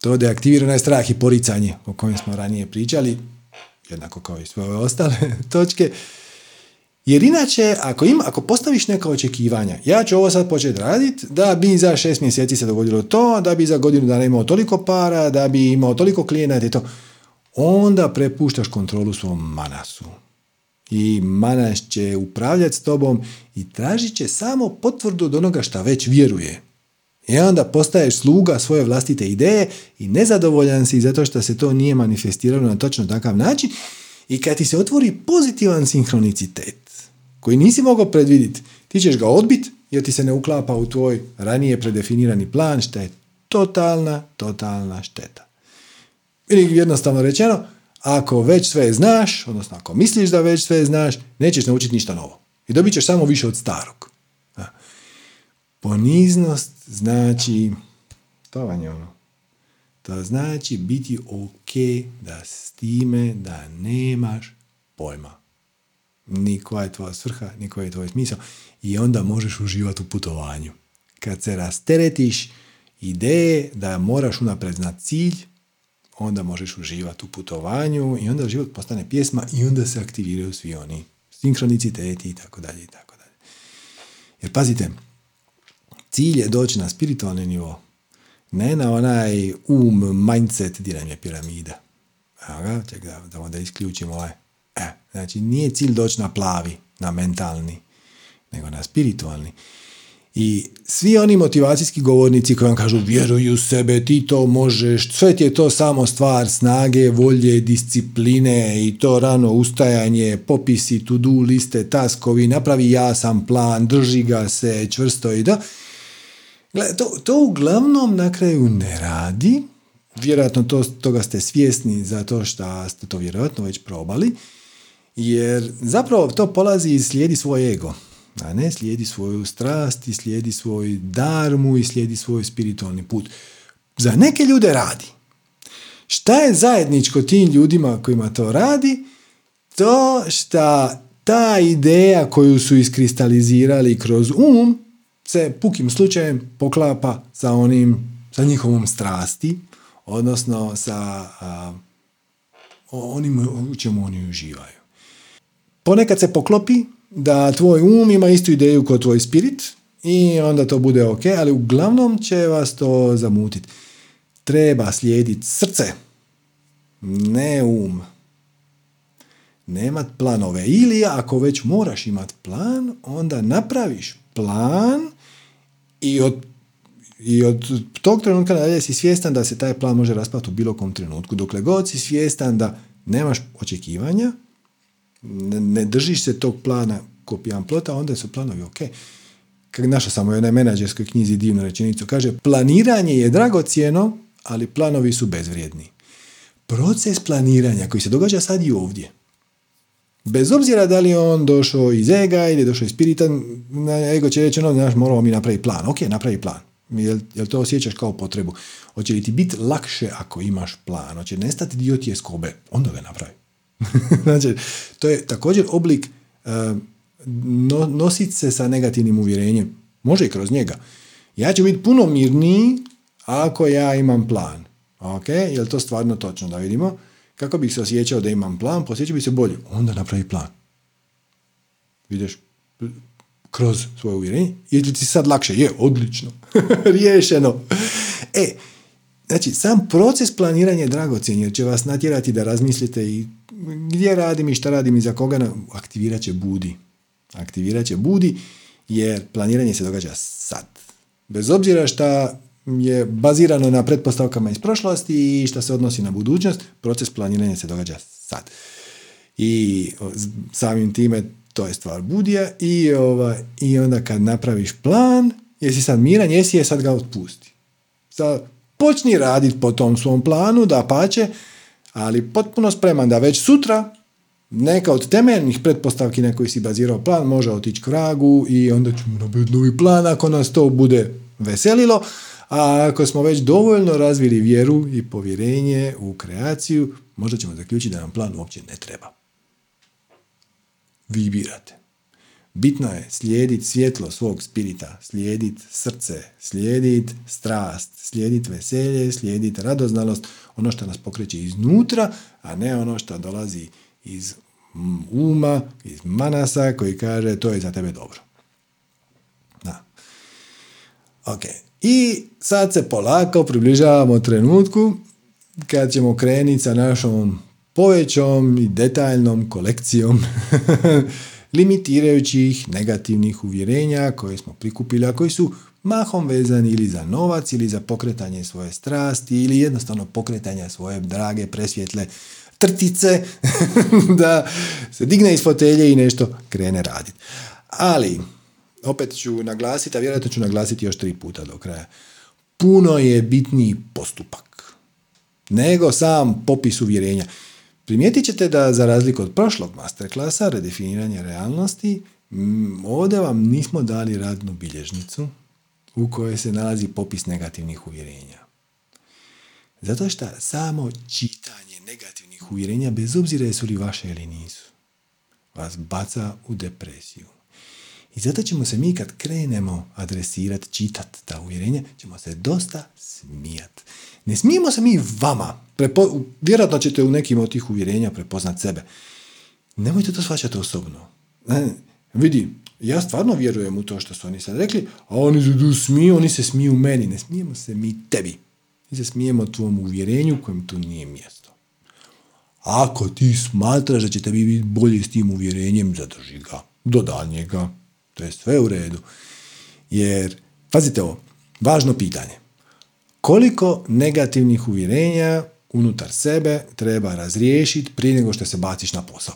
To deaktivira onaj strah i poricanje o kojem smo ranije pričali, jednako kao i sve ove ostale <laughs> točke. Jer inače, ako, ima, ako postaviš neka očekivanja, ja ću ovo sad početi raditi, da bi za šest mjeseci se dogodilo to, da bi za godinu dana imao toliko para, da bi imao toliko klijenata i to, onda prepuštaš kontrolu svom manasu. I manas će upravljati s tobom i tražit će samo potvrdu od onoga šta već vjeruje. I onda postaješ sluga svoje vlastite ideje i nezadovoljan si zato što se to nije manifestiralo na točno takav način. I kad ti se otvori pozitivan sinhronicitet koji nisi mogao predvidjeti, ti ćeš ga odbiti jer ti se ne uklapa u tvoj ranije predefinirani plan što je totalna, totalna šteta. Ili jednostavno rečeno, ako već sve znaš, odnosno ako misliš da već sve znaš, nećeš naučiti ništa novo. I dobit ćeš samo više od starog. Poniznost znači, to vam je ono, to znači biti ok da s time da nemaš pojma. Ni koja je tvoja svrha, ni koji je tvoj smisao. I onda možeš uživati u putovanju. Kad se rasteretiš ideje da moraš unapred znati cilj, onda možeš uživati u putovanju i onda život postane pjesma i onda se aktiviraju svi oni sinkroniciteti i tako dalje i tako dalje. Jer pazite, Cilj je doći na spiritualni nivo. Ne na onaj um, mindset diranje piramide. Evo ga, čekaj da, da isključimo ovaj. E, znači nije cilj doći na plavi, na mentalni, nego na spiritualni. I svi oni motivacijski govornici koji vam kažu vjeruj u sebe, ti to možeš, sve ti je to samo stvar snage, volje, discipline i to rano ustajanje, popisi, to-do liste, taskovi, napravi jasan plan, drži ga se čvrsto i da. Gle, to, to uglavnom na kraju ne radi, vjerojatno to, toga ste svjesni zato što ste to vjerojatno već probali, jer zapravo to polazi i slijedi svoj ego a ne slijedi svoju strast i slijedi svoj darmu i slijedi svoj spiritualni put. Za neke ljude radi. Šta je zajedničko tim ljudima kojima to radi? To šta ta ideja koju su iskristalizirali kroz um se pukim slučajem poklapa sa onim, sa njihovom strasti, odnosno sa a, onim u čemu oni uživaju. Ponekad se poklopi da tvoj um ima istu ideju kao tvoj spirit i onda to bude ok, ali uglavnom će vas to zamutiti. Treba slijediti srce, ne um. Nemat planove. Ili ako već moraš imat plan, onda napraviš plan i od, i od tog trenutka nadalje si svjestan da se taj plan može raspati u bilo kom trenutku. Dokle god si svjestan da nemaš očekivanja, ne, držiš se tog plana ko pijan plota, onda su planovi ok. Kako našao sam u jednoj menadžerskoj knjizi divnu rečenicu, kaže planiranje je dragocjeno, ali planovi su bezvrijedni. Proces planiranja koji se događa sad i ovdje, bez obzira da li on došao iz ega ili došao iz spirita, ego će reći, no, znaš, moramo mi napraviti plan. Ok, napravi plan. Jel, jel to osjećaš kao potrebu? Hoće li ti biti lakše ako imaš plan? Hoće nestati dio ti skobe? Onda ga napravi. <laughs> znači, to je također oblik uh, no, nositi se sa negativnim uvjerenjem. Može i kroz njega. Ja ću biti puno mirniji ako ja imam plan. Ok, je li to stvarno točno? Da vidimo. Kako bih se osjećao da imam plan? Posjećao bi se bolje. Onda napravi plan. Vidiš, kroz svoje uvjerenje. Je li ti sad lakše? Je, odlično. <laughs> Riješeno. E, Znači, sam proces planiranja je dragocjen jer će vas natjerati da razmislite i gdje radim i šta radim i za koga aktivirat će budi. Aktivirat će budi jer planiranje se događa sad. Bez obzira šta je bazirano na pretpostavkama iz prošlosti i šta se odnosi na budućnost, proces planiranja se događa sad. I samim time to je stvar budija i, ovaj, i onda kad napraviš plan, jesi sad miran, jesi je sad ga otpusti. Sad počni raditi po tom svom planu, da pače, ali potpuno spreman da već sutra neka od temeljnih pretpostavki na koji si bazirao plan može otići k vragu i onda ćemo nabiti novi plan ako nas to bude veselilo, a ako smo već dovoljno razvili vjeru i povjerenje u kreaciju, možda ćemo zaključiti da nam plan uopće ne treba. Vi birate. Bitno je slijediti svjetlo svog spirita, slijediti srce, slijediti strast, slijediti veselje, slijediti radoznalost, ono što nas pokreće iznutra, a ne ono što dolazi iz uma, iz manasa koji kaže to je za tebe dobro. Da. Ok. I sad se polako približavamo trenutku kad ćemo krenuti sa našom povećom i detaljnom kolekcijom <laughs> limitirajućih negativnih uvjerenja koje smo prikupili, a koji su mahom vezani ili za novac ili za pokretanje svoje strasti ili jednostavno pokretanje svoje drage presvjetle trtice <laughs> da se digne iz fotelje i nešto krene raditi. Ali, opet ću naglasiti, a vjerojatno ću naglasiti još tri puta do kraja. Puno je bitniji postupak nego sam popis uvjerenja. Primijetit ćete da za razliku od prošlog masterklasa, redefiniranje realnosti, ovdje vam nismo dali radnu bilježnicu u kojoj se nalazi popis negativnih uvjerenja. Zato što samo čitanje negativnih uvjerenja, bez obzira jesu li vaše ili nisu, vas baca u depresiju. I zato ćemo se mi kad krenemo adresirati, čitati ta uvjerenja, ćemo se dosta smijati. Ne smijemo se mi vama. Prepo, vjerojatno ćete u nekim od tih uvjerenja prepoznat sebe. Nemojte to shvaćati osobno. Ne, vidi, ja stvarno vjerujem u to što su oni sad rekli, a oni se smiju, oni se smiju meni. Ne smijemo se mi tebi. Mi se smijemo tvom uvjerenju kojem tu nije mjesto. Ako ti smatraš da će tebi biti bolje s tim uvjerenjem, zadrži ga do daljnjega. To je sve u redu. Jer, pazite ovo, važno pitanje. Koliko negativnih uvjerenja unutar sebe treba razriješiti prije nego što se baciš na posao?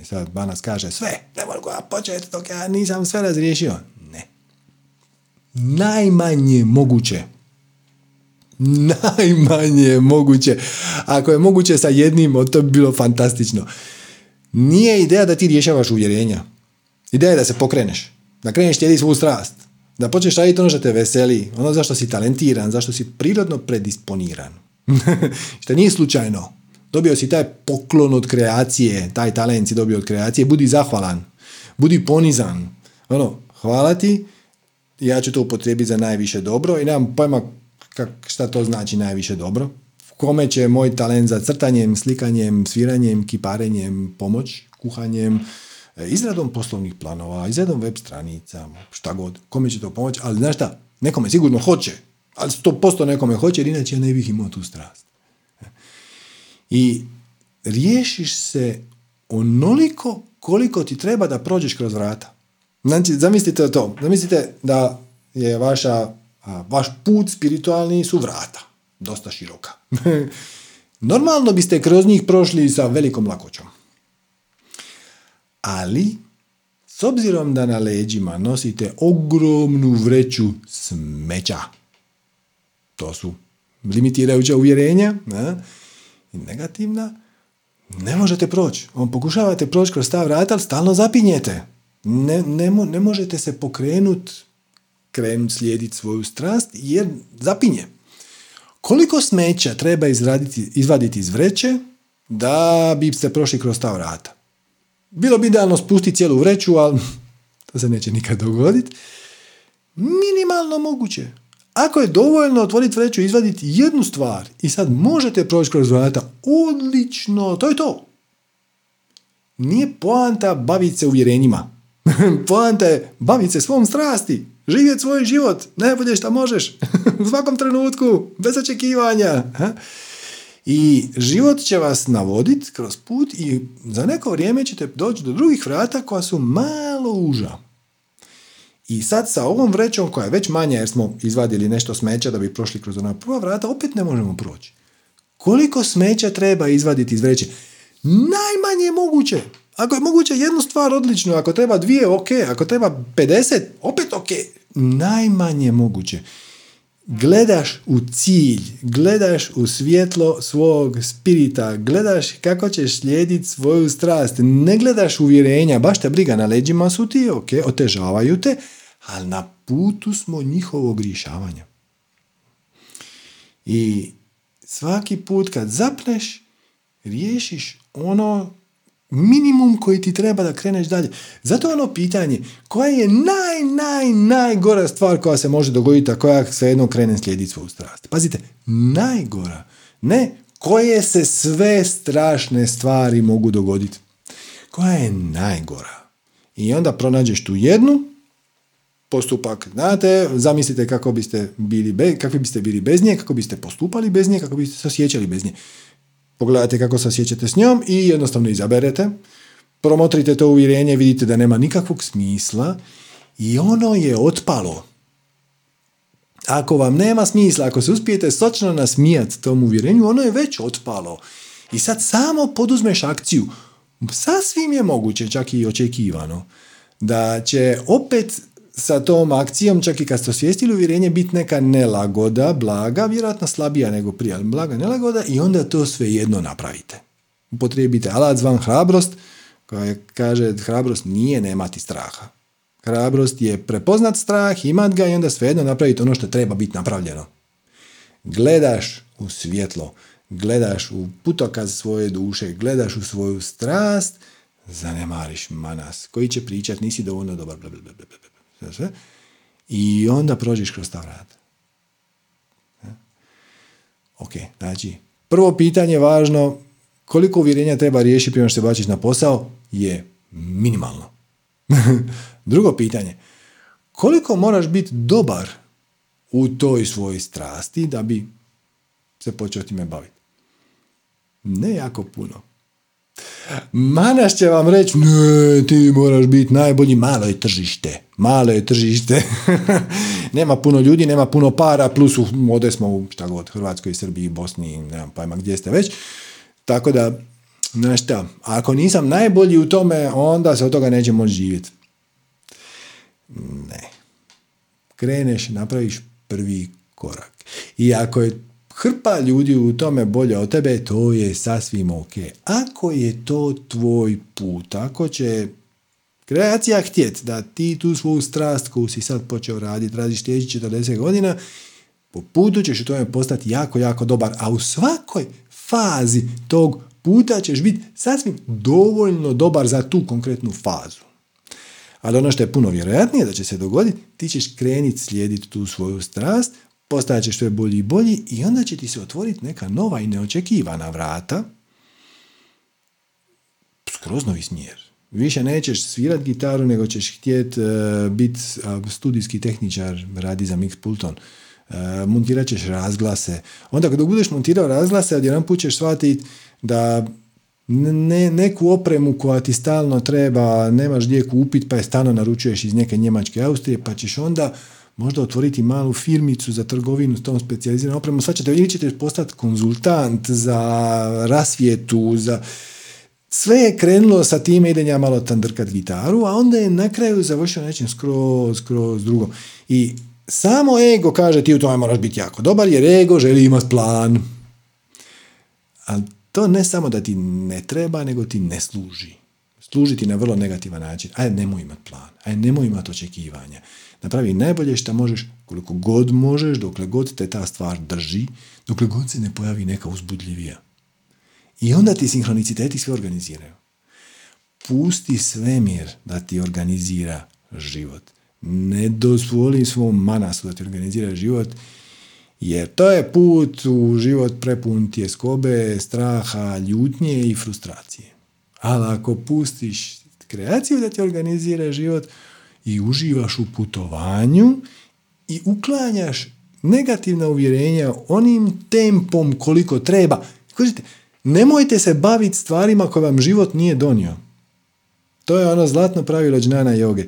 I sad Banas kaže, sve, ne mogu ja početi dok ja nisam sve razriješio. Ne. Najmanje moguće. Najmanje moguće. Ako je moguće sa jednim, to bi bilo fantastično. Nije ideja da ti rješavaš uvjerenja. Ideja je da se pokreneš. Da kreneš tijeli svu strast. Da počneš raditi ono što te veseli. Ono zašto si talentiran, zašto si prirodno predisponiran. <laughs> što nije slučajno. Dobio si taj poklon od kreacije, taj talent si dobio od kreacije, budi zahvalan, budi ponizan. Ono, hvala ti, ja ću to upotrijebiti za najviše dobro i nemam pojma kak, šta to znači najviše dobro. Kome će moj talent za crtanjem, slikanjem, sviranjem, kiparenjem, pomoć, kuhanjem, e, izradom poslovnih planova, izradom web stranica, šta god, kome će to pomoći, ali znaš šta, nekome sigurno hoće, ali 100% nekome hoće, jer inače ja ne bih imao tu strast. I riješiš se onoliko koliko ti treba da prođeš kroz vrata. Znači, zamislite to. Zamislite da je vaša, vaš put spiritualni su vrata. Dosta široka. <laughs> Normalno biste kroz njih prošli sa velikom lakoćom. Ali, s obzirom da na leđima nosite ogromnu vreću smeća, to su limitirajuća uvjerenja, ne? i negativna, ne možete proći. On pokušavate proći kroz ta vrata, ali stalno zapinjete. Ne, ne, ne možete se pokrenut, krenut slijediti svoju strast, jer zapinje. Koliko smeća treba izraditi, izvaditi iz vreće da bi ste prošli kroz ta vrata? Bilo bi idealno spustiti cijelu vreću, ali <laughs> to se neće nikad dogoditi. Minimalno moguće. Ako je dovoljno otvoriti vreću i izvaditi jednu stvar i sad možete proći kroz vrata, odlično, to je to. Nije poanta baviti se uvjerenjima. <laughs> poanta je baviti se svom strasti, živjeti svoj život, najbolje što možeš, <laughs> u svakom trenutku, bez očekivanja. I život će vas navoditi kroz put i za neko vrijeme ćete doći do drugih vrata koja su malo uža. I sad sa ovom vrećom koja je već manja jer smo izvadili nešto smeća da bi prošli kroz ona prva vrata, opet ne možemo proći. Koliko smeća treba izvaditi iz vreće? Najmanje moguće. Ako je moguće jednu stvar odlično, ako treba dvije, ok, ako treba 50, opet ok. Najmanje moguće. Gledaš u cilj, gledaš u svjetlo svog spirita, gledaš kako ćeš slijediti svoju strast, ne gledaš uvjerenja, baš te briga na leđima su ti, ok, otežavaju te, ali na putu smo njihovog rješavanja. I svaki put kad zapneš, riješiš ono minimum koji ti treba da kreneš dalje. Zato ono pitanje, koja je naj, naj, najgora stvar koja se može dogoditi, a koja jedno krene slijediti svoju strast. Pazite, najgora. Ne koje se sve strašne stvari mogu dogoditi. Koja je najgora? I onda pronađeš tu jednu, postupak, znate, zamislite kako biste bili be, kakvi biste bili bez nje, kako biste postupali bez nje, kako biste se osjećali bez nje. Pogledajte kako se osjećate s njom i jednostavno izaberete. Promotrite to uvjerenje, vidite da nema nikakvog smisla i ono je otpalo. Ako vam nema smisla, ako se uspijete sočno nasmijati tom uvjerenju, ono je već otpalo. I sad samo poduzmeš akciju. Sasvim je moguće, čak i očekivano, da će opet sa tom akcijom, čak i kad ste osvijestili uvjerenje, biti neka nelagoda, blaga, vjerojatno slabija nego prije, ali blaga nelagoda i onda to sve jedno napravite. Upotrijebite alat zvan hrabrost, koja kaže hrabrost nije nemati straha. Hrabrost je prepoznat strah, imat ga i onda svejedno napraviti ono što treba biti napravljeno. Gledaš u svjetlo, gledaš u putokaz svoje duše, gledaš u svoju strast, zanemariš manas koji će pričat nisi dovoljno dobar, bla, sve, i onda prođeš kroz ta vrata. Ok, znači, prvo pitanje važno, koliko uvjerenja treba riješiti prije što se bačiš na posao, je minimalno. <laughs> Drugo pitanje, koliko moraš biti dobar u toj svojoj strasti da bi se počeo time baviti? Ne jako puno. Manaš će vam reći, ne, ti moraš biti najbolji, malo je tržište, malo je tržište. <laughs> nema puno ljudi, nema puno para, plus ovdje smo u šta god, Hrvatskoj, Srbiji, Bosni, nemam pojma gdje ste već. Tako da, znaš šta, ako nisam najbolji u tome, onda se od toga neće moći živjeti. Ne. Kreneš, napraviš prvi korak. I ako je hrpa ljudi u tome bolje od tebe, to je sasvim ok. Ako je to tvoj put, ako će kreacija htjet da ti tu svoju strast koju si sad počeo raditi, radiš sljedećih 40 godina, po putu ćeš u tome postati jako, jako dobar, a u svakoj fazi tog puta ćeš biti sasvim dovoljno dobar za tu konkretnu fazu. Ali ono što je puno vjerojatnije da će se dogoditi, ti ćeš kreniti slijediti tu svoju strast, postajat ćeš sve bolji i bolji i onda će ti se otvoriti neka nova i neočekivana vrata, skroz novi smjer. Više nećeš svirat gitaru, nego ćeš htjet uh, biti studijski tehničar, radi za mix pulton. Uh, montirat ćeš razglase. Onda kada budeš montirao razglase, odjedan put ćeš shvatiti da ne, neku opremu koja ti stalno treba, nemaš gdje kupiti, pa je stalno naručuješ iz neke Njemačke Austrije, pa ćeš onda možda otvoriti malu firmicu za trgovinu s tom specijaliziranom opremom. Sad ćete, ili ćete postati konzultant za rasvijetu, za... Sve je krenulo sa time idem malo tandrkat gitaru, a onda je na kraju završio nečim skroz, skroz drugom. I samo ego kaže ti u tome moraš biti jako dobar, jer ego želi imati plan. Ali to ne samo da ti ne treba, nego ti ne služi. Služi ti na vrlo negativan način. Ajde, nemoj imati plan. Ajde, nemoj imati očekivanja. Napravi najbolje što možeš, koliko god možeš, dokle god te ta stvar drži, dokle god se ne pojavi neka uzbudljivija. I onda ti sinhroniciteti sve organiziraju. Pusti svemir da ti organizira život. Ne dozvoli svom manasu da ti organizira život, jer to je put u život prepun tjeskobe, straha, ljutnje i frustracije. Ali ako pustiš kreaciju da ti organizira život, i uživaš u putovanju i uklanjaš negativna uvjerenja onim tempom koliko treba. Kažete, nemojte se baviti stvarima koje vam život nije donio. To je ono zlatno pravilo džnana joge.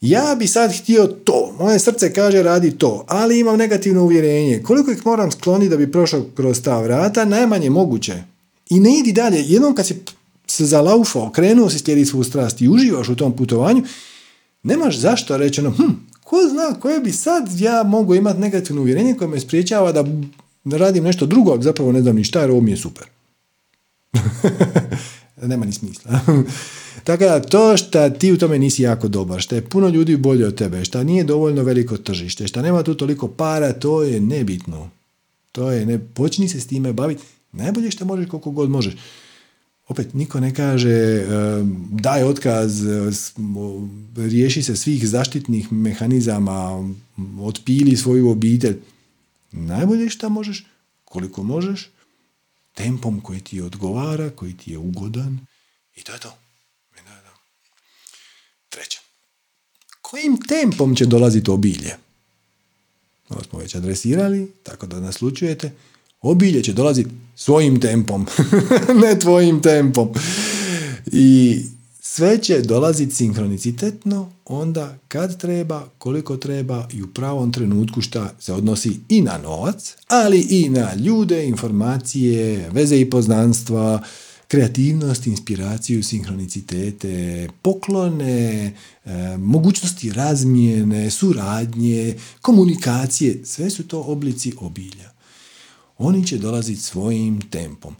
Ja bi sad htio to, moje srce kaže radi to, ali imam negativno uvjerenje. Koliko ih moram skloniti da bi prošao kroz ta vrata? Najmanje moguće. I ne idi dalje. Jednom kad si se zalaufao, krenuo si slijediti svu strast i uživaš u tom putovanju, nemaš zašto reći ono, hm, ko zna koje bi sad ja mogu imati negativno uvjerenje koje me spriječava da radim nešto drugo, ali zapravo ne znam ni šta jer ovo mi je super. <laughs> Nema ni smisla. <laughs> Tako da to što ti u tome nisi jako dobar, što je puno ljudi bolje od tebe, što nije dovoljno veliko tržište, što nema tu toliko para, to je nebitno. To je ne, počni se s time baviti najbolje što možeš koliko god možeš opet niko ne kaže daj otkaz, riješi se svih zaštitnih mehanizama, otpili svoju obitelj. Najbolje što možeš, koliko možeš, tempom koji ti odgovara, koji ti je ugodan i to je to. Treće. Kojim tempom će dolaziti obilje? Ovo smo već adresirali, tako da naslučujete. Obilje će dolaziti svojim tempom, <laughs> ne tvojim tempom. I sve će dolaziti sinkronicitetno onda kad treba, koliko treba i u pravom trenutku šta se odnosi i na novac, ali i na ljude, informacije, veze i poznanstva, kreativnost, inspiraciju, sinhronicitete, poklone, e, mogućnosti razmijene, suradnje, komunikacije, sve su to oblici obilja. Oni će dolaziti svojim tempom.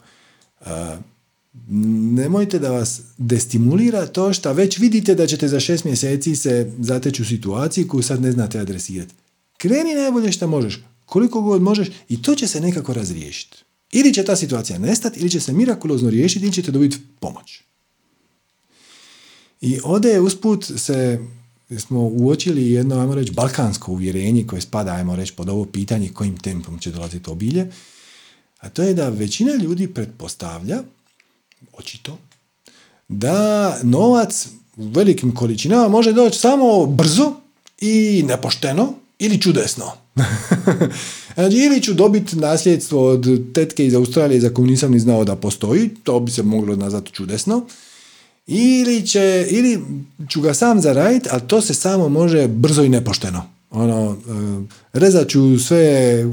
Nemojte da vas destimulira to što već vidite da ćete za šest mjeseci se zateći u situaciji koju sad ne znate adresirati. Kreni najbolje što možeš, koliko god možeš i to će se nekako razriješiti. Ili će ta situacija nestati, ili će se mirakulozno riješiti, ili ćete dobiti pomoć. I ovdje je usput se smo uočili jedno, ajmo reći, balkansko uvjerenje koje spada, ajmo reći, pod ovo pitanje kojim tempom će dolaziti obilje, a to je da većina ljudi pretpostavlja, očito, da novac u velikim količinama može doći samo brzo i nepošteno, ili čudesno. <laughs> znači, ili ću dobiti nasljedstvo od tetke iz Australije za koju nisam ni znao da postoji, to bi se moglo nazvati čudesno, ili, će, ili ću ga sam zaraditi, ali to se samo može brzo i nepošteno. Ono, e, rezat ću sve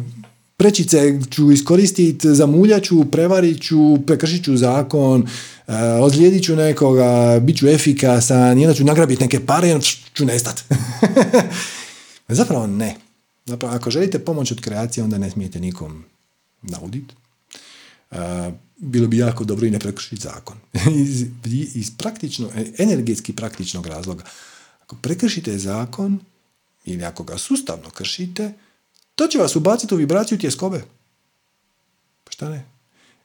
prečice ću iskoristiti, zamuljat ću, prevarit ću, prekršit ću zakon, e, ozlijedit ću nekoga, bit ću efikasan, jedna ću nagrabiti neke pare i ću nestat. <laughs> Zapravo ne. Zapravo, ako želite pomoć od kreacije, onda ne smijete nikom nauditi. Bilo bi jako dobro i ne prekršiti zakon. <laughs> iz, iz praktično, energetski praktičnog razloga. Ako prekršite zakon ili ako ga sustavno kršite, to će vas ubaciti u vibraciju tjeskobe. Pa šta ne?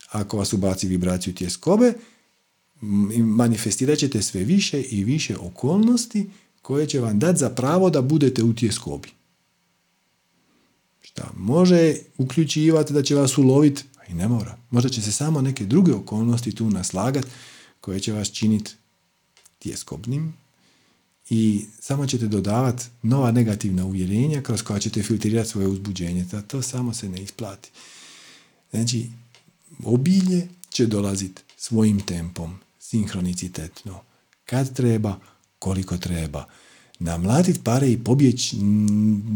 Ako vas ubaci vibraciju tjeskobe, manifestirat ćete sve više i više okolnosti koje će vam dati za pravo da budete u tjeskobi. Šta može uključivati da će vas uloviti? I ne mora. Možda će se samo neke druge okolnosti tu naslagati koje će vas činiti tjeskobnim i samo ćete dodavati nova negativna uvjerenja kroz koja ćete filtrirati svoje uzbuđenje. Da to samo se ne isplati. Znači, obilje će dolaziti svojim tempom, sinhronicitetno. Kad treba, koliko treba. Namlatiti pare i pobjeći,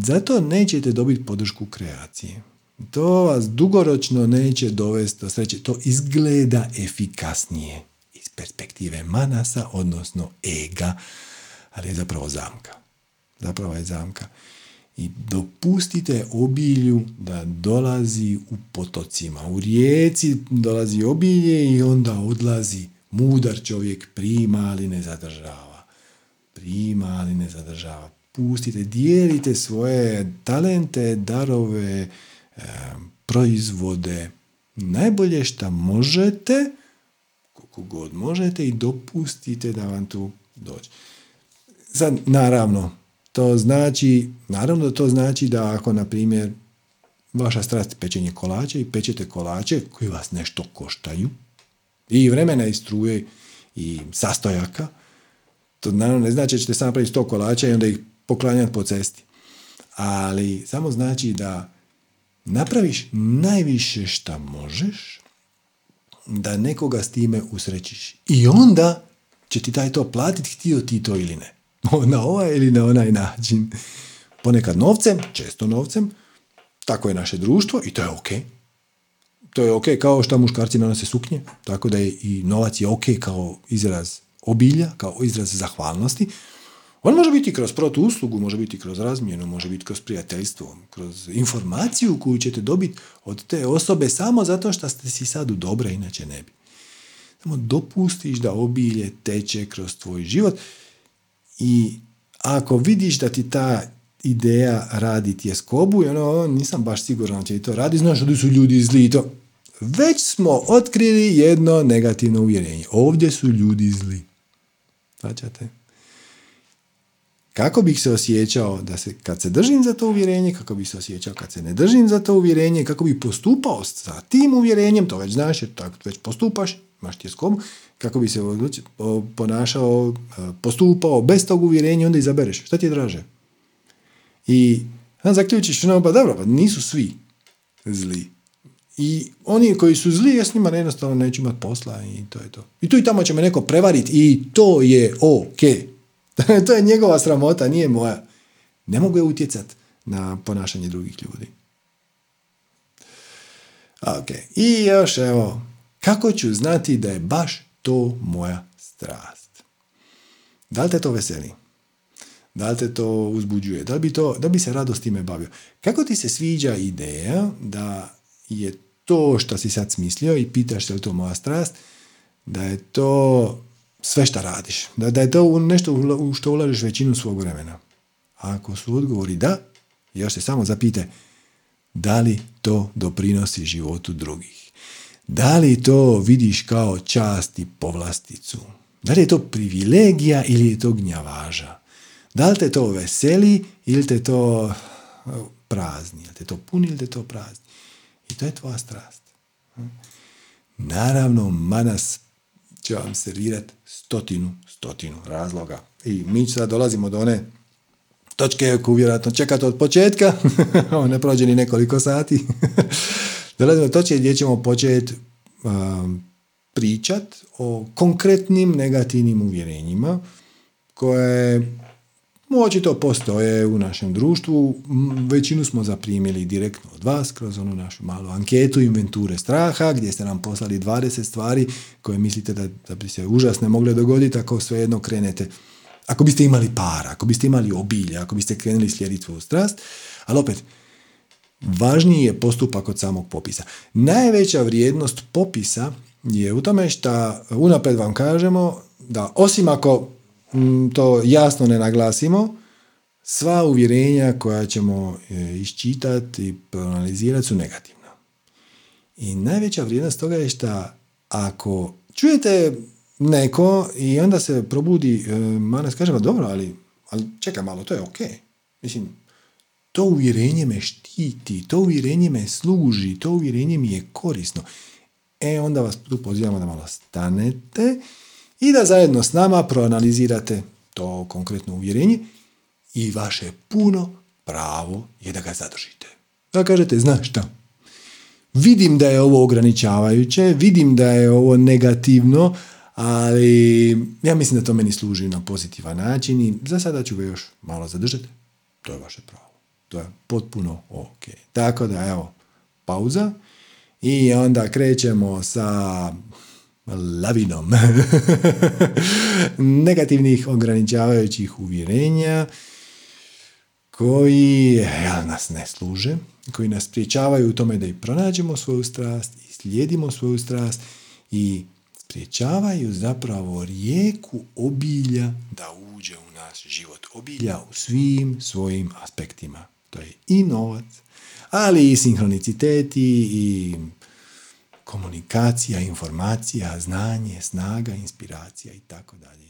zato nećete dobiti podršku kreacije. To vas dugoročno neće dovesti do sreće. To izgleda efikasnije iz perspektive manasa, odnosno ega, ali je zapravo zamka. Zapravo je zamka. I dopustite obilju da dolazi u potocima. U rijeci dolazi obilje i onda odlazi. Mudar čovjek prima, ali ne zadržava. Prima, ali ne zadržava. Pustite, dijelite svoje talente, darove, proizvode. Najbolje što možete, koliko god možete i dopustite da vam tu dođe. Sad, naravno, to znači, naravno to znači da ako, na primjer, vaša strast pečenje kolača i pečete kolače koji vas nešto koštaju i vremena i struje i sastojaka, to naravno ne znači da ćete samo napraviti sto kolača i onda ih poklanjati po cesti. Ali samo znači da napraviš najviše šta možeš da nekoga s time usrećiš. I onda će ti taj to platiti, htio ti to ili ne. <laughs> na ovaj ili na onaj način. Ponekad novcem, često novcem, tako je naše društvo i to je ok. To je ok kao što muškarci nanose suknje, tako da je i novac je ok kao izraz obilja, kao izraz zahvalnosti. On može biti kroz protuuslugu, može biti kroz razmjenu, može biti kroz prijateljstvo, kroz informaciju koju ćete dobiti od te osobe samo zato što ste si sad u dobre, inače ne bi. Samo dopustiš da obilje teče kroz tvoj život i ako vidiš da ti ta ideja radi tjeskobu i ono, znači baš siguran da će to radi, znaš da su ljudi zli to. Već smo otkrili jedno negativno uvjerenje. Ovdje su ljudi zli. Svaćate? Kako bih se osjećao da se, kad se držim za to uvjerenje, kako bih se osjećao kad se ne držim za to uvjerenje, kako bih postupao sa tim uvjerenjem, to već znaš jer tako već postupaš, imaš tjeskobu, kako bi se ponašao, postupao bez tog uvjerenja, onda izabereš. Šta ti je draže? I onda zaključiš, no, pa dobro, pa nisu svi zli. I oni koji su zli, ja s njima jednostavno neću imati posla i to je to. I tu i tamo će me neko prevariti i to je ok. <laughs> to je njegova sramota, nije moja. Ne mogu je utjecat na ponašanje drugih ljudi. Ok, i još evo, kako ću znati da je baš to moja strast? Da li te to veseli? Da li te to uzbuđuje? Da li bi, to, da bi se rado s time bavio? Kako ti se sviđa ideja da je to što si sad smislio i pitaš se li to moja strast, da je to sve što radiš. Da, da je to nešto u što ulažeš većinu svog vremena. A ako su odgovori da, još se samo zapite da li to doprinosi životu drugih. Da li to vidiš kao čast i povlasticu? Da li je to privilegija ili je to gnjavaža? Da li te to veseli ili te to prazni? Ili te to puni ili te to prazni? I to je tvoja strast. Naravno, manas će vam servirati stotinu, stotinu razloga. I mi sad dolazimo do one točke koju vjerojatno čekate od početka, <laughs> ne prođe ni nekoliko sati. <laughs> Dolazimo do točke gdje ćemo početi um, pričat o konkretnim negativnim uvjerenjima koje to postoje u našem društvu. Većinu smo zaprimili direktno od vas kroz onu našu malu anketu inventure straha gdje ste nam poslali 20 stvari koje mislite da, da bi se užasne mogle dogoditi ako svejedno krenete ako biste imali para, ako biste imali obilje, ako biste krenuli slijediti svoju strast, ali opet, važniji je postupak od samog popisa. Najveća vrijednost popisa je u tome što unaprijed vam kažemo da osim ako to jasno ne naglasimo, sva uvjerenja koja ćemo e, iščitati i proanalizirati su negativna. I najveća vrijednost toga je što ako čujete neko i onda se probudi e, manas kaže, dobro, ali, ali čekaj malo, to je ok. Mislim, to uvjerenje me štiti, to uvjerenje me služi, to uvjerenje mi je korisno. E, onda vas tu pozivamo da malo stanete i da zajedno s nama proanalizirate to konkretno uvjerenje i vaše puno pravo je da ga zadržite. Da kažete, znaš šta, vidim da je ovo ograničavajuće, vidim da je ovo negativno, ali ja mislim da to meni služi na pozitivan način i za sada ću ga još malo zadržati. To je vaše pravo. To je potpuno ok. Tako da evo, pauza i onda krećemo sa lavinom <laughs> negativnih ograničavajućih uvjerenja koji ja, nas ne služe, koji nas priječavaju u tome da i pronađemo svoju strast i slijedimo svoju strast i spriječavaju zapravo rijeku obilja da uđe u naš život. Obilja u svim svojim aspektima. To je i novac, ali i sinhroniciteti i komunikacija, informacija, znanje, snaga, inspiracija i tako dalje